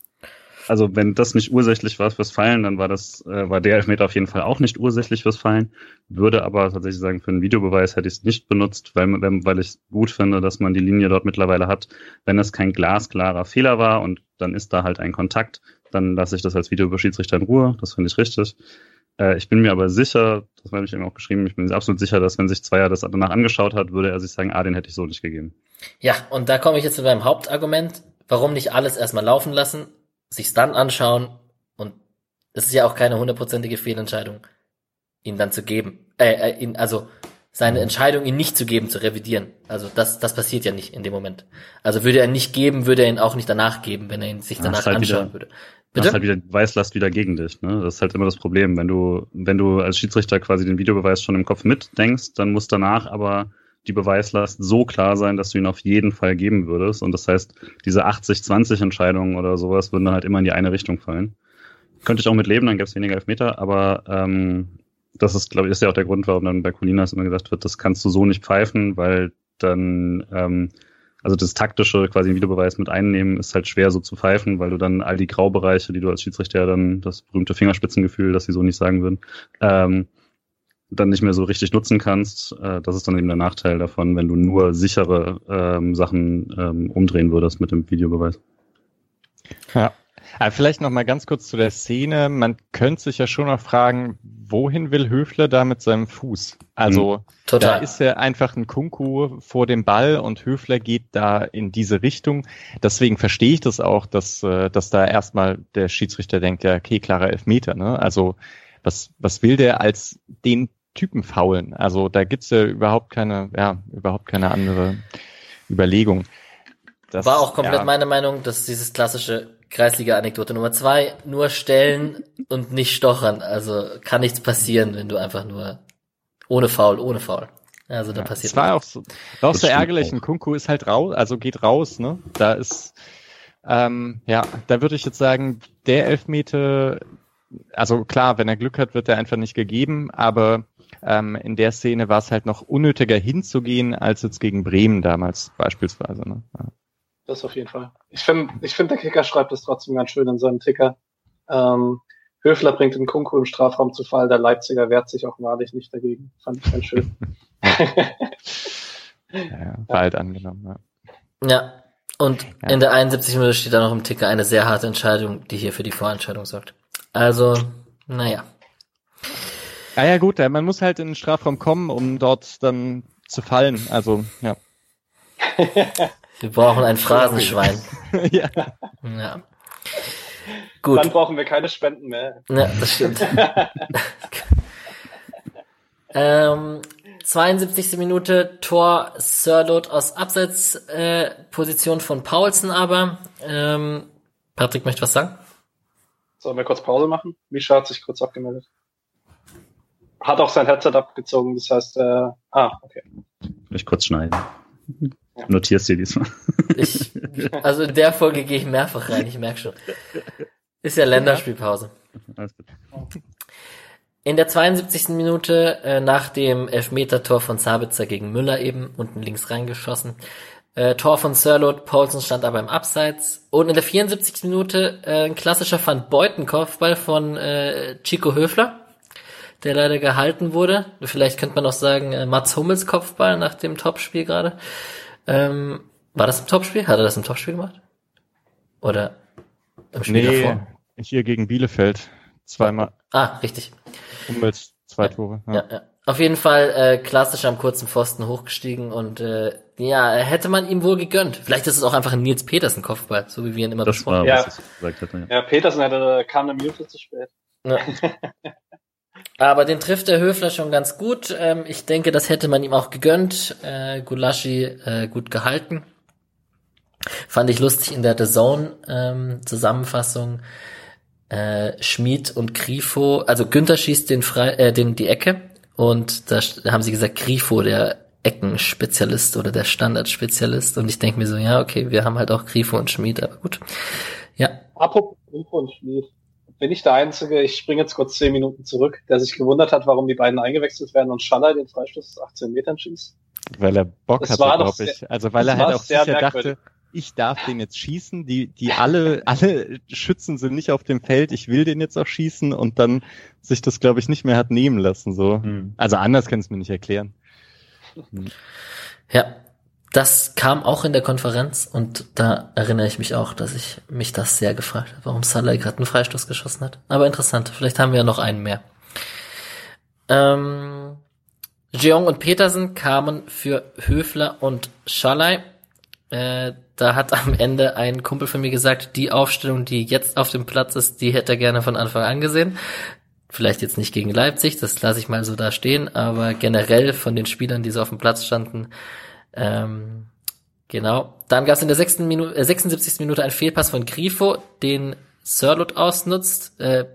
also wenn das nicht ursächlich war fürs Fallen, dann war das, äh, war der Elfmeter auf jeden Fall auch nicht ursächlich fürs Fallen. Würde aber tatsächlich sagen, für einen Videobeweis hätte ich es nicht benutzt, weil, weil ich gut finde, dass man die Linie dort mittlerweile hat. Wenn es kein glasklarer Fehler war und dann ist da halt ein Kontakt, dann lasse ich das als Videoschiedsrichter in Ruhe. Das finde ich richtig. Äh, ich bin mir aber sicher, das habe ich eben auch geschrieben, ich bin mir absolut sicher, dass wenn sich Zweier das danach angeschaut hat, würde er sich sagen, ah, den hätte ich so nicht gegeben. Ja, und da komme ich jetzt zu meinem Hauptargument. Warum nicht alles erstmal laufen lassen, sich's dann anschauen und es ist ja auch keine hundertprozentige Fehlentscheidung, ihn dann zu geben. Äh, äh, ihn, also seine Entscheidung, ihn nicht zu geben, zu revidieren. Also das, das passiert ja nicht in dem Moment. Also würde er ihn nicht geben, würde er ihn auch nicht danach geben, wenn er ihn sich danach halt anschauen wieder, würde. Bitte? Das halt wieder Beweislast wieder gegen dich. Ne? Das ist halt immer das Problem. Wenn du, wenn du als Schiedsrichter quasi den Videobeweis schon im Kopf mitdenkst, dann muss danach aber die Beweislast so klar sein, dass du ihn auf jeden Fall geben würdest. Und das heißt, diese 80-20 Entscheidungen oder sowas würden dann halt immer in die eine Richtung fallen. Könnte ich auch mit leben, dann gäbe es weniger Elfmeter, aber ähm, das ist, glaube ich, ist ja auch der Grund, warum dann bei Colinas immer gesagt wird, das kannst du so nicht pfeifen, weil dann ähm, also das taktische quasi Videobeweis mit einnehmen, ist halt schwer so zu pfeifen, weil du dann all die Graubereiche, die du als Schiedsrichter dann, das berühmte Fingerspitzengefühl, dass sie so nicht sagen würden, ähm, dann nicht mehr so richtig nutzen kannst. Äh, das ist dann eben der Nachteil davon, wenn du nur sichere ähm, Sachen ähm, umdrehen würdest mit dem Videobeweis. Ja. Aber vielleicht noch mal ganz kurz zu der Szene. Man könnte sich ja schon noch fragen, wohin will Höfler da mit seinem Fuß? Also mhm. Total. da ist ja einfach ein Kunku vor dem Ball und Höfler geht da in diese Richtung. Deswegen verstehe ich das auch, dass, äh, dass da erstmal der Schiedsrichter denkt, ja, okay, klarer Elfmeter. Ne? Also was, was will der als den Typen faulen? Also da gibt's ja überhaupt keine, ja, überhaupt keine andere Überlegung. Das, War auch komplett ja. meine Meinung, dass dieses klassische Kreisliga-Anekdote Nummer zwei, nur stellen und nicht stochern. Also kann nichts passieren, wenn du einfach nur ohne Foul, ohne Foul. Also da ja, passiert. Das war auch so, war auch so ärgerlich. Ein Kunku ist halt raus, also geht raus, ne? Da ist, ähm, ja, da würde ich jetzt sagen, der Elfmeter, also klar, wenn er Glück hat, wird er einfach nicht gegeben, aber ähm, in der Szene war es halt noch unnötiger hinzugehen, als jetzt gegen Bremen damals beispielsweise. Ne? Ja. Das auf jeden Fall. Ich finde, ich finde, der Kicker schreibt es trotzdem ganz schön in seinem Ticker. Ähm, Höfler bringt den Kunku im Strafraum zu Fall, der Leipziger wehrt sich auch wahrlich nicht dagegen. Fand ich ganz schön. ja, bald ja. angenommen, ja. Ja, und ja. in der 71 Minute steht da noch im Ticker eine sehr harte Entscheidung, die hier für die Vorentscheidung sorgt. Also, naja. Ja, ja, gut, man muss halt in den Strafraum kommen, um dort dann zu fallen. Also, ja. Wir brauchen ein Phrasenschwein. ja. ja. Gut. Dann brauchen wir keine Spenden mehr. Ja, das stimmt. ähm, 72. Minute Tor Sirlot aus Abseitsposition äh, von Paulsen aber. Ähm, Patrick möchte was sagen? Sollen wir kurz Pause machen? Misha hat sich kurz abgemeldet. Hat auch sein Headset abgezogen, das heißt, äh, ah, okay. Ich kurz schneiden. Ja. Notierst dir diesmal. Ich, also in der Folge gehe ich mehrfach rein, ich merke schon. Ist ja Länderspielpause. Alles gut. In der 72. Minute äh, nach dem Elfmeter-Tor von Sabitzer gegen Müller eben unten links reingeschossen. Äh, Tor von Sirlot, Paulsen stand aber im Abseits. Und in der 74. Minute äh, ein klassischer Van Beuten Kopfball von äh, Chico Höfler der leider gehalten wurde. Vielleicht könnte man auch sagen, äh, Mats Hummels Kopfball nach dem Topspiel gerade. Ähm, war das im Topspiel? Hat er das im Topspiel gemacht? Oder im Spiel nee, davor? hier gegen Bielefeld. Zweimal. Ah, richtig. Hummels, zwei Tore. Ja, ja. ja. Auf jeden Fall äh, klassisch am kurzen Pfosten hochgestiegen und äh, ja, hätte man ihm wohl gegönnt. Vielleicht ist es auch einfach ein Nils Petersen Kopfball, so wie wir ihn immer das besprochen haben. Ja. ja. ja, Petersen hatte, kam eine Minute zu spät. Ja. Aber den trifft der Höfler schon ganz gut. Ähm, ich denke, das hätte man ihm auch gegönnt. Äh, Gulaschi äh, gut gehalten. Fand ich lustig in der The Zone ähm, Zusammenfassung. Äh, Schmid und Grifo, also Günther schießt den, Fre äh, den die Ecke und da haben sie gesagt, Grifo, der Eckenspezialist oder der Standardspezialist. Und ich denke mir so, ja, okay, wir haben halt auch Grifo und Schmid, aber gut. Ja. Apropos Grifo und Schmid bin ich der Einzige, ich springe jetzt kurz zehn Minuten zurück, der sich gewundert hat, warum die beiden eingewechselt werden und Schaller den Freistoß 18 Metern schießt. Weil er Bock das hatte, glaube ich. Also weil er halt auch sicher dachte, ich darf den jetzt schießen, die, die alle, alle Schützen sind nicht auf dem Feld, ich will den jetzt auch schießen und dann sich das, glaube ich, nicht mehr hat nehmen lassen, so. Hm. Also anders kann es mir nicht erklären. Hm. Ja, das kam auch in der Konferenz und da erinnere ich mich auch, dass ich mich das sehr gefragt habe, warum Salah gerade einen Freistoß geschossen hat. Aber interessant, vielleicht haben wir ja noch einen mehr. Ähm, Jeong und Petersen kamen für Höfler und Schalay. Äh, da hat am Ende ein Kumpel von mir gesagt, die Aufstellung, die jetzt auf dem Platz ist, die hätte er gerne von Anfang an gesehen. Vielleicht jetzt nicht gegen Leipzig, das lasse ich mal so da stehen, aber generell von den Spielern, die so auf dem Platz standen, ähm, genau. Dann gab es in der 6. Minute, äh, 76. Minute einen Fehlpass von Grifo, den Sirlot ausnutzt. Äh,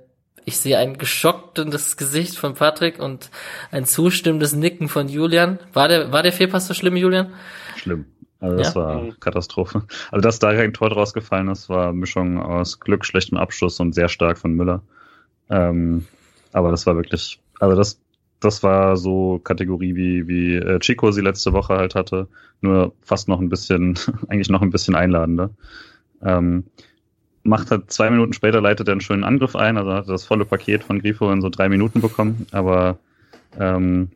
ich sehe ein geschocktes Gesicht von Patrick und ein zustimmendes Nicken von Julian. War der, war der Fehlpass so schlimm, Julian? Schlimm. Also das ja? war Katastrophe. Also dass da kein Tor draus gefallen ist, war Mischung aus Glück, schlechtem Abschluss und sehr stark von Müller. Ähm, aber das war wirklich, also das das war so Kategorie wie, wie äh, Chico sie letzte Woche halt hatte, nur fast noch ein bisschen, eigentlich noch ein bisschen einladender. Ähm, macht halt zwei Minuten später, leitet er einen schönen Angriff ein, also hat das volle Paket von Grifo in so drei Minuten bekommen, aber ähm,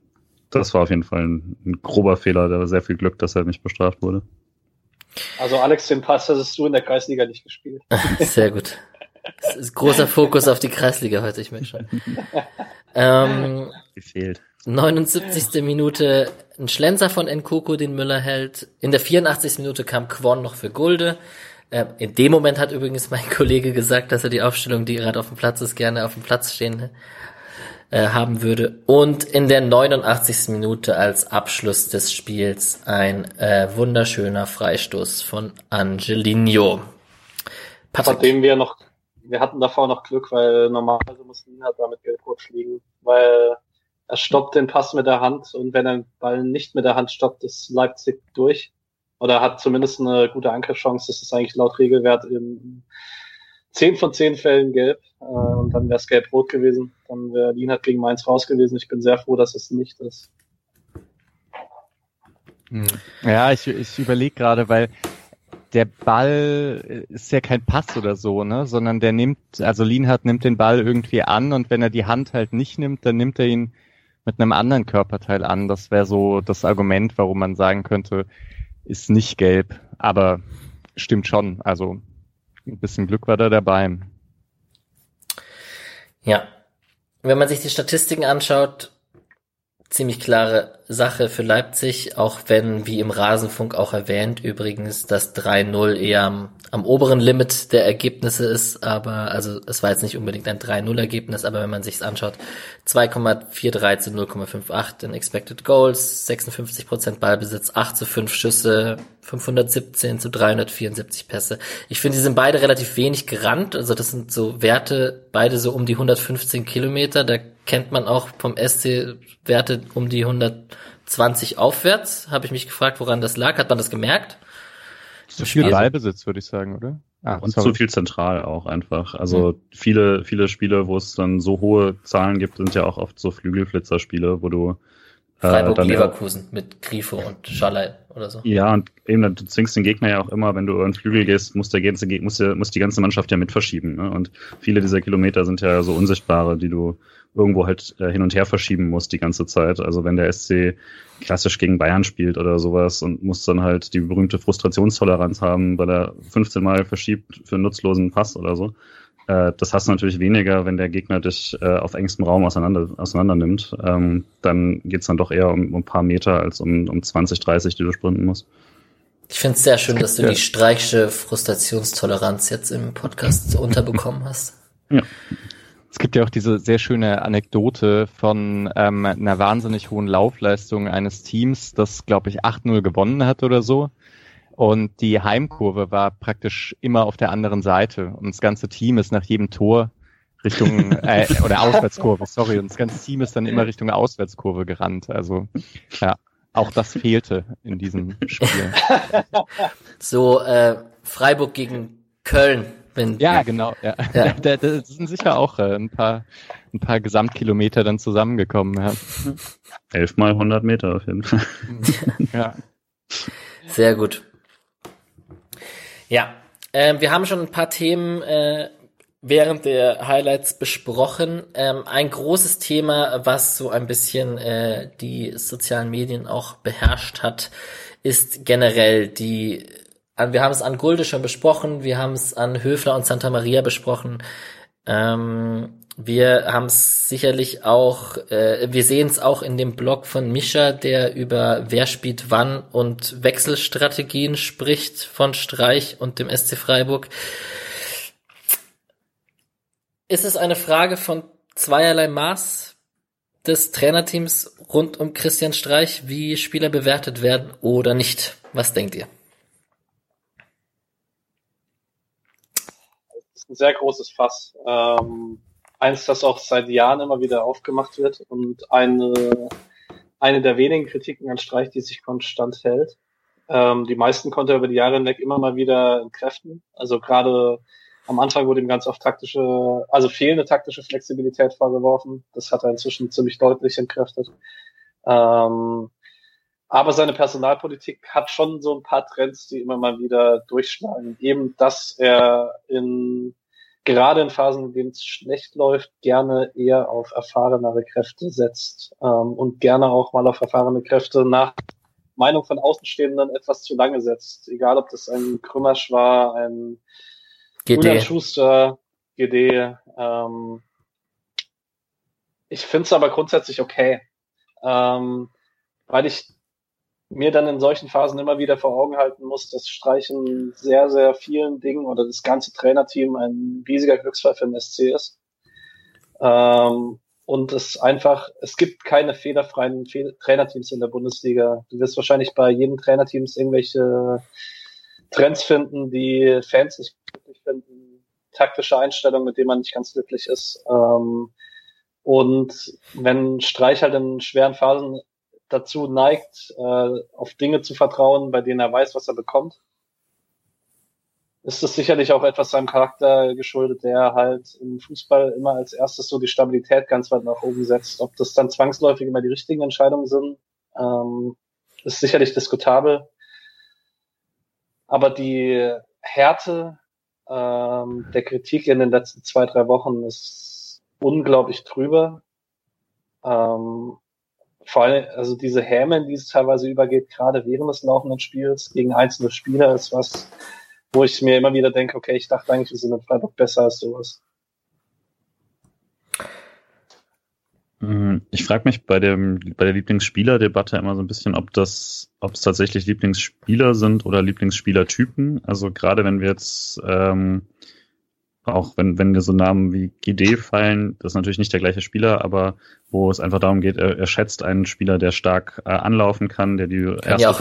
das war auf jeden Fall ein, ein grober Fehler, da war sehr viel Glück, dass er nicht bestraft wurde. Also Alex, den Pass hast du in der Kreisliga nicht gespielt. Sehr gut. Das ist großer Fokus auf die Kreisliga heute, ich merke schon. ähm, Gefehlt. 79. Minute ein Schlenzer von Nkoko, den Müller hält. In der 84. Minute kam Kwon noch für Gulde. Äh, in dem Moment hat übrigens mein Kollege gesagt, dass er die Aufstellung, die gerade auf dem Platz ist, gerne auf dem Platz stehen äh, haben würde. Und in der 89. Minute als Abschluss des Spiels ein äh, wunderschöner Freistoß von Angelino. Patrick. Von dem wir noch wir hatten davor noch Glück, weil normalerweise muss Nina damit gelb-rot fliegen, weil er stoppt den Pass mit der Hand und wenn er den Ball nicht mit der Hand stoppt, ist Leipzig durch. Oder hat zumindest eine gute Angriffschance. Das ist eigentlich laut Regelwert in 10 von 10 Fällen gelb. Äh, und dann wäre es gelb-rot gewesen. Dann wäre Lienhardt gegen Mainz raus gewesen. Ich bin sehr froh, dass es nicht ist. Ja, ich, ich überlege gerade, weil der Ball ist ja kein Pass oder so, ne, sondern der nimmt, also Lienhardt nimmt den Ball irgendwie an und wenn er die Hand halt nicht nimmt, dann nimmt er ihn mit einem anderen Körperteil an. Das wäre so das Argument, warum man sagen könnte, ist nicht gelb, aber stimmt schon. Also ein bisschen Glück war da dabei. Ja. Wenn man sich die Statistiken anschaut, ziemlich klare Sache für Leipzig, auch wenn, wie im Rasenfunk auch erwähnt, übrigens das 3-0 eher am, am, oberen Limit der Ergebnisse ist, aber also es war jetzt nicht unbedingt ein 3-0-Ergebnis, aber wenn man sich's anschaut, 2,43 zu 0,58 in Expected Goals, 56% Ballbesitz, 8 zu 5 Schüsse, 517 zu 374 Pässe. Ich finde, die sind beide relativ wenig gerannt, also das sind so Werte, beide so um die 115 Kilometer, da kennt man auch vom SC Werte um die 120 aufwärts. Habe ich mich gefragt, woran das lag. Hat man das gemerkt? Zu viel Ballbesitz, würde ich sagen, oder? Ah, und sorry. zu viel zentral auch einfach. Also mhm. viele, viele Spiele, wo es dann so hohe Zahlen gibt, sind ja auch oft so Flügelflitzer-Spiele, wo du Freiburg äh, Leverkusen mit Grifo und Schalay oder so. Ja, und eben, du zwingst den Gegner ja auch immer, wenn du über den Flügel gehst, muss der ganze, muss, der, muss die ganze Mannschaft ja mit verschieben. Ne? Und viele dieser Kilometer sind ja so unsichtbare, die du irgendwo halt äh, hin und her verschieben musst die ganze Zeit. Also wenn der SC klassisch gegen Bayern spielt oder sowas und muss dann halt die berühmte Frustrationstoleranz haben, weil er 15 Mal verschiebt für einen nutzlosen Pass oder so, äh, das hast du natürlich weniger, wenn der Gegner dich äh, auf engstem Raum auseinander, auseinander nimmt. Ähm, dann geht's dann doch eher um, um ein paar Meter als um, um 20, 30, die du sprinten musst. Ich finde es sehr schön, dass du ja. die streichsche Frustrationstoleranz jetzt im Podcast unterbekommen hast. Ja. Es gibt ja auch diese sehr schöne Anekdote von ähm, einer wahnsinnig hohen Laufleistung eines Teams, das, glaube ich, 8-0 gewonnen hat oder so. Und die Heimkurve war praktisch immer auf der anderen Seite. Und das ganze Team ist nach jedem Tor Richtung, äh, oder Auswärtskurve, sorry. Und das ganze Team ist dann immer Richtung Auswärtskurve gerannt. Also, ja, auch das fehlte in diesem Spiel. So, äh, Freiburg gegen Köln. Wenn, ja, genau. Ja. ja. Da, da sind sicher auch äh, ein paar ein paar Gesamtkilometer dann zusammengekommen. Ja. Elf mal 100 Meter auf jeden Fall. ja. Sehr gut. Ja, ähm, wir haben schon ein paar Themen äh, während der Highlights besprochen. Ähm, ein großes Thema, was so ein bisschen äh, die sozialen Medien auch beherrscht hat, ist generell die, wir haben es an Gulde schon besprochen, wir haben es an Höfler und Santa Maria besprochen. Ähm, wir haben es sicherlich auch, äh, wir sehen es auch in dem Blog von Mischa, der über wer spielt wann und Wechselstrategien spricht von Streich und dem SC Freiburg. Ist es eine Frage von zweierlei Maß des Trainerteams rund um Christian Streich, wie Spieler bewertet werden oder nicht? Was denkt ihr? Das ist ein sehr großes Fass. Ähm eins, das auch seit Jahren immer wieder aufgemacht wird und eine, eine der wenigen Kritiken an Streich, die sich konstant hält. Ähm, die meisten konnte er über die Jahre hinweg immer mal wieder entkräften. Also gerade am Anfang wurde ihm ganz oft taktische, also fehlende taktische Flexibilität vorgeworfen. Das hat er inzwischen ziemlich deutlich entkräftet. Ähm, aber seine Personalpolitik hat schon so ein paar Trends, die immer mal wieder durchschlagen. Eben, dass er in gerade in Phasen, in denen es schlecht läuft, gerne eher auf erfahrenere Kräfte setzt ähm, und gerne auch mal auf erfahrene Kräfte nach Meinung von Außenstehenden etwas zu lange setzt. Egal, ob das ein Krümmersch war, ein GD. Schuster, GD. Ähm, ich finde es aber grundsätzlich okay, ähm, weil ich mir dann in solchen Phasen immer wieder vor Augen halten muss, dass Streichen sehr, sehr vielen Dingen oder das ganze Trainerteam ein riesiger Glücksfall für den SC ist. Ähm, und es einfach, es gibt keine fehlerfreien Fe Trainerteams in der Bundesliga. Du wirst wahrscheinlich bei jedem Trainerteams irgendwelche Trends finden, die Fans nicht glücklich finden, taktische Einstellungen, mit denen man nicht ganz glücklich ist. Ähm, und wenn Streich halt in schweren Phasen dazu neigt, äh, auf Dinge zu vertrauen, bei denen er weiß, was er bekommt, ist das sicherlich auch etwas seinem Charakter geschuldet, der halt im Fußball immer als erstes so die Stabilität ganz weit nach oben setzt. Ob das dann zwangsläufig immer die richtigen Entscheidungen sind, ähm, ist sicherlich diskutabel. Aber die Härte ähm, der Kritik in den letzten zwei, drei Wochen ist unglaublich trübe. Ähm, vor allem, also diese Häme, in die es teilweise übergeht, gerade während des laufenden Spiels gegen einzelne Spieler, ist was, wo ich mir immer wieder denke, okay, ich dachte eigentlich, wir sind in Freiburg besser als sowas. Hm, ich frage mich bei dem bei der Lieblingsspieler-Debatte immer so ein bisschen, ob das, ob es tatsächlich Lieblingsspieler sind oder Lieblingsspielertypen. Also gerade wenn wir jetzt ähm, auch wenn, wenn so Namen wie GD fallen, das ist natürlich nicht der gleiche Spieler, aber wo es einfach darum geht, er, er schätzt einen Spieler, der stark äh, anlaufen kann, der die kann erste ja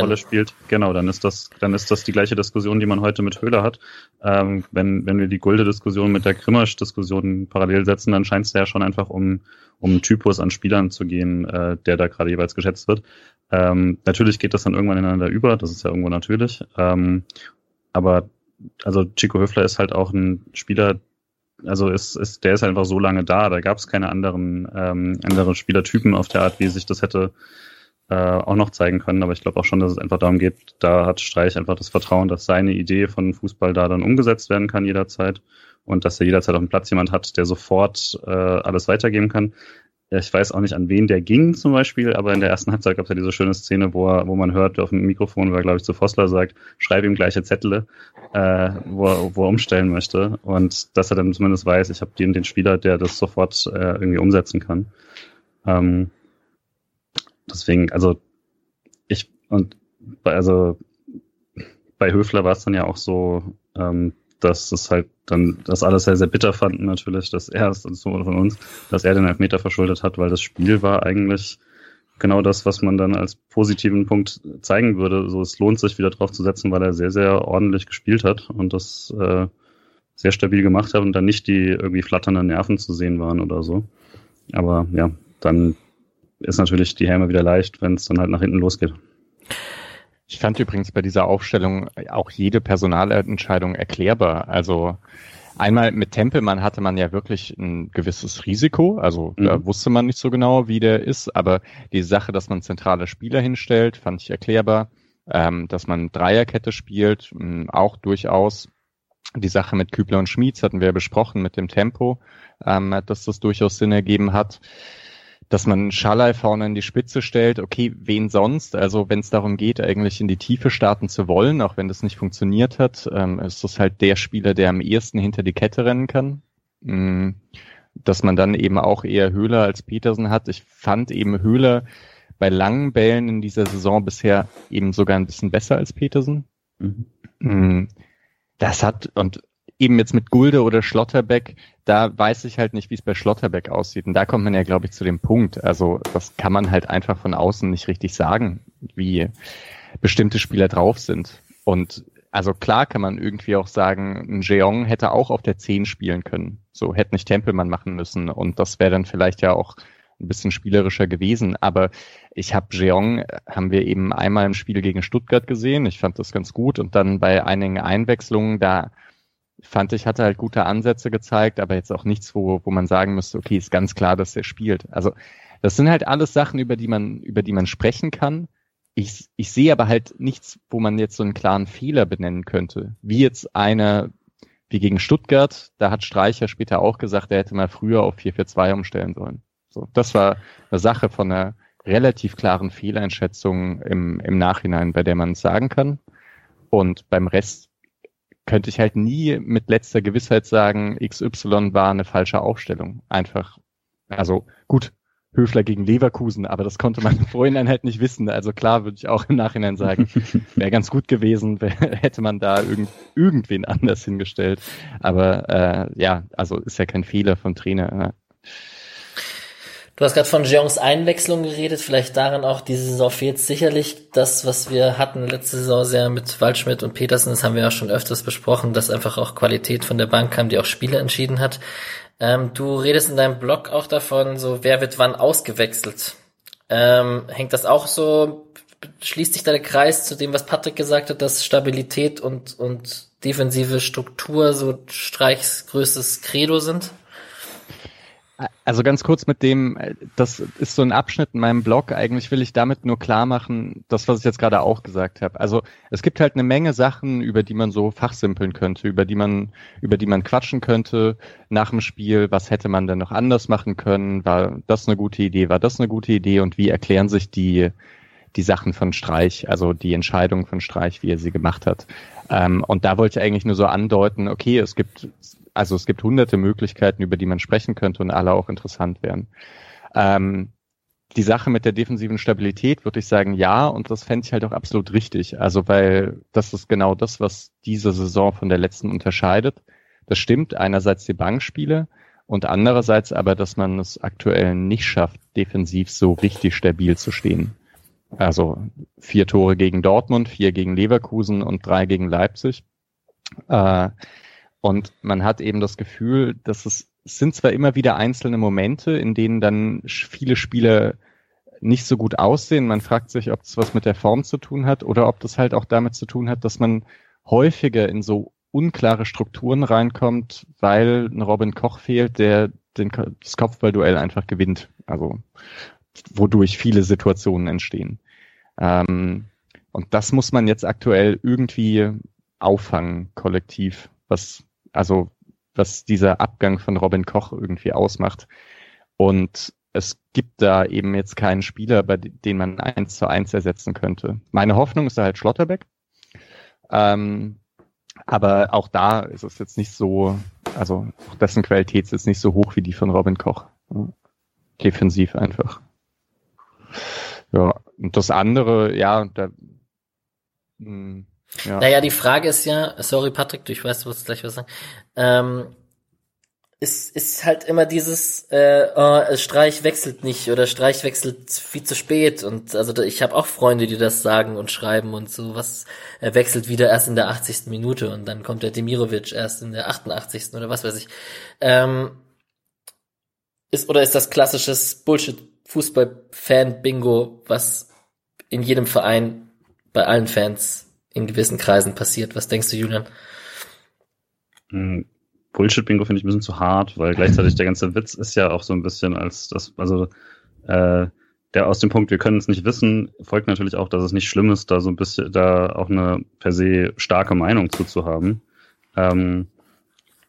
Rolle spielt. Genau, dann ist das, dann ist das die gleiche Diskussion, die man heute mit Höhler hat. Ähm, wenn, wenn wir die Gulde-Diskussion mit der Grimmersch-Diskussion parallel setzen, dann scheint es ja schon einfach um, um einen Typus an Spielern zu gehen, äh, der da gerade jeweils geschätzt wird. Ähm, natürlich geht das dann irgendwann ineinander über, das ist ja irgendwo natürlich. Ähm, aber also Chico Höfler ist halt auch ein Spieler, also ist, ist, der ist einfach so lange da. Da gab es keine anderen, ähm, anderen Spielertypen auf der Art, wie sich das hätte äh, auch noch zeigen können. Aber ich glaube auch schon, dass es einfach darum geht, da hat Streich einfach das Vertrauen, dass seine Idee von Fußball da dann umgesetzt werden kann jederzeit und dass er jederzeit auf dem Platz jemand hat, der sofort äh, alles weitergeben kann. Ja, ich weiß auch nicht, an wen der ging zum Beispiel, aber in der ersten Halbzeit gab es ja diese schöne Szene, wo, er, wo man hört auf dem Mikrofon, wo er, glaube ich, zu Vossler sagt, schreib ihm gleiche Zettel, äh, wo, er, wo er umstellen möchte. Und dass er dann zumindest weiß, ich habe den, den Spieler, der das sofort äh, irgendwie umsetzen kann. Ähm, deswegen, also ich und bei, also bei Höfler war es dann ja auch so, ähm, dass es halt dann das alles sehr, sehr bitter fanden natürlich, dass er es so von uns, dass er den Elfmeter verschuldet hat, weil das Spiel war eigentlich genau das, was man dann als positiven Punkt zeigen würde. So, es lohnt sich wieder drauf zu setzen, weil er sehr, sehr ordentlich gespielt hat und das äh, sehr stabil gemacht hat und dann nicht die irgendwie flatternden Nerven zu sehen waren oder so. Aber ja, dann ist natürlich die Helme wieder leicht, wenn es dann halt nach hinten losgeht. Ich fand übrigens bei dieser Aufstellung auch jede Personalentscheidung erklärbar. Also einmal mit Tempelmann hatte man ja wirklich ein gewisses Risiko. Also mhm. da wusste man nicht so genau, wie der ist. Aber die Sache, dass man zentrale Spieler hinstellt, fand ich erklärbar. Ähm, dass man Dreierkette spielt, auch durchaus. Die Sache mit Kübler und Schmieds hatten wir ja besprochen mit dem Tempo, ähm, dass das durchaus Sinn ergeben hat dass man Schalai vorne in die Spitze stellt, okay, wen sonst? Also wenn es darum geht, eigentlich in die Tiefe starten zu wollen, auch wenn das nicht funktioniert hat, ähm, ist das halt der Spieler, der am ehesten hinter die Kette rennen kann. Mm, dass man dann eben auch eher Höhler als Petersen hat. Ich fand eben Höhler bei langen Bällen in dieser Saison bisher eben sogar ein bisschen besser als Petersen. Mhm. Mm, das hat, und eben jetzt mit Gulde oder Schlotterbeck, da weiß ich halt nicht, wie es bei Schlotterbeck aussieht. Und da kommt man ja, glaube ich, zu dem Punkt. Also das kann man halt einfach von außen nicht richtig sagen, wie bestimmte Spieler drauf sind. Und also klar kann man irgendwie auch sagen, ein Jeong hätte auch auf der 10 spielen können. So hätte nicht Tempelmann machen müssen. Und das wäre dann vielleicht ja auch ein bisschen spielerischer gewesen. Aber ich habe Jeong, haben wir eben einmal im Spiel gegen Stuttgart gesehen. Ich fand das ganz gut. Und dann bei einigen Einwechslungen, da fand ich, hatte halt gute Ansätze gezeigt, aber jetzt auch nichts, wo, wo man sagen müsste, okay, ist ganz klar, dass er spielt. Also das sind halt alles Sachen, über die man, über die man sprechen kann. Ich, ich sehe aber halt nichts, wo man jetzt so einen klaren Fehler benennen könnte. Wie jetzt eine, wie gegen Stuttgart, da hat Streicher später auch gesagt, er hätte mal früher auf 4-4-2 umstellen sollen. So, das war eine Sache von einer relativ klaren Fehleinschätzung im, im Nachhinein, bei der man es sagen kann. Und beim Rest könnte ich halt nie mit letzter Gewissheit sagen, XY war eine falsche Aufstellung. Einfach, also gut, Höfler gegen Leverkusen, aber das konnte man im Vorhinein halt nicht wissen. Also klar würde ich auch im Nachhinein sagen, wäre ganz gut gewesen, wär, hätte man da irgend, irgendwen anders hingestellt. Aber äh, ja, also ist ja kein Fehler vom Trainer. Ne? Du hast gerade von Jeongs Einwechslung geredet, vielleicht daran auch, diese Saison fehlt sicherlich das, was wir hatten letzte Saison sehr mit Waldschmidt und Petersen, das haben wir ja schon öfters besprochen, dass einfach auch Qualität von der Bank kam, die auch Spiele entschieden hat. Ähm, du redest in deinem Blog auch davon, so wer wird wann ausgewechselt. Ähm, hängt das auch so, schließt sich da der Kreis zu dem, was Patrick gesagt hat, dass Stabilität und, und defensive Struktur so Streichs größtes Credo sind? Also ganz kurz mit dem, das ist so ein Abschnitt in meinem Blog. Eigentlich will ich damit nur klar machen, das, was ich jetzt gerade auch gesagt habe. Also es gibt halt eine Menge Sachen, über die man so fachsimpeln könnte, über die man, über die man quatschen könnte nach dem Spiel. Was hätte man denn noch anders machen können? War das eine gute Idee? War das eine gute Idee? Und wie erklären sich die, die Sachen von Streich, also die Entscheidung von Streich, wie er sie gemacht hat. Ähm, und da wollte ich eigentlich nur so andeuten, okay, es gibt also es gibt hunderte Möglichkeiten, über die man sprechen könnte und alle auch interessant wären. Ähm, die Sache mit der defensiven Stabilität würde ich sagen, ja, und das fände ich halt auch absolut richtig. Also, weil das ist genau das, was diese Saison von der letzten unterscheidet. Das stimmt, einerseits die Bankspiele und andererseits aber, dass man es aktuell nicht schafft, defensiv so richtig stabil zu stehen. Also vier Tore gegen Dortmund, vier gegen Leverkusen und drei gegen Leipzig. Äh, und man hat eben das Gefühl, dass es, es sind zwar immer wieder einzelne Momente, in denen dann viele Spieler nicht so gut aussehen. Man fragt sich, ob das was mit der Form zu tun hat oder ob das halt auch damit zu tun hat, dass man häufiger in so unklare Strukturen reinkommt, weil ein Robin Koch fehlt, der den, das Kopfballduell einfach gewinnt. Also wodurch viele Situationen entstehen. Ähm, und das muss man jetzt aktuell irgendwie auffangen, kollektiv, was, also, was dieser Abgang von Robin Koch irgendwie ausmacht. Und es gibt da eben jetzt keinen Spieler, bei den man eins zu eins ersetzen könnte. Meine Hoffnung ist da halt Schlotterbeck. Ähm, aber auch da ist es jetzt nicht so, also dessen Qualität ist jetzt nicht so hoch wie die von Robin Koch. Defensiv einfach. Ja, und das andere, ja, da, mh, hm, ja. Naja, die Frage ist ja, sorry Patrick, du, ich weiß, du wirst gleich was sagen, ähm, ist, ist halt immer dieses äh, oh, Streich wechselt nicht oder Streich wechselt viel zu spät und also ich habe auch Freunde, die das sagen und schreiben und so was er wechselt wieder erst in der 80. Minute und dann kommt der Demirovic erst in der 88. oder was weiß ich. Ähm, ist oder ist das klassisches Bullshit Fußball-Fan Bingo, was in jedem Verein bei allen Fans in gewissen Kreisen passiert. Was denkst du, Julian? Hm, Bullshit-Bingo finde ich ein bisschen zu hart, weil gleichzeitig der ganze Witz ist ja auch so ein bisschen als das, also äh, der aus dem Punkt, wir können es nicht wissen, folgt natürlich auch, dass es nicht schlimm ist, da so ein bisschen, da auch eine per se starke Meinung zuzuhaben. Ähm,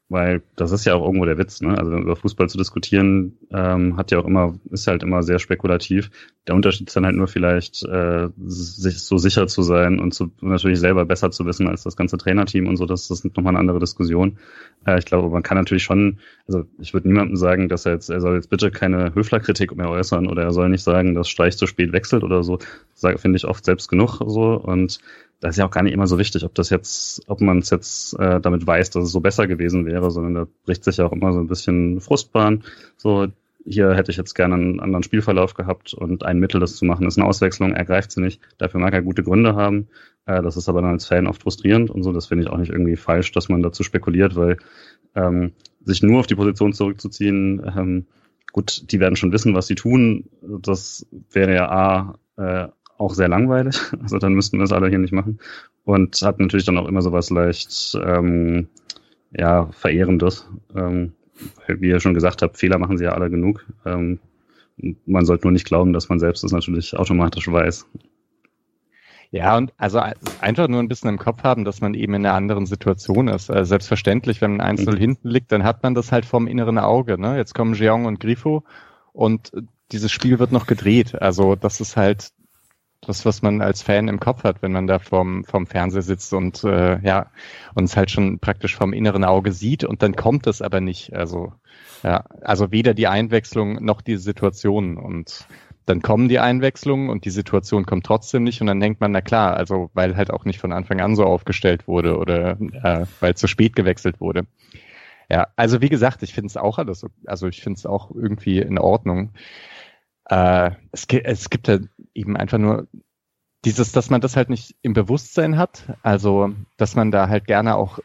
weil das ist ja auch irgendwo der Witz, ne? Also über Fußball zu diskutieren, ähm, hat ja auch immer, ist halt immer sehr spekulativ. Der Unterschied ist dann halt nur vielleicht, äh, sich so sicher zu sein und zu, natürlich selber besser zu wissen als das ganze Trainerteam und so, das, das ist nochmal eine andere Diskussion. Äh, ich glaube, man kann natürlich schon, also ich würde niemandem sagen, dass er jetzt, er soll jetzt bitte keine Höflerkritik mehr äußern oder er soll nicht sagen, dass Streich zu spät wechselt oder so. Finde ich oft selbst genug so und das ist ja auch gar nicht immer so wichtig, ob das jetzt, ob man es jetzt äh, damit weiß, dass es so besser gewesen wäre, sondern da bricht sich ja auch immer so ein bisschen Frustbahn. So, hier hätte ich jetzt gerne einen anderen Spielverlauf gehabt und ein Mittel, das zu machen, ist eine Auswechslung, er greift sie nicht. Dafür mag er gute Gründe haben. Äh, das ist aber dann als Fan oft frustrierend und so. Das finde ich auch nicht irgendwie falsch, dass man dazu spekuliert, weil ähm, sich nur auf die Position zurückzuziehen, ähm, gut, die werden schon wissen, was sie tun. Das wäre ja A, äh, auch sehr langweilig. Also dann müssten wir es alle hier nicht machen. Und hat natürlich dann auch immer so was leicht, ähm, ja, Verehrendes. Ähm, wie ihr schon gesagt habt, Fehler machen sie ja alle genug. Ähm, man sollte nur nicht glauben, dass man selbst das natürlich automatisch weiß. Ja, und also einfach nur ein bisschen im Kopf haben, dass man eben in einer anderen Situation ist. Also selbstverständlich, wenn man 1-0 mhm. hinten liegt, dann hat man das halt vom inneren Auge. Ne? Jetzt kommen Jeong und Grifo und dieses Spiel wird noch gedreht. Also das ist halt das, was man als Fan im Kopf hat, wenn man da vorm, vorm Fernseher sitzt und äh, ja, uns halt schon praktisch vom inneren Auge sieht und dann kommt es aber nicht. Also, ja, also weder die Einwechslung noch die Situation und dann kommen die Einwechslungen und die Situation kommt trotzdem nicht und dann denkt man, na klar, also weil halt auch nicht von Anfang an so aufgestellt wurde oder äh, weil zu spät gewechselt wurde. Ja, also wie gesagt, ich finde es auch alles, also ich finde es auch irgendwie in Ordnung. Äh, es, es gibt ja eben einfach nur dieses, dass man das halt nicht im Bewusstsein hat, also dass man da halt gerne auch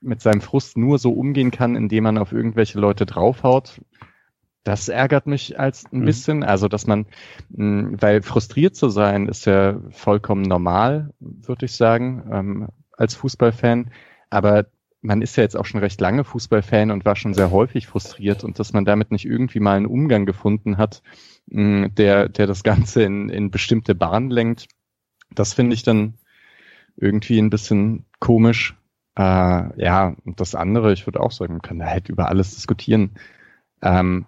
mit seinem Frust nur so umgehen kann, indem man auf irgendwelche Leute draufhaut. Das ärgert mich als ein mhm. bisschen, also dass man, mh, weil frustriert zu sein ist ja vollkommen normal, würde ich sagen, ähm, als Fußballfan. Aber man ist ja jetzt auch schon recht lange Fußballfan und war schon sehr häufig frustriert und dass man damit nicht irgendwie mal einen Umgang gefunden hat, der, der das Ganze in, in bestimmte Bahnen lenkt. Das finde ich dann irgendwie ein bisschen komisch. Äh, ja, und das andere, ich würde auch sagen, man kann da halt über alles diskutieren. Ähm,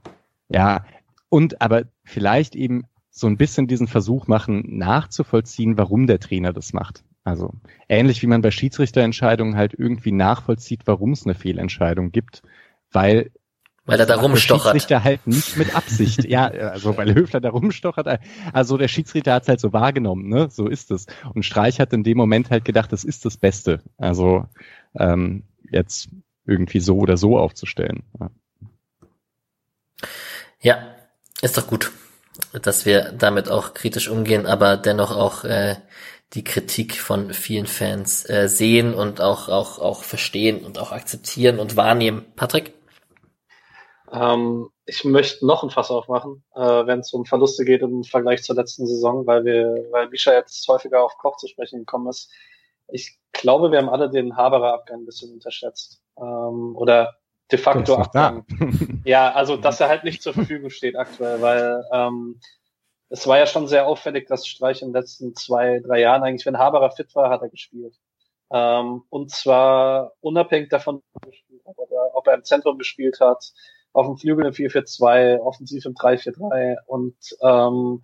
ja, und aber vielleicht eben so ein bisschen diesen Versuch machen, nachzuvollziehen, warum der Trainer das macht. Also ähnlich wie man bei Schiedsrichterentscheidungen halt irgendwie nachvollzieht, warum es eine Fehlentscheidung gibt, weil weil er da rumstochert. Der Schiedsrichter halt nicht mit Absicht. ja, also weil Höfler da rumstochert. Also der Schiedsrichter hat es halt so wahrgenommen, ne? So ist es. Und Streich hat in dem Moment halt gedacht, das ist das Beste. Also ähm, jetzt irgendwie so oder so aufzustellen. Ja. ja, ist doch gut, dass wir damit auch kritisch umgehen, aber dennoch auch äh, die Kritik von vielen Fans äh, sehen und auch, auch, auch verstehen und auch akzeptieren und wahrnehmen. Patrick? Ähm, ich möchte noch ein Fass aufmachen, äh, wenn es um Verluste geht im Vergleich zur letzten Saison, weil wir, weil Misha jetzt häufiger auf Koch zu sprechen gekommen ist. Ich glaube, wir haben alle den Haberer Abgang ein bisschen unterschätzt. Ähm, oder de facto Abgang. ja, also dass er halt nicht zur Verfügung steht aktuell, weil ähm, es war ja schon sehr auffällig, dass Streich in den letzten zwei, drei Jahren eigentlich, wenn Haberer fit war, hat er gespielt. Ähm, und zwar unabhängig davon, ob er, im Zentrum gespielt hat, auf dem Flügel im 4-4-2, offensiv im 3-4-3 und ähm,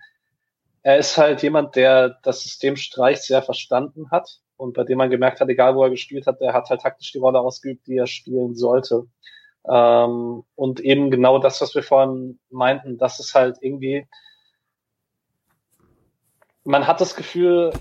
er ist halt jemand, der das System Streich sehr verstanden hat und bei dem man gemerkt hat, egal wo er gespielt hat, der hat halt taktisch die Rolle ausgeübt, die er spielen sollte. Ähm, und eben genau das, was wir vorhin meinten, das ist halt irgendwie, man hat das Gefühl,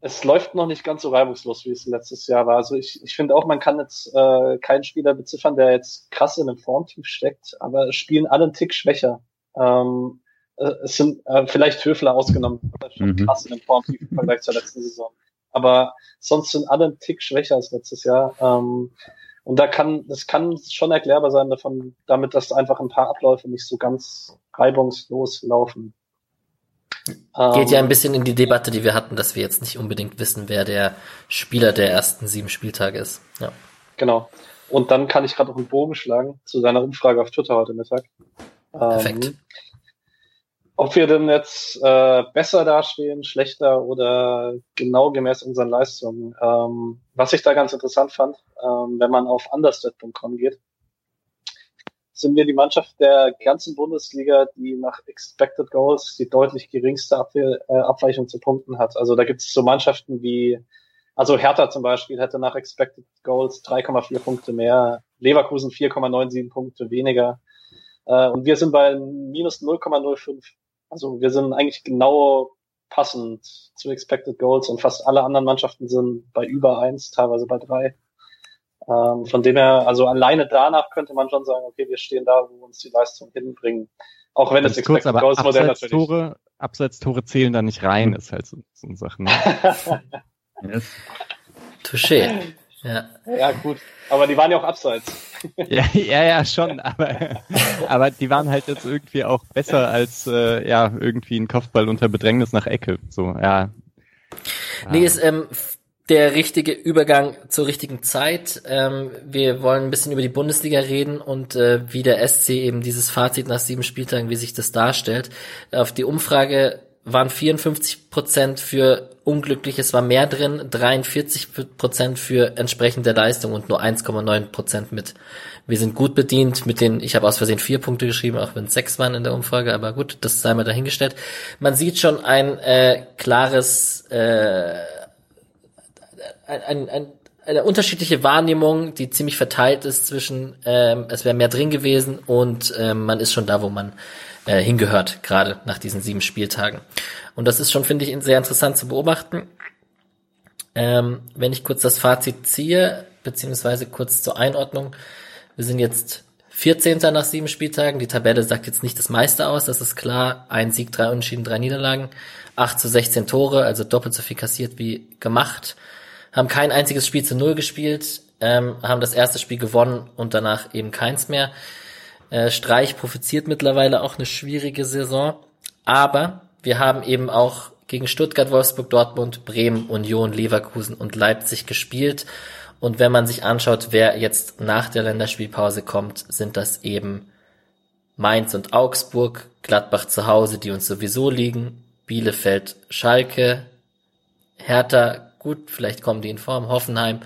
es läuft noch nicht ganz so reibungslos, wie es letztes Jahr war. Also ich, ich finde auch, man kann jetzt äh, keinen Spieler beziffern, der jetzt krass in einem Formtief steckt, aber es spielen alle einen Tick schwächer. Ähm, äh, es sind äh, vielleicht Höfler ausgenommen, schon mhm. krass in einem Formtief im Vergleich zur letzten Saison. Aber sonst sind alle einen Tick schwächer als letztes Jahr. Ähm, und da kann, das kann schon erklärbar sein davon, damit, dass einfach ein paar Abläufe nicht so ganz reibungslos laufen. Geht ja ein ähm, bisschen in die Debatte, die wir hatten, dass wir jetzt nicht unbedingt wissen, wer der Spieler der ersten sieben Spieltage ist. Ja. Genau. Und dann kann ich gerade noch einen Bogen schlagen zu seiner Umfrage auf Twitter heute Mittag. Perfekt. Ähm, ob wir denn jetzt äh, besser dastehen, schlechter oder genau gemäß unseren Leistungen. Ähm, was ich da ganz interessant fand, ähm, wenn man auf understat.com geht, sind wir die Mannschaft der ganzen Bundesliga, die nach Expected Goals die deutlich geringste Abwehr, äh, Abweichung zu Punkten hat. Also da gibt es so Mannschaften wie, also Hertha zum Beispiel hätte nach Expected Goals 3,4 Punkte mehr, Leverkusen 4,97 Punkte weniger. Äh, und wir sind bei minus 0,05. Also wir sind eigentlich genau passend zu Expected Goals und fast alle anderen Mannschaften sind bei über eins, teilweise bei drei. Ähm, von dem her, also alleine danach könnte man schon sagen, okay, wir stehen da, wo uns die Leistung hinbringen. Auch wenn es Expected kurz, Goals Modell natürlich. Tore, Abseits-Tore zählen da nicht rein, ist halt so, so eine Sache. Ne? yes. Touché. Ja. ja, gut. Aber die waren ja auch abseits. ja, ja, ja, schon. Aber, aber die waren halt jetzt irgendwie auch besser als äh, ja irgendwie ein Kopfball unter Bedrängnis nach Ecke. So, ja. Nee, ist ähm, der richtige Übergang zur richtigen Zeit. Ähm, wir wollen ein bisschen über die Bundesliga reden und äh, wie der SC eben dieses Fazit nach sieben Spieltagen, wie sich das darstellt. Auf die Umfrage waren 54 Prozent für unglücklich, es war mehr drin, 43 Prozent für entsprechende Leistung und nur 1,9 Prozent mit wir sind gut bedient mit den, ich habe aus Versehen vier Punkte geschrieben, auch wenn es sechs waren in der Umfrage, aber gut, das sei mal dahingestellt. Man sieht schon ein äh, klares äh, ein, ein, eine unterschiedliche Wahrnehmung, die ziemlich verteilt ist zwischen, ähm, es wäre mehr drin gewesen und ähm, man ist schon da, wo man äh, hingehört, gerade nach diesen sieben Spieltagen. Und das ist schon, finde ich, sehr interessant zu beobachten. Ähm, wenn ich kurz das Fazit ziehe, beziehungsweise kurz zur Einordnung. Wir sind jetzt 14. nach sieben Spieltagen. Die Tabelle sagt jetzt nicht das meiste aus, das ist klar. Ein Sieg, drei Unentschieden, drei Niederlagen. 8 zu 16 Tore, also doppelt so viel kassiert wie gemacht haben kein einziges Spiel zu Null gespielt, ähm, haben das erste Spiel gewonnen und danach eben keins mehr. Äh, Streich profitiert mittlerweile auch eine schwierige Saison, aber wir haben eben auch gegen Stuttgart, Wolfsburg, Dortmund, Bremen, Union, Leverkusen und Leipzig gespielt. Und wenn man sich anschaut, wer jetzt nach der Länderspielpause kommt, sind das eben Mainz und Augsburg, Gladbach zu Hause, die uns sowieso liegen, Bielefeld, Schalke, Hertha, gut, vielleicht kommen die in Form, Hoffenheim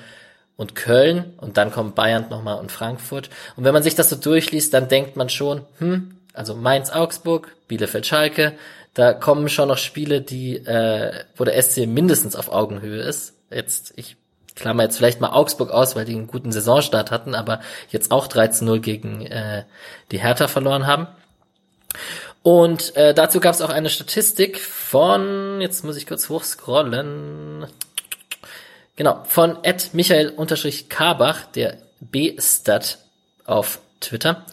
und Köln und dann kommt Bayern nochmal und Frankfurt. Und wenn man sich das so durchliest, dann denkt man schon, hm, also Mainz, Augsburg, Bielefeld, Schalke, da kommen schon noch Spiele, die, äh, wo der SC mindestens auf Augenhöhe ist. Jetzt, ich klammer jetzt vielleicht mal Augsburg aus, weil die einen guten Saisonstart hatten, aber jetzt auch 13-0 gegen äh, die Hertha verloren haben. Und äh, dazu gab es auch eine Statistik von, jetzt muss ich kurz hochscrollen, Genau, von Ed Michael-Karbach, der B-Stat auf Twitter,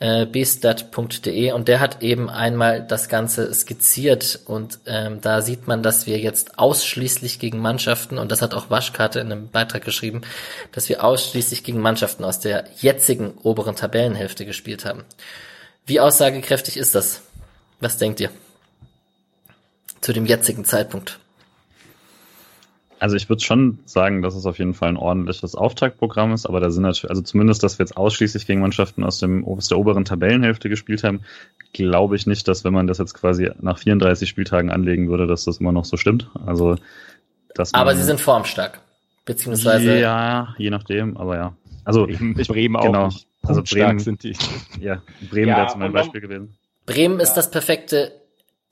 äh, bstat.de und der hat eben einmal das Ganze skizziert und ähm, da sieht man, dass wir jetzt ausschließlich gegen Mannschaften, und das hat auch Waschkarte in einem Beitrag geschrieben, dass wir ausschließlich gegen Mannschaften aus der jetzigen oberen Tabellenhälfte gespielt haben. Wie aussagekräftig ist das? Was denkt ihr? Zu dem jetzigen Zeitpunkt? Also ich würde schon sagen, dass es auf jeden Fall ein ordentliches Auftaktprogramm ist, aber da sind natürlich, also zumindest, dass wir jetzt ausschließlich gegen Mannschaften aus, dem, aus der oberen Tabellenhälfte gespielt haben, glaube ich nicht, dass wenn man das jetzt quasi nach 34 Spieltagen anlegen würde, dass das immer noch so stimmt. Also dass Aber sie sind formstark. Beziehungsweise. Ja, je nachdem, aber ja. Also Bremen, ich, Bremen auch genau. nicht. Also Bremen, sind die. ja, Bremen Ja, wäre man- Beispiel gewesen. Bremen ist Ja. das perfekte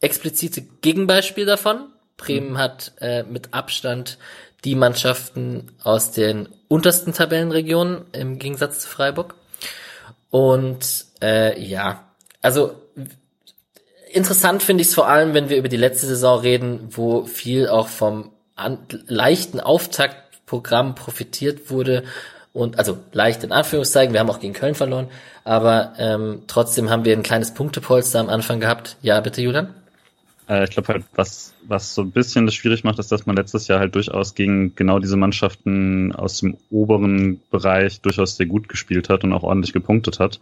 explizite Gegenbeispiel davon. Bremen hat äh, mit Abstand die Mannschaften aus den untersten Tabellenregionen im Gegensatz zu Freiburg. Und äh, ja, also interessant finde ich es vor allem, wenn wir über die letzte Saison reden, wo viel auch vom an, leichten Auftaktprogramm profitiert wurde. Und also leicht in Anführungszeichen, wir haben auch gegen Köln verloren, aber ähm, trotzdem haben wir ein kleines Punktepolster am Anfang gehabt. Ja, bitte, Julian? Äh, ich glaube halt, was, was so ein bisschen das schwierig macht, ist, dass man letztes Jahr halt durchaus gegen genau diese Mannschaften aus dem oberen Bereich durchaus sehr gut gespielt hat und auch ordentlich gepunktet hat.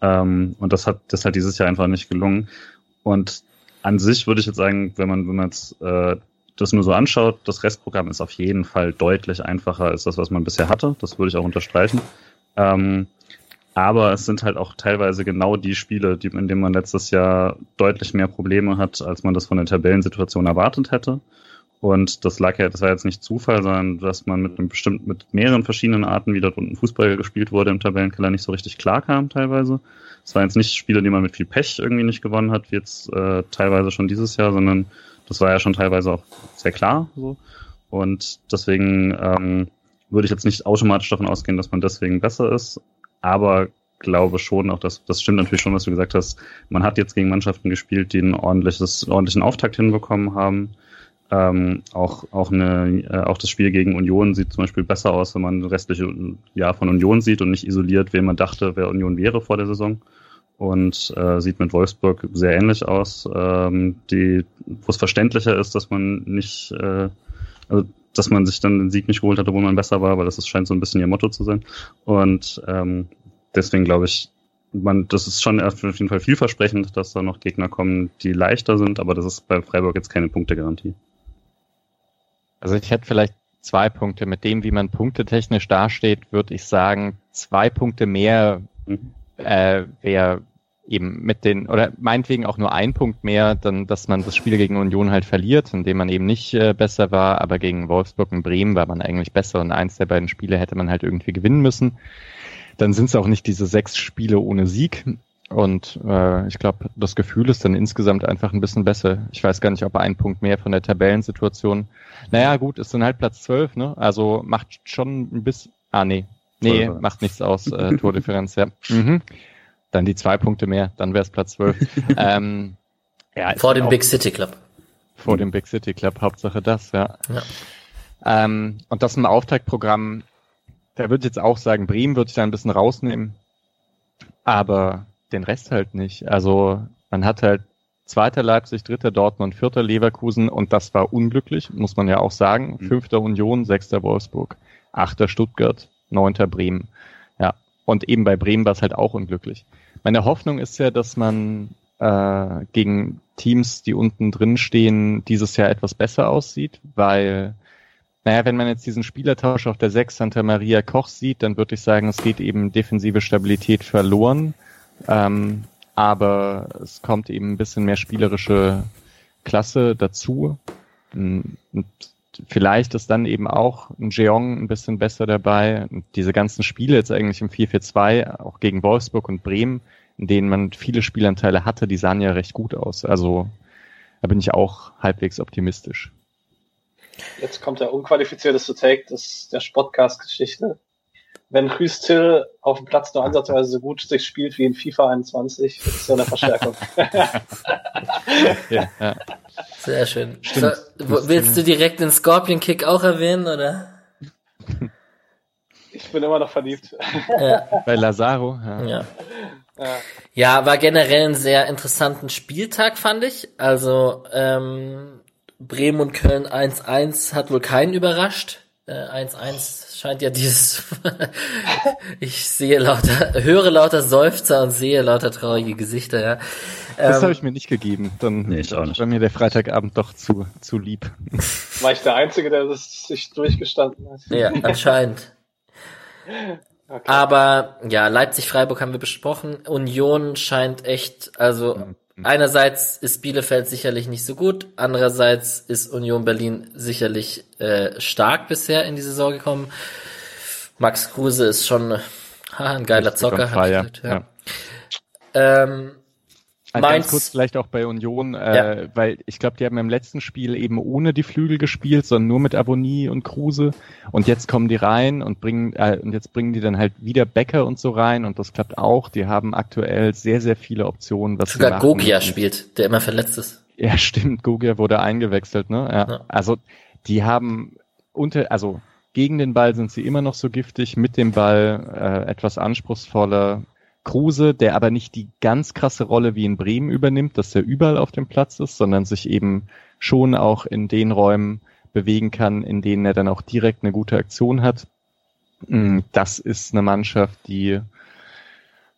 Ähm, und das hat das halt dieses Jahr einfach nicht gelungen. Und an sich würde ich jetzt sagen, wenn man, wenn man jetzt äh, das nur so anschaut, das Restprogramm ist auf jeden Fall deutlich einfacher als das, was man bisher hatte. Das würde ich auch unterstreichen. Ähm, aber es sind halt auch teilweise genau die Spiele, die, in denen man letztes Jahr deutlich mehr Probleme hat, als man das von der Tabellensituation erwartet hätte. Und das lag ja, das war jetzt nicht Zufall, sondern dass man mit einem bestimmten, mit mehreren verschiedenen Arten, wie dort unten Fußball gespielt wurde im Tabellenkeller, nicht so richtig klar kam teilweise. Es waren jetzt nicht Spiele, die man mit viel Pech irgendwie nicht gewonnen hat, wie jetzt äh, teilweise schon dieses Jahr, sondern das war ja schon teilweise auch sehr klar so. Und deswegen ähm, würde ich jetzt nicht automatisch davon ausgehen, dass man deswegen besser ist, aber glaube schon auch, dass das stimmt natürlich schon, was du gesagt hast. Man hat jetzt gegen Mannschaften gespielt, die einen ordentliches, ordentlichen Auftakt hinbekommen haben. Ähm, auch, auch, eine, äh, auch das Spiel gegen Union sieht zum Beispiel besser aus, wenn man das restliche Jahr von Union sieht und nicht isoliert, wen man dachte, wer Union wäre vor der Saison. Und äh, sieht mit Wolfsburg sehr ähnlich aus, ähm, wo es verständlicher ist, dass man nicht, äh, also dass man sich dann den Sieg nicht geholt hat, obwohl man besser war, weil das ist, scheint so ein bisschen ihr Motto zu sein. Und ähm, deswegen glaube ich, man, das ist schon auf jeden Fall vielversprechend, dass da noch Gegner kommen, die leichter sind, aber das ist bei Freiburg jetzt keine Punktegarantie. Also ich hätte vielleicht zwei Punkte. Mit dem, wie man punktetechnisch dasteht, würde ich sagen, zwei Punkte mehr Mhm. äh, wäre eben mit den, oder meinetwegen auch nur ein Punkt mehr, dann, dass man das Spiel gegen Union halt verliert, indem man eben nicht äh, besser war, aber gegen Wolfsburg und Bremen war man eigentlich besser und eins der beiden Spiele hätte man halt irgendwie gewinnen müssen. Dann sind es auch nicht diese sechs Spiele ohne Sieg. Und äh, ich glaube, das Gefühl ist dann insgesamt einfach ein bisschen besser. Ich weiß gar nicht, ob ein Punkt mehr von der Tabellensituation. Naja, gut, ist dann halt Platz 12, ne? Also macht schon ein bisschen. Ah, nee. Nee, macht nichts aus, äh, Tordifferenz, ja. Mhm. Dann die zwei Punkte mehr, dann wäre es Platz 12. ähm, ja, Vor dem auch Big City Club. Vor dem Big City Club, Hauptsache das, ja. Ja. Ähm, und das im Auftaktprogramm, da würde ich jetzt auch sagen, Bremen würde ich da ein bisschen rausnehmen, aber den Rest halt nicht. Also man hat halt zweiter Leipzig, dritter Dortmund, vierter Leverkusen und das war unglücklich, muss man ja auch sagen. Mhm. Fünfter Union, sechster Wolfsburg, achter Stuttgart, neunter Bremen. Ja, und eben bei Bremen war es halt auch unglücklich. Meine Hoffnung ist ja, dass man äh, gegen Teams, die unten drin stehen, dieses Jahr etwas besser aussieht, weil naja, wenn man jetzt diesen Spielertausch auf der 6 Santa Maria Koch sieht, dann würde ich sagen, es geht eben defensive Stabilität verloren. Ähm, aber es kommt eben ein bisschen mehr spielerische Klasse dazu. Und vielleicht ist dann eben auch ein Jeong ein bisschen besser dabei. Und diese ganzen Spiele jetzt eigentlich im 4-4-2, auch gegen Wolfsburg und Bremen, in denen man viele Spielanteile hatte, die sahen ja recht gut aus. Also da bin ich auch halbwegs optimistisch. Jetzt kommt der unqualifizierteste Take des, der Sportcast-Geschichte. Wenn Chris Till auf dem Platz nur ansatzweise so gut sich spielt wie in FIFA 21, ist ja eine Verstärkung. Ja, ja. Sehr schön. So, Stimmt. wo, willst du direkt den Scorpion Kick auch erwähnen, oder? ich bin immer noch verliebt. Ja, Bei Lazaro, ja. ja. Ja. War generell ein sehr interessanten Spieltag, fand ich. Also ähm, Bremen und Köln 1-1 hat wohl keinen überrascht. 1-1 scheint ja dieses, ich sehe lauter, höre lauter Seufzer und sehe lauter traurige Gesichter, ja. Das Ähm, habe ich mir nicht gegeben. Dann Nee, ich auch nicht. war mir der Freitagabend doch zu, zu lieb. War ich der Einzige, der das sich durchgestanden hat? Ja, anscheinend. Okay. Aber ja, Leipzig-Freiburg haben wir besprochen. Union scheint echt, also einerseits ist Bielefeld sicherlich nicht so gut, andererseits ist Union Berlin sicherlich äh, stark bisher in die Saison gekommen. Max Kruse ist schon haha, ein geiler Zocker. fire, gehört, ja. Ähm, Äh, Mainz- Ganz kurz vielleicht auch bei Union, äh, Ja. weil ich glaube, die haben im letzten Spiel eben ohne die Flügel gespielt, sondern nur mit Abonnie und Kruse. Und jetzt kommen die rein und bringen äh, und jetzt bringen die dann halt wieder Becker und so rein und das klappt auch. Die haben aktuell sehr sehr viele Optionen, was sie sogar. Gogia spielt, der immer verletzt ist. Ja, stimmt. Gogia wurde eingewechselt, ne? Ja. Ja. Also die haben unter, also gegen den Ball sind sie immer noch so giftig, mit dem Ball äh, etwas anspruchsvoller. Kruse, der aber nicht die ganz krasse Rolle wie in Bremen übernimmt, dass er überall auf dem Platz ist, sondern sich eben schon auch in den Räumen bewegen kann, in denen er dann auch direkt eine gute Aktion hat. Mm, Das ist eine Mannschaft, die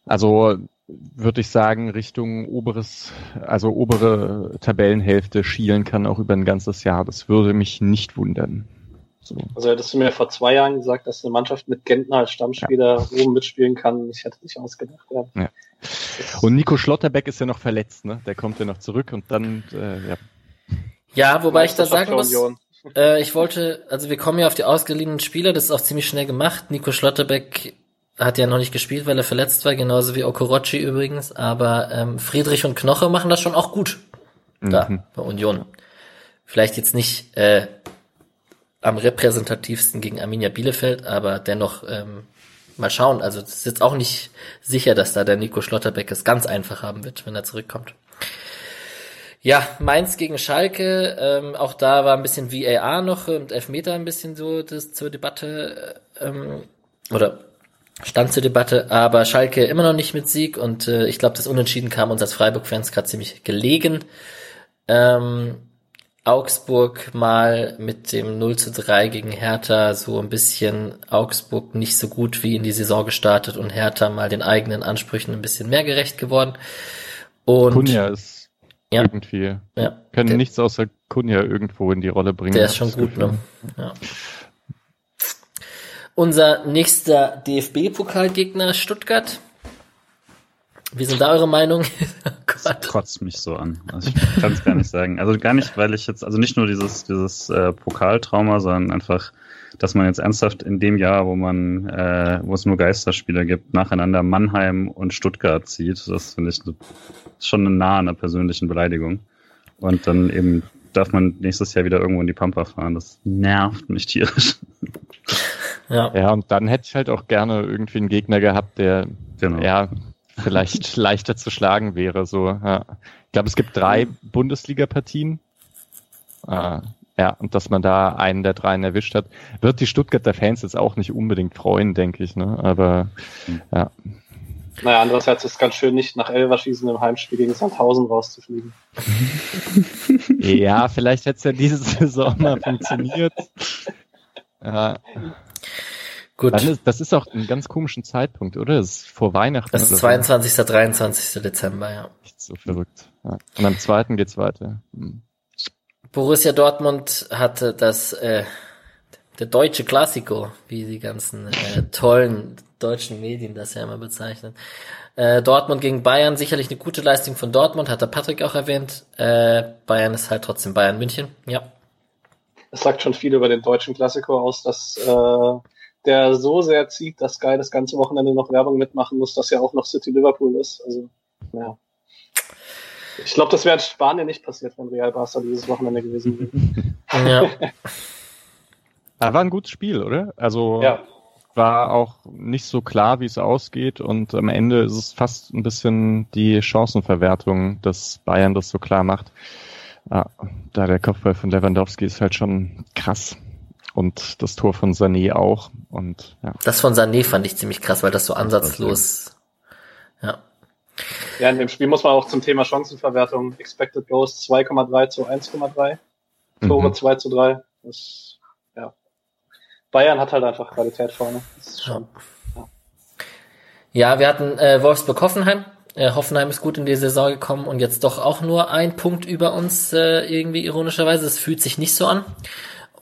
also würde ich sagen, Richtung oberes, also obere Tabellenhälfte schielen kann, auch über ein ganzes Jahr. Das würde mich nicht wundern. So. Also hättest du mir vor zwei Jahren gesagt, dass eine Mannschaft mit Gentner als Stammspieler oben mitspielen kann, ich hätte nicht ausgedacht. Ja. Ja. Und Nico Schlotterbeck ist ja noch verletzt, ne? Der kommt ja noch zurück und dann, äh, ja. Ja, wobei ich da sagen muss. Äh, ich wollte, also wir kommen ja auf die ausgeliehenen Spieler, das ist auch ziemlich schnell gemacht. Nico Schlotterbeck hat ja noch nicht gespielt, weil er verletzt war, genauso wie Okorochi übrigens, aber ähm, Friedrich und Knoche machen das schon auch gut da Mhm. bei Union. Vielleicht jetzt nicht äh, am repräsentativsten gegen Arminia Bielefeld, aber dennoch ähm, mal schauen. Also es ist jetzt auch nicht sicher, dass da der Nico Schlotterbeck es ganz einfach haben wird, wenn er zurückkommt. Ja, Mainz gegen Schalke, ähm, auch da war ein bisschen VAR noch und Elfmeter ein bisschen so das zur Debatte äh, ähm, oder stand zur Debatte, aber Schalke immer noch nicht mit Sieg und äh, ich glaube, das Unentschieden kam uns als Freiburg-Fans gerade ziemlich gelegen. Ähm, Augsburg mal mit dem 0 zu 3 gegen Hertha so ein bisschen Augsburg nicht so gut wie in die Saison gestartet und Hertha mal den eigenen Ansprüchen ein bisschen mehr gerecht geworden. Und Kunja ist Ja. irgendwie, ja, können der- nichts außer Kunja irgendwo in die Rolle bringen. Der ist schon gut, Gefühl. ne? Ja. Unser nächster DFB-Pokalgegner Stuttgart. Wie sind da eure Meinung? oh Das kotzt mich so an. Also ich kann es gar nicht sagen. Also gar nicht, weil ich jetzt, also nicht nur dieses, dieses äh, Pokaltrauma, sondern einfach, dass man jetzt ernsthaft in dem Jahr, wo man, äh, wo es nur Geisterspieler gibt, nacheinander Mannheim und Stuttgart zieht. Das finde ich schon nah an einer persönlichen Beleidigung. Und dann eben darf man nächstes Jahr wieder irgendwo in die Pampa fahren. Das nervt mich tierisch. Ja. Ja, und dann hätte ich halt auch gerne irgendwie einen Gegner gehabt, der Genau. ja vielleicht leichter zu schlagen wäre. So, ja. Ich glaube, es gibt drei Bundesliga-Partien. Äh, ja, und dass man da einen der dreien erwischt hat, wird die Stuttgarter Fans jetzt auch nicht unbedingt freuen, denke ich. Ne? Aber ja, Naja, andererseits ist es ganz schön, nicht nach Elverschießen im Heimspiel gegen Sandhausen rauszufliegen. ja, vielleicht hätte es ja diese Saison mal funktioniert. Ja, Gut. ist, das ist auch ein ganz komischen Zeitpunkt, oder? Das ist vor Weihnachten. Das ist oder 22. 23. Dezember, ja. So. Nicht so verrückt. Ja. Und am zweiten geht's weiter. Hm. Borussia Dortmund hatte das, äh, der deutsche Klassiko, wie die ganzen äh, tollen deutschen Medien das ja immer bezeichnen. Äh, Dortmund gegen Bayern, sicherlich eine gute Leistung von Dortmund, hat der Patrick auch erwähnt. Äh, Bayern ist halt trotzdem Bayern München, ja. Es sagt schon viel über den deutschen Klassiker aus, dass äh, der so sehr zieht, dass Sky das ganze Wochenende noch Werbung mitmachen muss, dass ja auch noch City Liverpool ist. Also, ja. Ich glaube, das wäre in Spanien nicht passiert, wenn Real Barca dieses Wochenende gewesen wäre. Ja, Aber war ein gutes Spiel, oder? Also Ja, war auch nicht so klar, wie es ausgeht und am Ende ist es fast ein bisschen die Chancenverwertung, dass Bayern das so klar macht. Ja, da der Kopfball von Lewandowski ist halt schon krass und das Tor von Sané auch und ja. das von Sané fand ich ziemlich krass, weil das so ansatzlos, ja. ja, in dem Spiel muss man auch zum Thema Chancenverwertung Expected Goals 2,3 zu 1,3. Tore Mhm. 2 zu 3. Das, ja. Bayern hat halt einfach Qualität vorne. Das ist schon, ja. ja, wir hatten äh, Wolfsburg-Hoffenheim. Äh, Hoffenheim ist gut in die Saison gekommen und jetzt doch auch nur ein Punkt über uns, äh, irgendwie ironischerweise. Es fühlt sich nicht so an.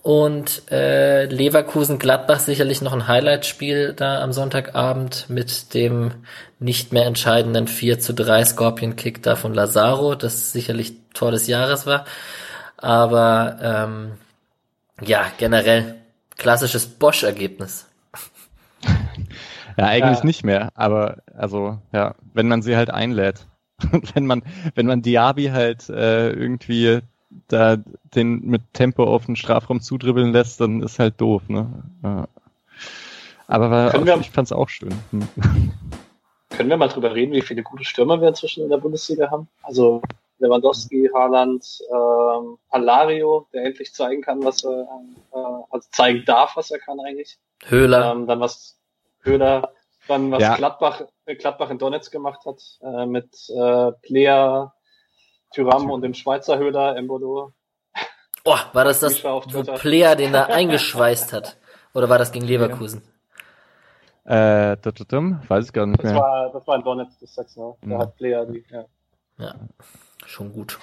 Und äh, Leverkusen-Gladbach sicherlich noch ein Highlight-Spiel da am Sonntagabend mit dem nicht mehr entscheidenden 4 zu 3 Scorpion-Kick da von Lazaro, das sicherlich Tor des Jahres war. Aber ähm, ja, generell klassisches Bosch-Ergebnis. Ja, eigentlich ja. nicht mehr, aber also ja, wenn man sie halt einlädt. wenn man, wenn man Diaby halt äh, irgendwie da den mit Tempo auf den Strafraum zudribbeln lässt, dann ist halt doof, ne? Ja. Aber war, auch, ich fand's auch schön. Hm. Können wir mal drüber reden, wie viele gute Stürmer wir inzwischen in der Bundesliga haben? Also Lewandowski, Haaland, ähm, Alario, der endlich zeigen kann, was er, äh, also zeigen darf, was er kann eigentlich. Höhler. Ähm, dann was Höhler, dann was ja. Gladbach, äh, Gladbach in Donetsk gemacht hat, äh, mit äh, Player, Tyram und dem Schweizer Höhler Embolo. Oh, war das das, wo Player den da eingeschweißt hat? Oder war das gegen Leverkusen? Ja. Äh, weiß ich gar nicht das mehr. War, das war ein Donetsk, das sagst du. Da ja. hat Player die, ja. Ja, schon gut.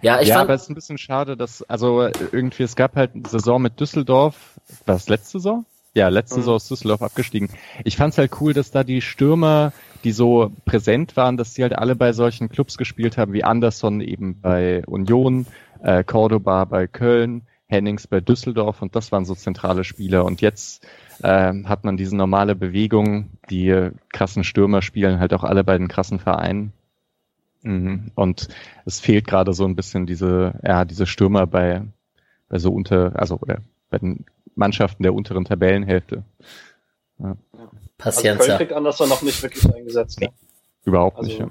Ja, ich ja fand, aber es ist ein bisschen schade, dass, also irgendwie, es gab halt eine Saison mit Düsseldorf, war das letzte Saison? Ja, letzte mhm. Saison ist Düsseldorf abgestiegen. Ich fand's halt cool, dass da die Stürmer, die so präsent waren, dass die halt alle bei solchen Clubs gespielt haben, wie Anderson eben bei Union, äh, Cordoba bei Köln, Hennings bei Düsseldorf und das waren so zentrale Spieler. Und jetzt äh, hat man diese normale Bewegung, die krassen Stürmer spielen halt auch alle bei den krassen Vereinen. Mhm. Und es fehlt gerade so ein bisschen diese, ja, diese Stürmer bei, bei so unter, also oder bei den Mannschaften der unteren Tabellenhälfte. Ja. Patienza. Also Köln kriegt Anderson noch nicht wirklich eingesetzt. Nee, überhaupt also, nicht. Ja.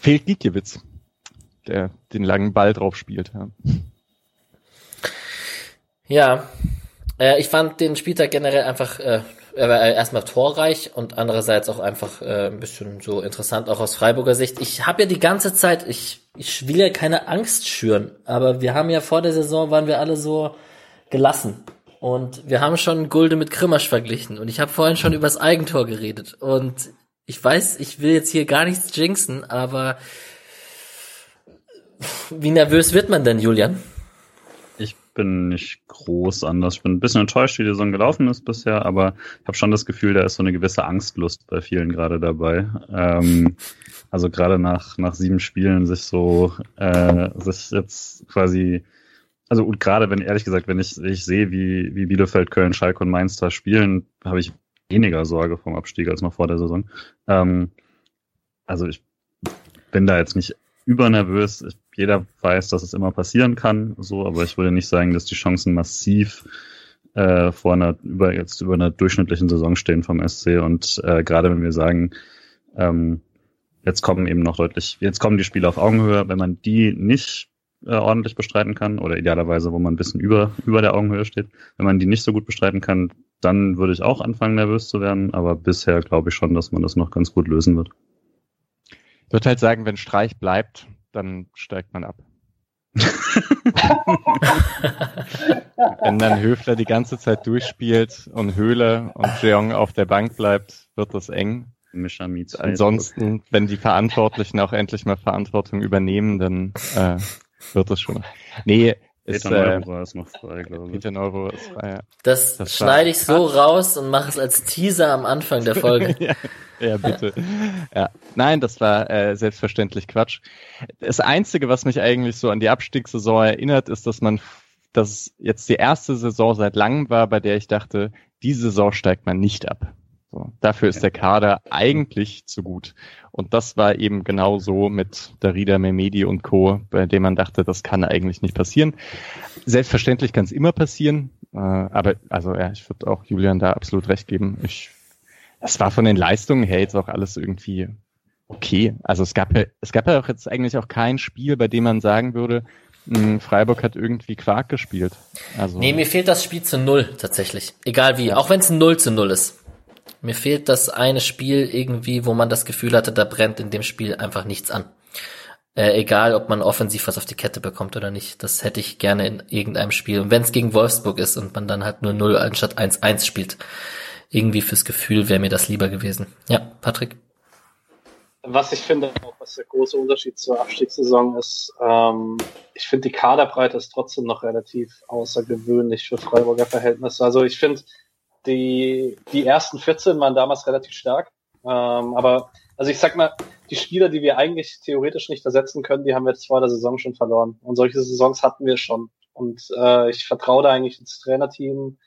Fehlt Gikiewicz, der den langen Ball drauf spielt. Ja, ja äh, ich fand den Spieltag generell einfach äh, er war erstmal torreich und andererseits auch einfach äh, ein bisschen so interessant, auch aus Freiburger Sicht. Ich habe ja die ganze Zeit, ich, ich will ja keine Angst schüren, aber wir haben ja vor der Saison, waren wir alle so gelassen. Und wir haben schon Gulde mit Grimmasch verglichen. Und ich habe vorhin schon übers Eigentor geredet. Und ich weiß, ich will jetzt hier gar nichts jinxen, aber wie nervös wird man denn, Julian? bin nicht groß anders. Ich bin ein bisschen enttäuscht, wie die Saison gelaufen ist bisher, aber ich habe schon das Gefühl, da ist so eine gewisse Angstlust bei vielen gerade dabei. Ähm, also gerade nach, nach sieben Spielen sich so, äh, sich jetzt quasi, also und gerade wenn, ehrlich gesagt, wenn ich, ich sehe, wie, wie Bielefeld, Köln, Schalke und Mainz da spielen, habe ich weniger Sorge vom Abstieg als noch vor der Saison. Ähm, also ich bin da jetzt nicht übernervös. Jeder weiß, dass es immer passieren kann, so, aber ich würde nicht sagen, dass die Chancen massiv äh, vor einer über jetzt über einer durchschnittlichen Saison stehen vom SC und äh, gerade wenn wir sagen, ähm, jetzt kommen eben noch deutlich, jetzt kommen die Spiele auf Augenhöhe, wenn man die nicht äh, ordentlich bestreiten kann oder idealerweise, wo man ein bisschen über über der Augenhöhe steht, wenn man die nicht so gut bestreiten kann, dann würde ich auch anfangen nervös zu werden, aber bisher glaube ich schon, dass man das noch ganz gut lösen wird. Ich würde halt sagen, wenn Streich bleibt, dann steigt man ab. wenn dann Höfler die ganze Zeit durchspielt und Höhle und Jeong auf der Bank bleibt, wird das eng. Ansonsten, wenn die Verantwortlichen auch endlich mal Verantwortung übernehmen, dann äh, wird das schon. Nee, ist, Peter Neuro äh, ist noch frei, glaube ich. Peter Neuro ist frei, ja. Das, das schneide ich so raus und mache es als Teaser am Anfang der Folge. ja, ja, bitte. ja. Nein, das war äh, selbstverständlich Quatsch. Das Einzige, was mich eigentlich so an die Abstiegssaison erinnert, ist, dass man dass jetzt die erste Saison seit langem war, bei der ich dachte, diese Saison steigt man nicht ab. So, dafür ist der Kader eigentlich zu gut. Und das war eben genau so mit Darida Memedi und Co., bei dem man dachte, das kann eigentlich nicht passieren. Selbstverständlich kann es immer passieren, äh, aber also ja, ich würde auch Julian da absolut recht geben. Ich, das war von den Leistungen her jetzt auch alles irgendwie okay. Also es gab ja, es gab ja auch jetzt eigentlich auch kein Spiel, bei dem man sagen würde, hm, Freiburg hat irgendwie Quark gespielt. Also, nee, mir fehlt das Spiel zu null tatsächlich. Egal wie, auch wenn es ein Null zu null ist. Mir fehlt das eine Spiel irgendwie, wo man das Gefühl hatte, da brennt in dem Spiel einfach nichts an. Äh, egal, ob man offensiv was auf die Kette bekommt oder nicht. Das hätte ich gerne in irgendeinem Spiel. Und wenn es gegen Wolfsburg ist und man dann halt nur 0 anstatt 1-1 spielt, irgendwie fürs Gefühl wäre mir das lieber gewesen. Ja, Patrick? Was ich finde, auch was der große Unterschied zur Abstiegssaison ist, ähm, ich finde die Kaderbreite ist trotzdem noch relativ außergewöhnlich für Freiburger Verhältnisse. Also ich finde, die, die ersten 14 waren damals relativ stark. Ähm, aber also ich sag mal, die Spieler, die wir eigentlich theoretisch nicht ersetzen können, die haben wir jetzt vor der Saison schon verloren. Und solche Saisons hatten wir schon. Und äh, ich vertraue da eigentlich ins Trainerteam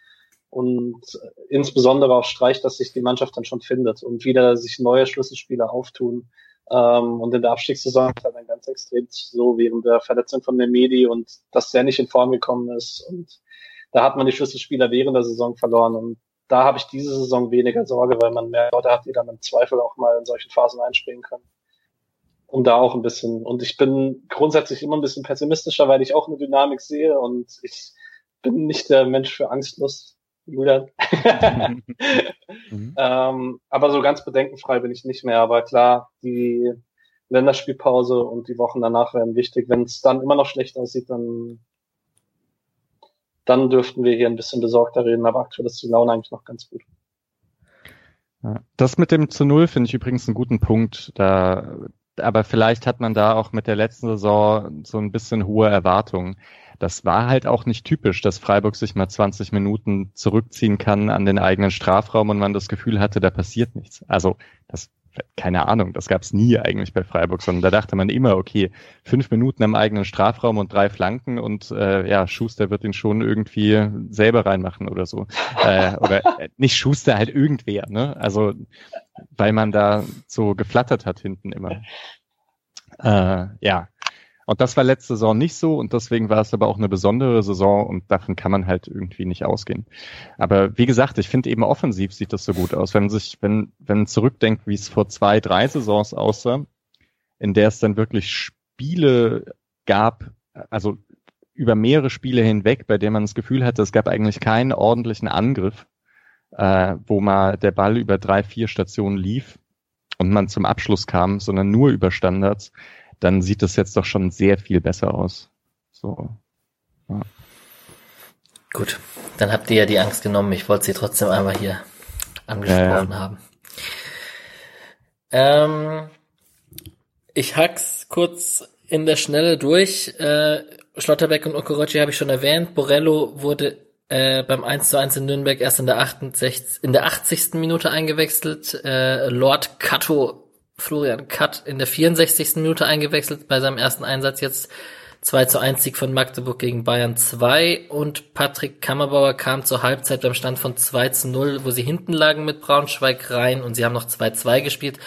und insbesondere auf Streich, dass sich die Mannschaft dann schon findet und wieder sich neue Schlüsselspieler auftun. Ähm, und in der Abstiegssaison ist halt dann ganz extrem so während der Verletzung von der Medi und dass der nicht in Form gekommen ist. Und da hat man die Schlüsselspieler während der Saison verloren. Und da habe ich diese Saison weniger Sorge, weil man mehr Leute hat, die dann im Zweifel auch mal in solchen Phasen einspielen können. Und da auch ein bisschen. Und ich bin grundsätzlich immer ein bisschen pessimistischer, weil ich auch eine Dynamik sehe und ich bin nicht der Mensch für Angstlust, Julian. mhm. ähm, aber so ganz bedenkenfrei bin ich nicht mehr. Aber klar, die Länderspielpause und die Wochen danach werden wichtig. Wenn es dann immer noch schlecht aussieht, dann dann dürften wir hier ein bisschen besorgter reden, aber aktuell ist die Laune eigentlich noch ganz gut. Das mit dem zu Null finde ich übrigens einen guten Punkt. Da, aber vielleicht hat man da auch mit der letzten Saison so ein bisschen hohe Erwartungen. Das war halt auch nicht typisch, dass Freiburg sich mal 20 Minuten zurückziehen kann an den eigenen Strafraum und man das Gefühl hatte, da passiert nichts. Also das keine Ahnung, das gab es nie eigentlich bei Freiburg, sondern da dachte man immer, okay, fünf Minuten im eigenen Strafraum und drei Flanken und äh, ja, Schuster wird ihn schon irgendwie selber reinmachen oder so. äh, oder äh, nicht Schuster, halt irgendwer, ne? Also weil man da so geflattert hat hinten immer. Äh, ja, und das war letzte Saison nicht so und deswegen war es aber auch eine besondere Saison und davon kann man halt irgendwie nicht ausgehen. Aber wie gesagt, ich finde eben offensiv sieht das so gut aus. Wenn man sich, wenn, wenn man zurückdenkt, wie es vor zwei, drei Saisons aussah, in der es dann wirklich Spiele gab, also über mehrere Spiele hinweg, bei denen man das Gefühl hatte, es gab eigentlich keinen ordentlichen Angriff, äh, wo mal der Ball über drei, vier Stationen lief und man zum Abschluss kam, sondern nur über Standards dann sieht das jetzt doch schon sehr viel besser aus. So. Ja. Gut, dann habt ihr ja die Angst genommen. Ich wollte sie trotzdem einmal hier angesprochen ja, haben. Ähm, ich hack's kurz in der Schnelle durch. Äh, Schlotterbeck und Okorochi habe ich schon erwähnt. Borello wurde äh, beim 1 zu 1 in Nürnberg erst in der 68, in der 80. Minute eingewechselt. Äh, Lord Kato Florian Katt in der 64. Minute eingewechselt bei seinem ersten Einsatz jetzt 2 zu 1 Sieg von Magdeburg gegen Bayern 2 und Patrick Kammerbauer kam zur Halbzeit beim Stand von 2 zu 0, wo sie hinten lagen mit Braunschweig rein und sie haben noch 2-2 gespielt.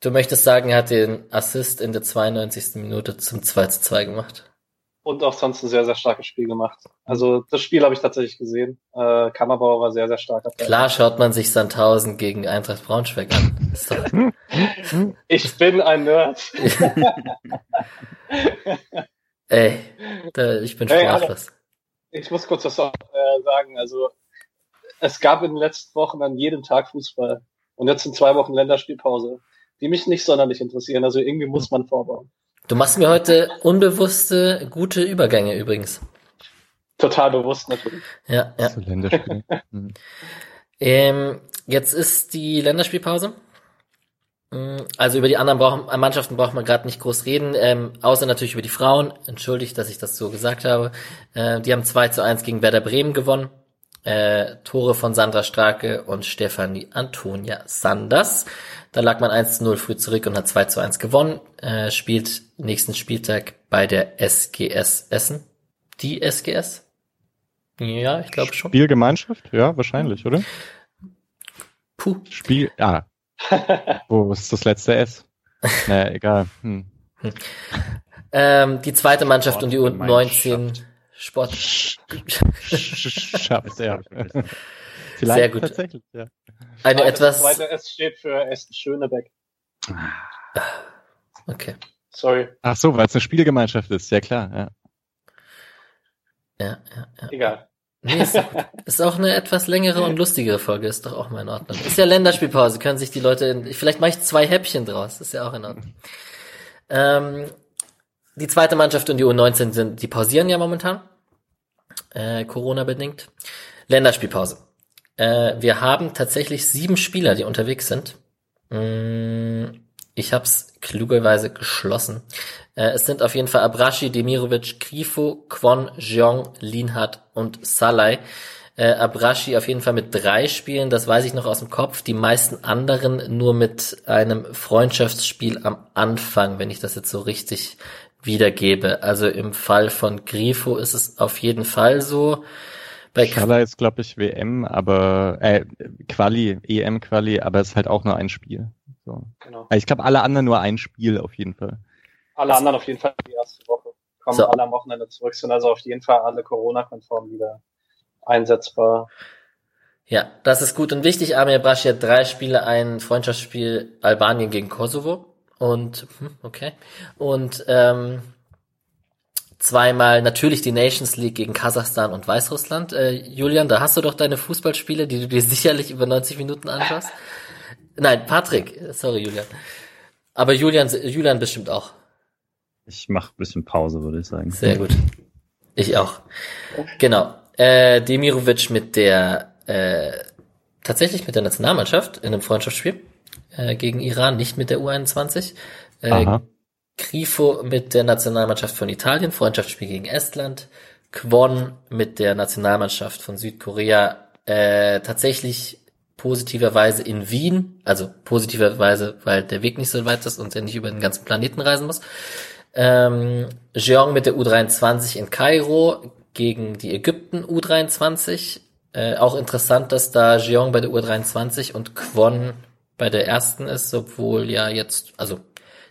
Du möchtest sagen, er hat den Assist in der 92. Minute zum 2 zu 2 gemacht und auch sonst ein sehr, sehr starkes Spiel gemacht. Also das Spiel habe ich tatsächlich gesehen. Äh, Kammerbauer war sehr, sehr stark. Klar schaut man sich Sandhausen gegen Eintracht Braunschweig an. ich bin ein Nerd. Ey, da, ich bin sprachlos. Hey, ich muss kurz was äh, sagen. Also es gab in den letzten Wochen an jedem Tag Fußball. Und jetzt sind zwei Wochen Länderspielpause, die mich nicht sonderlich interessieren. Also irgendwie muss man vorbauen. Du machst mir heute unbewusste, gute Übergänge übrigens. Total bewusst natürlich. Ja, ja. Zu Länderspiel. mhm. ähm, jetzt ist die Länderspielpause. Mm, also über die anderen brauchen, Mannschaften braucht man gerade nicht groß reden, ähm, außer natürlich über die Frauen. Entschuldigt, dass ich das so gesagt habe. Äh, die haben 2 zu 1 gegen Werder Bremen gewonnen. Äh, Tore von Sandra Strake und Stefanie Antonia Sanders. Da lag man 1 zu 0 früh zurück und hat 2 zu 1 gewonnen. Äh, spielt nächsten Spieltag bei der SGS Essen. Die SGS? Ja, ich glaube schon. Spielgemeinschaft? Ja, wahrscheinlich, oder? Puh. Spiel, ah. Wo ist das letzte S? Naja, egal. Hm. Hm. Ähm, die zweite Mannschaft und die U19 Sport. Schafft, ja. Vielleicht Sehr gut. Tatsächlich, ja. Eine das etwas. Zweite S steht für Essen Schönebeck. Okay. Sorry. Ach so, weil es eine Spielgemeinschaft ist, ja klar, ja. Ja, ja, ja. Egal. Nee, ist, ist auch eine etwas längere und lustigere Folge, ist doch auch mal in Ordnung. Ist ja Länderspielpause, können sich die Leute, in, vielleicht mache ich zwei Häppchen draus, ist ja auch in Ordnung. Ähm, die zweite Mannschaft und die U19 sind, die pausieren ja momentan, äh, Corona-bedingt. Länderspielpause. Äh, wir haben tatsächlich sieben Spieler, die unterwegs sind. Mm, ich habe es klugerweise geschlossen. Äh, es sind auf jeden Fall Abrashi, Demirovic, Grifo, Kwon, Jeong, Linhardt und Salai. Äh, Abrashi auf jeden Fall mit drei Spielen, das weiß ich noch aus dem Kopf. Die meisten anderen nur mit einem Freundschaftsspiel am Anfang, wenn ich das jetzt so richtig wiedergebe. Also im Fall von Grifo ist es auf jeden Fall so. Bei Schala ist, glaube ich, WM, aber äh, Quali, EM-Quali, aber es ist halt auch nur ein Spiel. So. Genau. Ich glaube, alle anderen nur ein Spiel auf jeden Fall. Alle anderen auf jeden Fall die erste Woche. Kommen so. alle am Wochenende zurück, sind also auf jeden Fall alle Corona-konform wieder einsetzbar. Ja, das ist gut und wichtig. Amir Brasch hat drei Spiele, ein Freundschaftsspiel Albanien gegen Kosovo und hm, okay und ähm, zweimal natürlich die Nations League gegen Kasachstan und Weißrussland. Äh, Julian, da hast du doch deine Fußballspiele, die du dir sicherlich über 90 Minuten anschaust. Nein, Patrick, sorry Julian. Aber Julian, Julian bestimmt auch. Ich mache bisschen Pause, würde ich sagen. Sehr gut. Ich auch. Genau. Äh, Demirovic mit der äh, tatsächlich mit der Nationalmannschaft in einem Freundschaftsspiel äh, gegen Iran, nicht mit der U21. Äh, Aha. Grifo mit der Nationalmannschaft von Italien, Freundschaftsspiel gegen Estland. Kwon mit der Nationalmannschaft von Südkorea äh, tatsächlich positiverweise in Wien, also positiverweise, weil der Weg nicht so weit ist und er nicht über den ganzen Planeten reisen muss. Ähm, Jeong mit der U23 in Kairo, gegen die Ägypten U23. Äh, auch interessant, dass da Jeong bei der U23 und Kwon bei der ersten ist, obwohl ja jetzt, also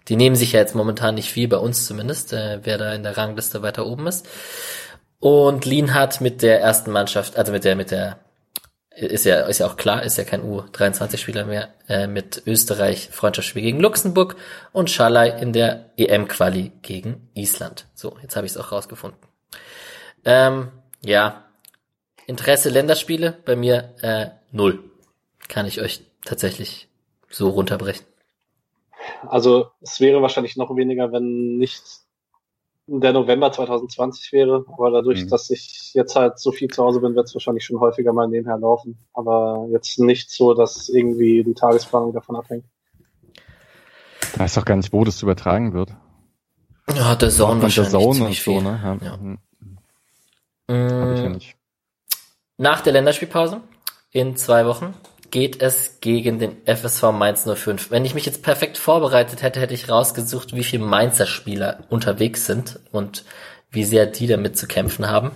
die nehmen sich ja jetzt momentan nicht viel, bei uns zumindest, äh, wer da in der Rangliste weiter oben ist. Und Lin hat mit der ersten Mannschaft, also mit der, mit der, ist ja, ist ja auch klar, ist ja kein U23-Spieler mehr, äh, mit Österreich Freundschaftsspiel gegen Luxemburg und Schalai in der EM-Quali gegen Island. So, jetzt habe ich es auch rausgefunden. Ähm, ja, Interesse Länderspiele bei mir äh, null. Kann ich euch tatsächlich so runterbrechen. Also es wäre wahrscheinlich noch weniger, wenn nicht der November 2020 wäre. Aber dadurch, mhm. dass ich jetzt halt so viel zu Hause bin, wird es wahrscheinlich schon häufiger mal nebenher laufen. Aber jetzt nicht so, dass irgendwie die Tagesplanung davon abhängt. Ich weiß doch gar nicht, wo das übertragen wird. Ja, der Zone wahrscheinlich der Zone und so, ne? Ja. ja. Mhm. Mm, nach der Länderspielpause in zwei Wochen geht es gegen den FSV Mainz 05. Wenn ich mich jetzt perfekt vorbereitet hätte, hätte ich rausgesucht, wie viele Mainzer Spieler unterwegs sind und wie sehr die damit zu kämpfen haben.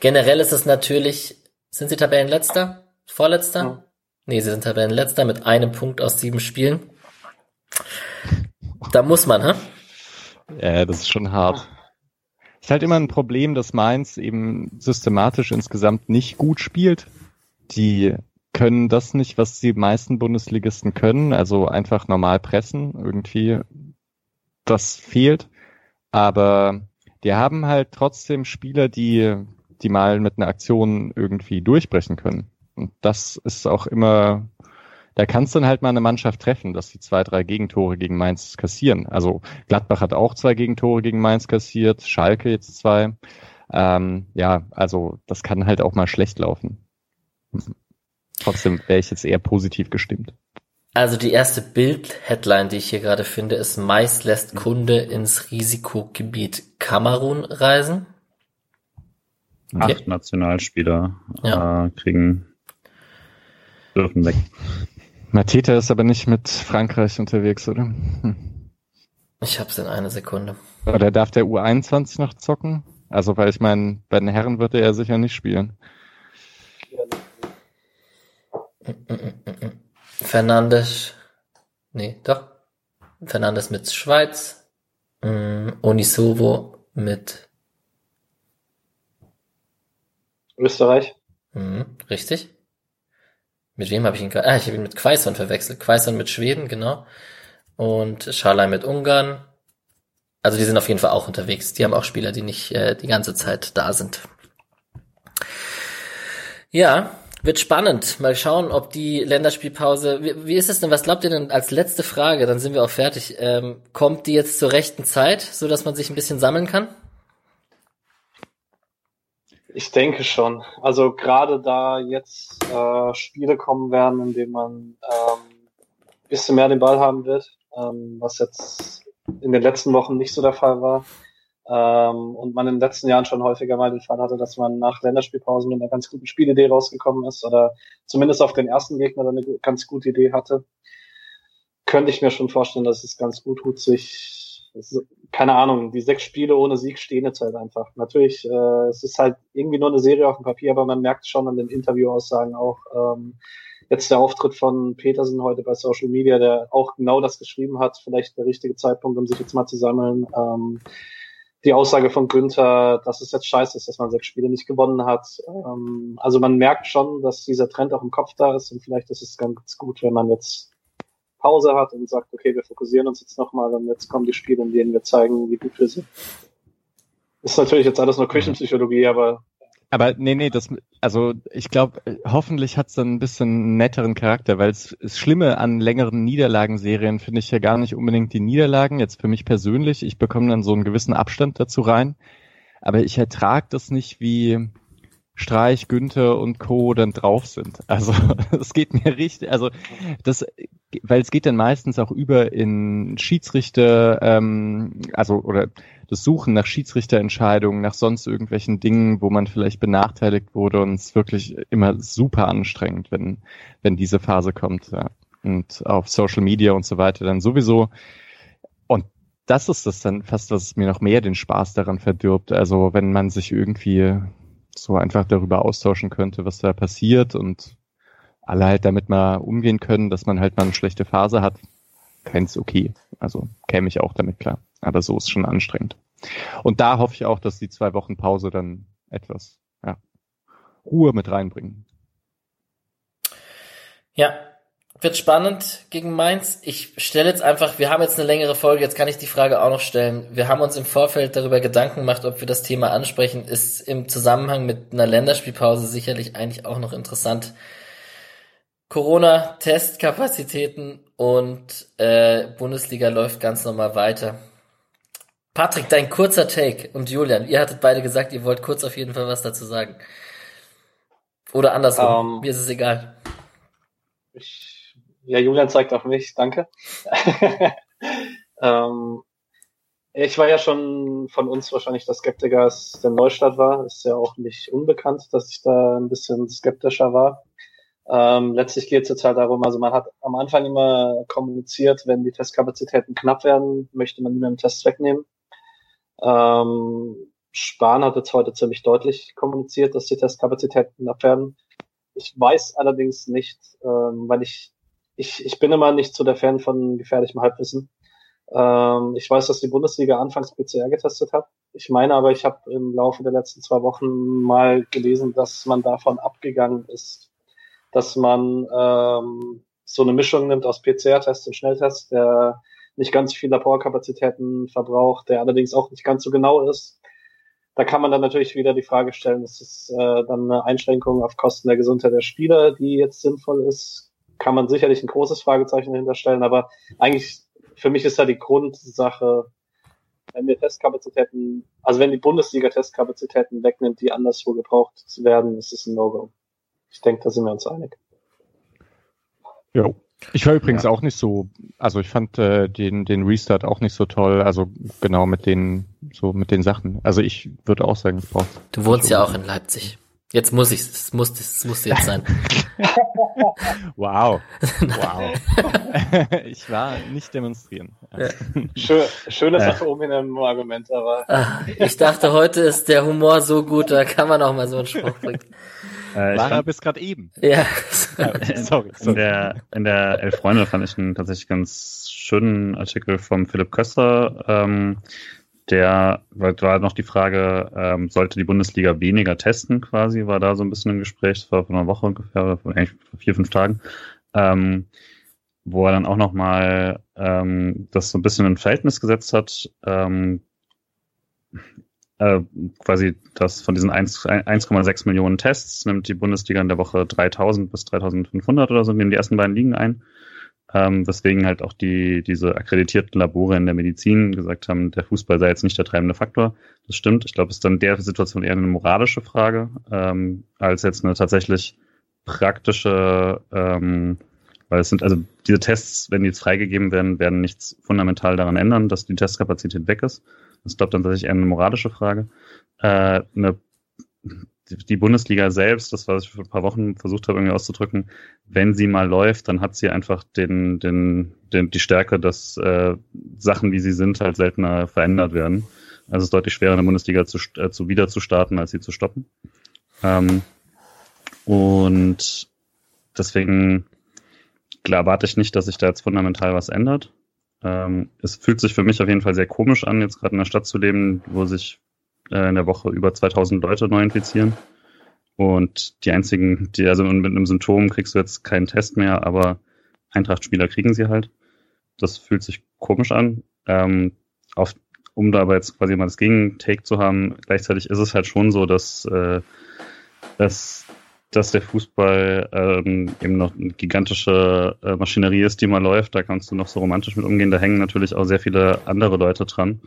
Generell ist es natürlich, sind sie Tabellenletzter? Vorletzter? Ja. Nee, sie sind Tabellenletzter mit einem Punkt aus sieben Spielen. Da muss man, hä? Ja, das ist schon hart. Ist halt immer ein Problem, dass Mainz eben systematisch insgesamt nicht gut spielt. Die können das nicht, was die meisten Bundesligisten können, also einfach normal pressen. Irgendwie, das fehlt. Aber die haben halt trotzdem Spieler, die, die mal mit einer Aktion irgendwie durchbrechen können. Und das ist auch immer da kannst dann halt mal eine Mannschaft treffen, dass die zwei, drei Gegentore gegen Mainz kassieren. Also Gladbach hat auch zwei Gegentore gegen Mainz kassiert, Schalke jetzt zwei. Ähm, ja, also das kann halt auch mal schlecht laufen. Trotzdem wäre ich jetzt eher positiv gestimmt. Also die erste Bild-Headline, die ich hier gerade finde, ist Mais lässt Kunde ins Risikogebiet Kamerun reisen. Okay. Acht Nationalspieler ja. äh, kriegen dürfen weg. Mateta ist aber nicht mit Frankreich unterwegs, oder? Hm. Ich hab's in einer Sekunde. Oder darf der U21 noch zocken? Also, weil ich meine, bei den Herren wird er sicher nicht spielen. Fernandes. Nee, doch. Fernandes mit Schweiz. Mm, Onisovo mit Österreich. Mhm, richtig. Mit wem habe ich ihn gerade? Ah, ich habe ihn mit Quaison verwechselt. Quaison mit Schweden, genau. Und Scharlei mit Ungarn. Also die sind auf jeden Fall auch unterwegs. Die haben auch Spieler, die nicht äh, die ganze Zeit da sind. Ja, Wird spannend. Mal schauen, ob die Länderspielpause. Wie, wie ist es denn? Was glaubt ihr denn als letzte Frage? Dann sind wir auch fertig. Ähm, kommt die jetzt zur rechten Zeit, so dass man sich ein bisschen sammeln kann? Ich denke schon. Also gerade da jetzt äh, Spiele kommen werden, in denen man ähm, bisschen mehr den Ball haben wird, ähm, was jetzt in den letzten Wochen nicht so der Fall war. Ähm, und man in den letzten Jahren schon häufiger mal den Fall hatte, dass man nach Länderspielpausen mit einer ganz guten Spielidee rausgekommen ist oder zumindest auf den ersten Gegner dann eine ganz gute Idee hatte. Könnte ich mir schon vorstellen, dass es ganz gut tut, sich, keine Ahnung, die sechs Spiele ohne Sieg stehen jetzt halt einfach. Natürlich, äh, es ist halt irgendwie nur eine Serie auf dem Papier, aber man merkt schon an den Interviewaussagen auch, ähm, jetzt der Auftritt von Petersen heute bei Social Media, der auch genau das geschrieben hat, vielleicht der richtige Zeitpunkt, um sich jetzt mal zu sammeln. Ähm, die Aussage von Günther, dass es jetzt scheiße ist, dass man sechs Spiele nicht gewonnen hat. Ähm, also man merkt schon, dass dieser Trend auch im Kopf da ist und vielleicht ist es ganz gut, wenn man jetzt Pause hat und sagt, okay, wir fokussieren uns jetzt nochmal und jetzt kommen die Spiele, in denen wir zeigen, wie gut wir sind. Ist natürlich jetzt alles nur Küchenpsychologie, aber aber nee, nee, das, also ich glaube, hoffentlich hat's dann ein bisschen netteren Charakter, weil es Schlimme an längeren Niederlagenserien finde ich ja gar nicht unbedingt die Niederlagen, jetzt für mich persönlich. Ich bekomme dann so einen gewissen Abstand dazu rein. Aber ich ertrage das nicht, wie Streich, Günther und Co. dann drauf sind. Also es geht mir richtig, also das, weil es geht dann meistens auch über in Schiedsrichter, ähm, also oder das Suchen nach Schiedsrichterentscheidungen, nach sonst irgendwelchen Dingen, wo man vielleicht benachteiligt wurde und es wirklich immer super anstrengend, wenn, wenn diese Phase kommt. Ja. Und auf Social Media und so weiter dann sowieso. Und das ist das dann fast, was mir noch mehr den Spaß daran verdirbt. Also wenn man sich irgendwie so einfach darüber austauschen könnte, was da passiert und alle halt damit mal umgehen können, dass man halt mal eine schlechte Phase hat, keins okay. Also käme ich auch damit klar. Aber so ist schon anstrengend. Und da hoffe ich auch, dass die zwei Wochen Pause dann etwas ja, Ruhe mit reinbringen. Ja, wird spannend gegen Mainz. Ich stelle jetzt einfach, wir haben jetzt eine längere Folge, jetzt kann ich die Frage auch noch stellen. Wir haben uns im Vorfeld darüber Gedanken gemacht, ob wir das Thema ansprechen. Ist im Zusammenhang mit einer Länderspielpause sicherlich eigentlich auch noch interessant. Corona-Testkapazitäten und äh, Bundesliga läuft ganz normal weiter. Patrick, dein kurzer Take und Julian, ihr hattet beide gesagt, ihr wollt kurz auf jeden Fall was dazu sagen. Oder andersrum, um, ähm, mir ist es egal. Ja, Julian zeigt auf mich, danke. ähm, ich war ja schon von uns wahrscheinlich der Skeptiker, als der Neustadt war. Ist ja auch nicht unbekannt, dass ich da ein bisschen skeptischer war. Ähm, letztlich geht es jetzt halt darum, also man hat am Anfang immer kommuniziert, wenn die Testkapazitäten knapp werden, möchte man niemanden Tests wegnehmen. Ähm, Spahn hat jetzt heute ziemlich deutlich kommuniziert, dass die Testkapazitäten knapp werden. Ich weiß allerdings nicht, ähm, weil ich, ich, ich bin immer nicht so der Fan von gefährlichem Halbwissen. Ähm, ich weiß, dass die Bundesliga anfangs PCR getestet hat. Ich meine aber, ich habe im Laufe der letzten zwei Wochen mal gelesen, dass man davon abgegangen ist, dass man ähm, so eine Mischung nimmt aus PCR-Test und Schnelltest, der nicht ganz viel Laborkapazitäten verbraucht, der allerdings auch nicht ganz so genau ist. Da kann man dann natürlich wieder die Frage stellen, ist es äh, dann eine Einschränkung auf Kosten der Gesundheit der Spieler, die jetzt sinnvoll ist? Kann man sicherlich ein großes Fragezeichen dahinter stellen, aber eigentlich für mich ist da die Grundsache, wenn wir Testkapazitäten, also wenn die Bundesliga Testkapazitäten wegnimmt, die anderswo gebraucht werden, ist es ein No-Go. Ich denke, da sind wir uns einig. Ja. Ich war übrigens ja. auch nicht so, also ich fand äh, den, den Restart auch nicht so toll, also genau mit den, so mit den Sachen. Also ich würde auch sagen, ich brauche. Du wohnst ja auch in Leipzig. Jetzt muss ich, es muss, es muss jetzt sein. wow. Wow. ich war nicht demonstrieren. Ja. Schön, schönes ja. Argument, aber. Ah, ich dachte, heute ist der Humor so gut, da kann man auch mal so einen Spruch bringen. Äh, War er bis gerade eben. Ja. sorry, sorry. In der, in der Elf Freunde fand ich einen tatsächlich ganz schönen Artikel vom Philipp Köster. Ähm, der war noch die Frage, ähm, sollte die Bundesliga weniger testen quasi, war da so ein bisschen ein Gespräch, das war vor einer Woche ungefähr, vor vier, fünf Tagen, ähm, wo er dann auch nochmal ähm, das so ein bisschen in Verhältnis gesetzt hat. Ähm, äh, quasi das von diesen 1,6 Millionen Tests nimmt die Bundesliga in der Woche 3000 bis 3500 oder so, nehmen die ersten beiden Ligen ein. Ähm, weswegen halt auch die, diese akkreditierten Labore in der Medizin gesagt haben, der Fußball sei jetzt nicht der treibende Faktor. Das stimmt. Ich glaube, es ist dann der Situation eher eine moralische Frage, ähm, als jetzt eine tatsächlich praktische, ähm, weil es sind, also diese Tests, wenn die jetzt freigegeben werden, werden nichts fundamental daran ändern, dass die Testkapazität weg ist. Das ist, glaube dann tatsächlich eher eine moralische Frage. Äh, eine, die Bundesliga selbst, das was ich vor ein paar Wochen versucht habe irgendwie auszudrücken, wenn sie mal läuft, dann hat sie einfach den, den, den die Stärke, dass äh, Sachen, wie sie sind, halt seltener verändert werden. Also es ist deutlich schwerer, eine Bundesliga zu, äh, zu wieder zu starten, als sie zu stoppen. Ähm, und deswegen klar, erwarte ich nicht, dass sich da jetzt fundamental was ändert. Ähm, es fühlt sich für mich auf jeden Fall sehr komisch an, jetzt gerade in einer Stadt zu leben, wo sich äh, in der Woche über 2000 Leute neu infizieren. Und die einzigen, die, also mit einem Symptom kriegst du jetzt keinen Test mehr, aber Eintracht-Spieler kriegen sie halt. Das fühlt sich komisch an. Ähm, auf, um da aber jetzt quasi mal das Gegentake zu haben, gleichzeitig ist es halt schon so, dass, äh, dass dass der Fußball ähm, eben noch eine gigantische äh, Maschinerie ist, die mal läuft. Da kannst du noch so romantisch mit umgehen. Da hängen natürlich auch sehr viele andere Leute dran.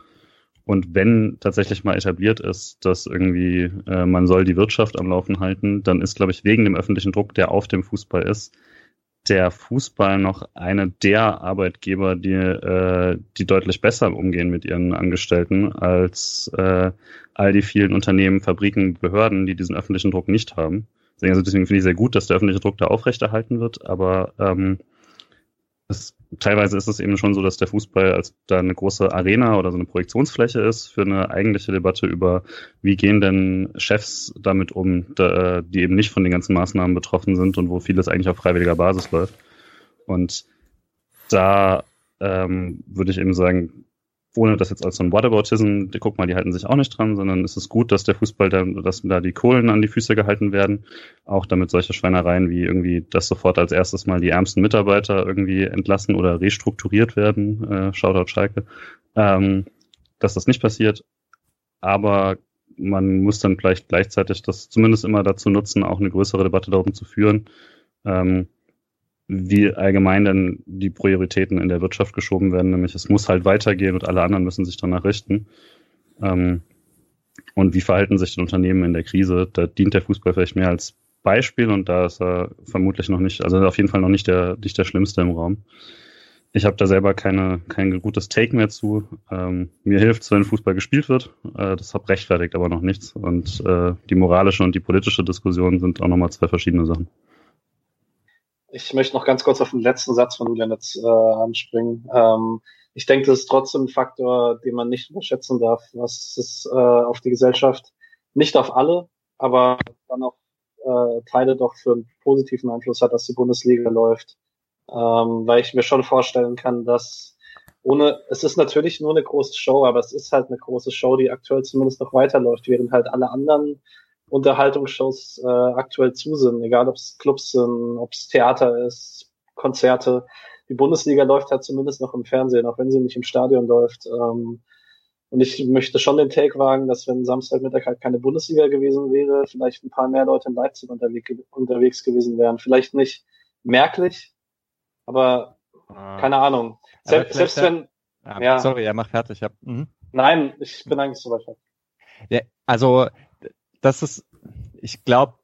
Und wenn tatsächlich mal etabliert ist, dass irgendwie äh, man soll die Wirtschaft am Laufen halten, dann ist, glaube ich, wegen dem öffentlichen Druck, der auf dem Fußball ist, der Fußball noch eine der Arbeitgeber, die, äh, die deutlich besser umgehen mit ihren Angestellten als äh, all die vielen Unternehmen, Fabriken, Behörden, die diesen öffentlichen Druck nicht haben. Also deswegen finde ich sehr gut, dass der öffentliche Druck da aufrechterhalten wird, aber ähm, es, teilweise ist es eben schon so, dass der Fußball als da eine große Arena oder so eine Projektionsfläche ist für eine eigentliche Debatte über, wie gehen denn Chefs damit um, die eben nicht von den ganzen Maßnahmen betroffen sind und wo vieles eigentlich auf freiwilliger Basis läuft. Und da ähm, würde ich eben sagen, ohne das jetzt als so ein Whataboutism, guck mal, die halten sich auch nicht dran, sondern es ist gut, dass der Fußball, da, dass da die Kohlen an die Füße gehalten werden, auch damit solche Schweinereien wie irgendwie, dass sofort als erstes mal die ärmsten Mitarbeiter irgendwie entlassen oder restrukturiert werden, äh, Shoutout Schalke, ähm, dass das nicht passiert, aber man muss dann vielleicht gleichzeitig das zumindest immer dazu nutzen, auch eine größere Debatte darum zu führen, ähm, wie allgemein denn die Prioritäten in der Wirtschaft geschoben werden, nämlich es muss halt weitergehen und alle anderen müssen sich danach richten. Ähm, und wie verhalten sich die Unternehmen in der Krise? Da dient der Fußball vielleicht mehr als Beispiel und da ist er vermutlich noch nicht, also auf jeden Fall noch nicht der, nicht der Schlimmste im Raum. Ich habe da selber keine, kein gutes Take mehr zu. Ähm, mir hilft wenn Fußball gespielt wird. Äh, das hab rechtfertigt aber noch nichts. Und äh, die moralische und die politische Diskussion sind auch nochmal zwei verschiedene Sachen. Ich möchte noch ganz kurz auf den letzten Satz von Julian jetzt äh, anspringen. Ähm, ich denke, das ist trotzdem ein Faktor, den man nicht unterschätzen darf, was es äh, auf die Gesellschaft, nicht auf alle, aber dann auch äh, Teile doch für einen positiven Einfluss hat, dass die Bundesliga läuft. Ähm, weil ich mir schon vorstellen kann, dass ohne, es ist natürlich nur eine große Show, aber es ist halt eine große Show, die aktuell zumindest noch weiterläuft, während halt alle anderen Unterhaltungsshows äh, aktuell zu sind, egal ob es Clubs sind, ob es Theater ist, Konzerte. Die Bundesliga läuft halt zumindest noch im Fernsehen, auch wenn sie nicht im Stadion läuft. Ähm, und ich möchte schon den Take wagen, dass wenn Samstagmittag halt keine Bundesliga gewesen wäre, vielleicht ein paar mehr Leute in Leipzig unterwegs, gewesen wären. Vielleicht nicht merklich, aber ah. keine Ahnung. Selbst, selbst wenn. Ja, ja, sorry, er macht fertig. Ja. Mhm. Nein, ich bin eigentlich so weit fertig. Ja, also das ist, ich glaube,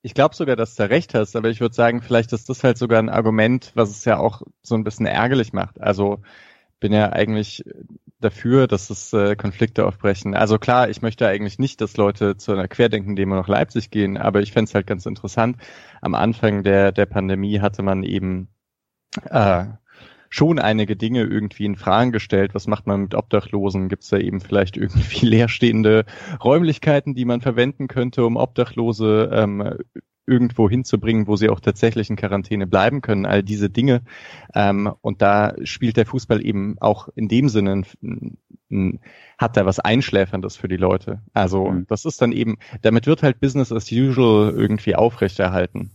ich glaube sogar, dass du recht hast, aber ich würde sagen, vielleicht ist das halt sogar ein Argument, was es ja auch so ein bisschen ärgerlich macht. Also bin ja eigentlich dafür, dass es äh, Konflikte aufbrechen. Also klar, ich möchte eigentlich nicht, dass Leute zu einer Querdenken-Demo nach Leipzig gehen, aber ich fände es halt ganz interessant. Am Anfang der, der Pandemie hatte man eben äh, schon einige Dinge irgendwie in Fragen gestellt. Was macht man mit Obdachlosen? Gibt es da eben vielleicht irgendwie leerstehende Räumlichkeiten, die man verwenden könnte, um Obdachlose ähm, irgendwo hinzubringen, wo sie auch tatsächlich in Quarantäne bleiben können, all diese Dinge. Ähm, und da spielt der Fußball eben auch in dem Sinne, hat da was Einschläferndes für die Leute. Also mhm. das ist dann eben, damit wird halt Business as usual irgendwie aufrechterhalten,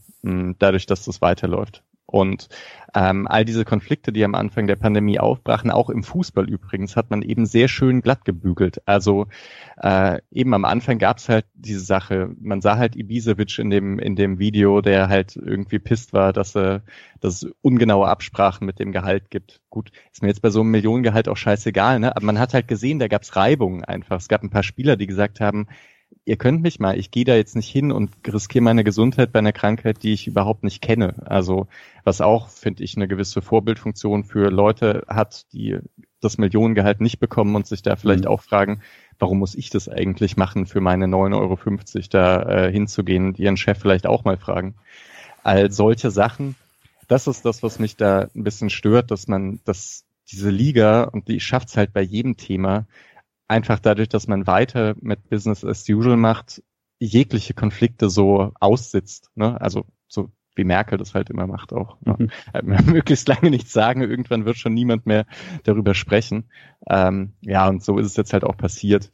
dadurch, dass das weiterläuft. Und ähm, all diese Konflikte, die am Anfang der Pandemie aufbrachen, auch im Fußball übrigens, hat man eben sehr schön glatt gebügelt. Also äh, eben am Anfang gab es halt diese Sache, man sah halt Ibisevic in dem, in dem Video, der halt irgendwie pisst war, dass, er, dass es ungenaue Absprachen mit dem Gehalt gibt. Gut, ist mir jetzt bei so einem Millionengehalt auch scheißegal, ne? aber man hat halt gesehen, da gab es Reibungen einfach. Es gab ein paar Spieler, die gesagt haben, ihr könnt mich mal, ich gehe da jetzt nicht hin und riskiere meine Gesundheit bei einer Krankheit, die ich überhaupt nicht kenne. Also was auch, finde ich, eine gewisse Vorbildfunktion für Leute hat, die das Millionengehalt nicht bekommen und sich da vielleicht mhm. auch fragen, warum muss ich das eigentlich machen, für meine 9,50 Euro da äh, hinzugehen und ihren Chef vielleicht auch mal fragen. All solche Sachen, das ist das, was mich da ein bisschen stört, dass man, dass diese Liga, und die schafft es halt bei jedem Thema, einfach dadurch, dass man weiter mit Business as usual macht, jegliche Konflikte so aussitzt. Ne? Also so wie Merkel das halt immer macht auch. Ne? Mhm. Äh, möglichst lange nichts sagen, irgendwann wird schon niemand mehr darüber sprechen. Ähm, ja, und so ist es jetzt halt auch passiert.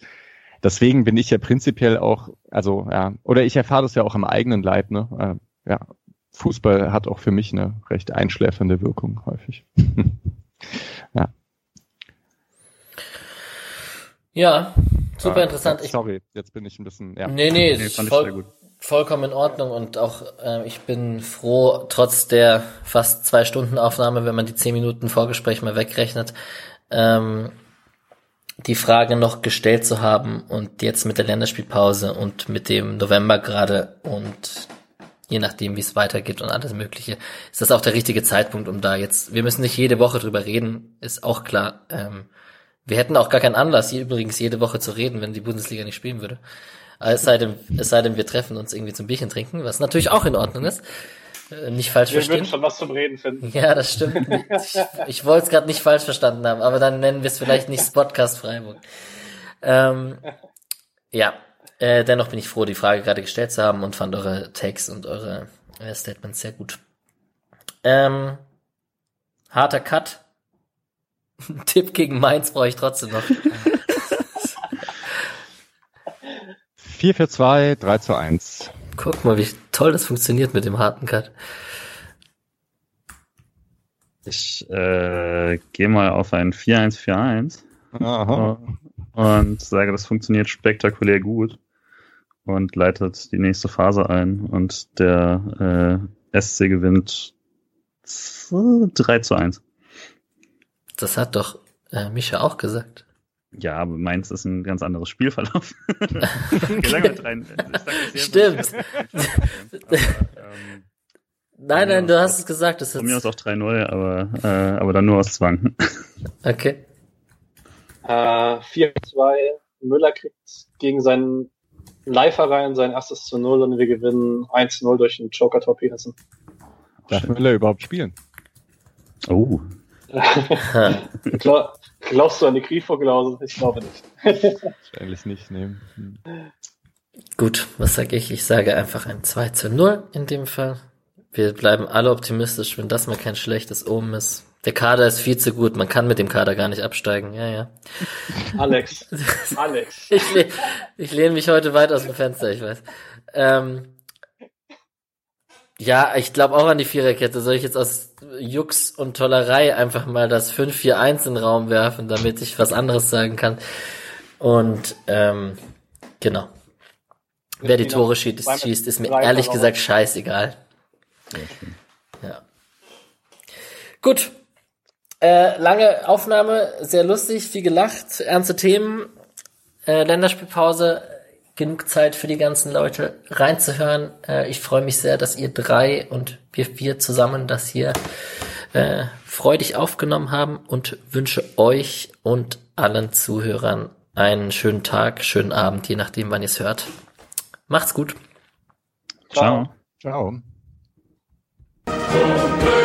Deswegen bin ich ja prinzipiell auch, also ja, oder ich erfahre das ja auch am eigenen Leib, ne? Äh, ja, Fußball hat auch für mich eine recht einschläfernde Wirkung häufig. ja. Ja, super ah, interessant. Ich, sorry, jetzt bin ich ein bisschen. Ja. Nee, nee, nee fand voll, ich sehr gut. vollkommen in Ordnung und auch äh, ich bin froh, trotz der fast zwei Stunden Aufnahme, wenn man die zehn Minuten Vorgespräch mal wegrechnet, ähm, die Frage noch gestellt zu haben und jetzt mit der Länderspielpause und mit dem November gerade und je nachdem, wie es weitergeht und alles Mögliche, ist das auch der richtige Zeitpunkt, um da jetzt. Wir müssen nicht jede Woche drüber reden, ist auch klar. Ähm, wir hätten auch gar keinen Anlass, hier übrigens jede Woche zu reden, wenn die Bundesliga nicht spielen würde. Es sei denn, es sei denn, wir treffen uns irgendwie zum Bierchen trinken, was natürlich auch in Ordnung ist. Äh, nicht falsch wir verstehen. Wir würden schon was zum Reden finden. Ja, das stimmt. Ich, ich wollte es gerade nicht falsch verstanden haben, aber dann nennen wir es vielleicht nicht Spotcast Freiburg. Ähm, ja, äh, dennoch bin ich froh, die Frage gerade gestellt zu haben und fand eure Takes und eure äh, Statements sehr gut. Ähm, harter Cut Tipp gegen Mainz brauche ich trotzdem noch. 4 für 2, 3 zu 1. Guck mal, wie toll das funktioniert mit dem harten Cut. Ich äh, gehe mal auf ein 4-1-4-1 und sage, das funktioniert spektakulär gut und leitet die nächste Phase ein und der äh, SC gewinnt 3 zu 1. Das hat doch äh, Micha auch gesagt. Ja, aber meins ist ein ganz anderes Spielverlauf. rein, Stimmt. aber, ähm, nein, nein, du hast es gesagt. Das von mir aus auch 3-0, aber, äh, aber dann nur aus Zwang. okay. Äh, 4-2. Müller kriegt gegen seinen Live-Verein sein erstes zu 0 und wir gewinnen 1-0 durch den Joker Tor Peterson. Darf Müller überhaupt spielen? Oh, Glaubst du an die Kriegvorklausel? Ich glaube nicht. Wahrscheinlich nicht, nehmen. Hm. Gut, was sage ich? Ich sage einfach ein 2 zu 0 in dem Fall. Wir bleiben alle optimistisch, wenn das mal kein schlechtes Omen ist. Der Kader ist viel zu gut, man kann mit dem Kader gar nicht absteigen. Ja, ja. Alex. Alex. ich, lehne, ich lehne mich heute weit aus dem Fenster, ich weiß. Ähm, ja, ich glaube auch an die Viererkette. Soll ich jetzt aus Jux und Tollerei einfach mal das 5-4-1 in den Raum werfen, damit ich was anderes sagen kann? Und ähm, genau. Wer die Tore schießt, schießt ist mir ehrlich gesagt scheißegal. Ja. Gut. Äh, lange Aufnahme, sehr lustig, viel gelacht, ernste Themen. Äh, Länderspielpause genug Zeit für die ganzen Leute reinzuhören. Äh, ich freue mich sehr, dass ihr drei und wir vier zusammen das hier äh, freudig aufgenommen haben und wünsche euch und allen Zuhörern einen schönen Tag, schönen Abend, je nachdem, wann ihr es hört. Macht's gut. Ciao. Ciao. Ciao.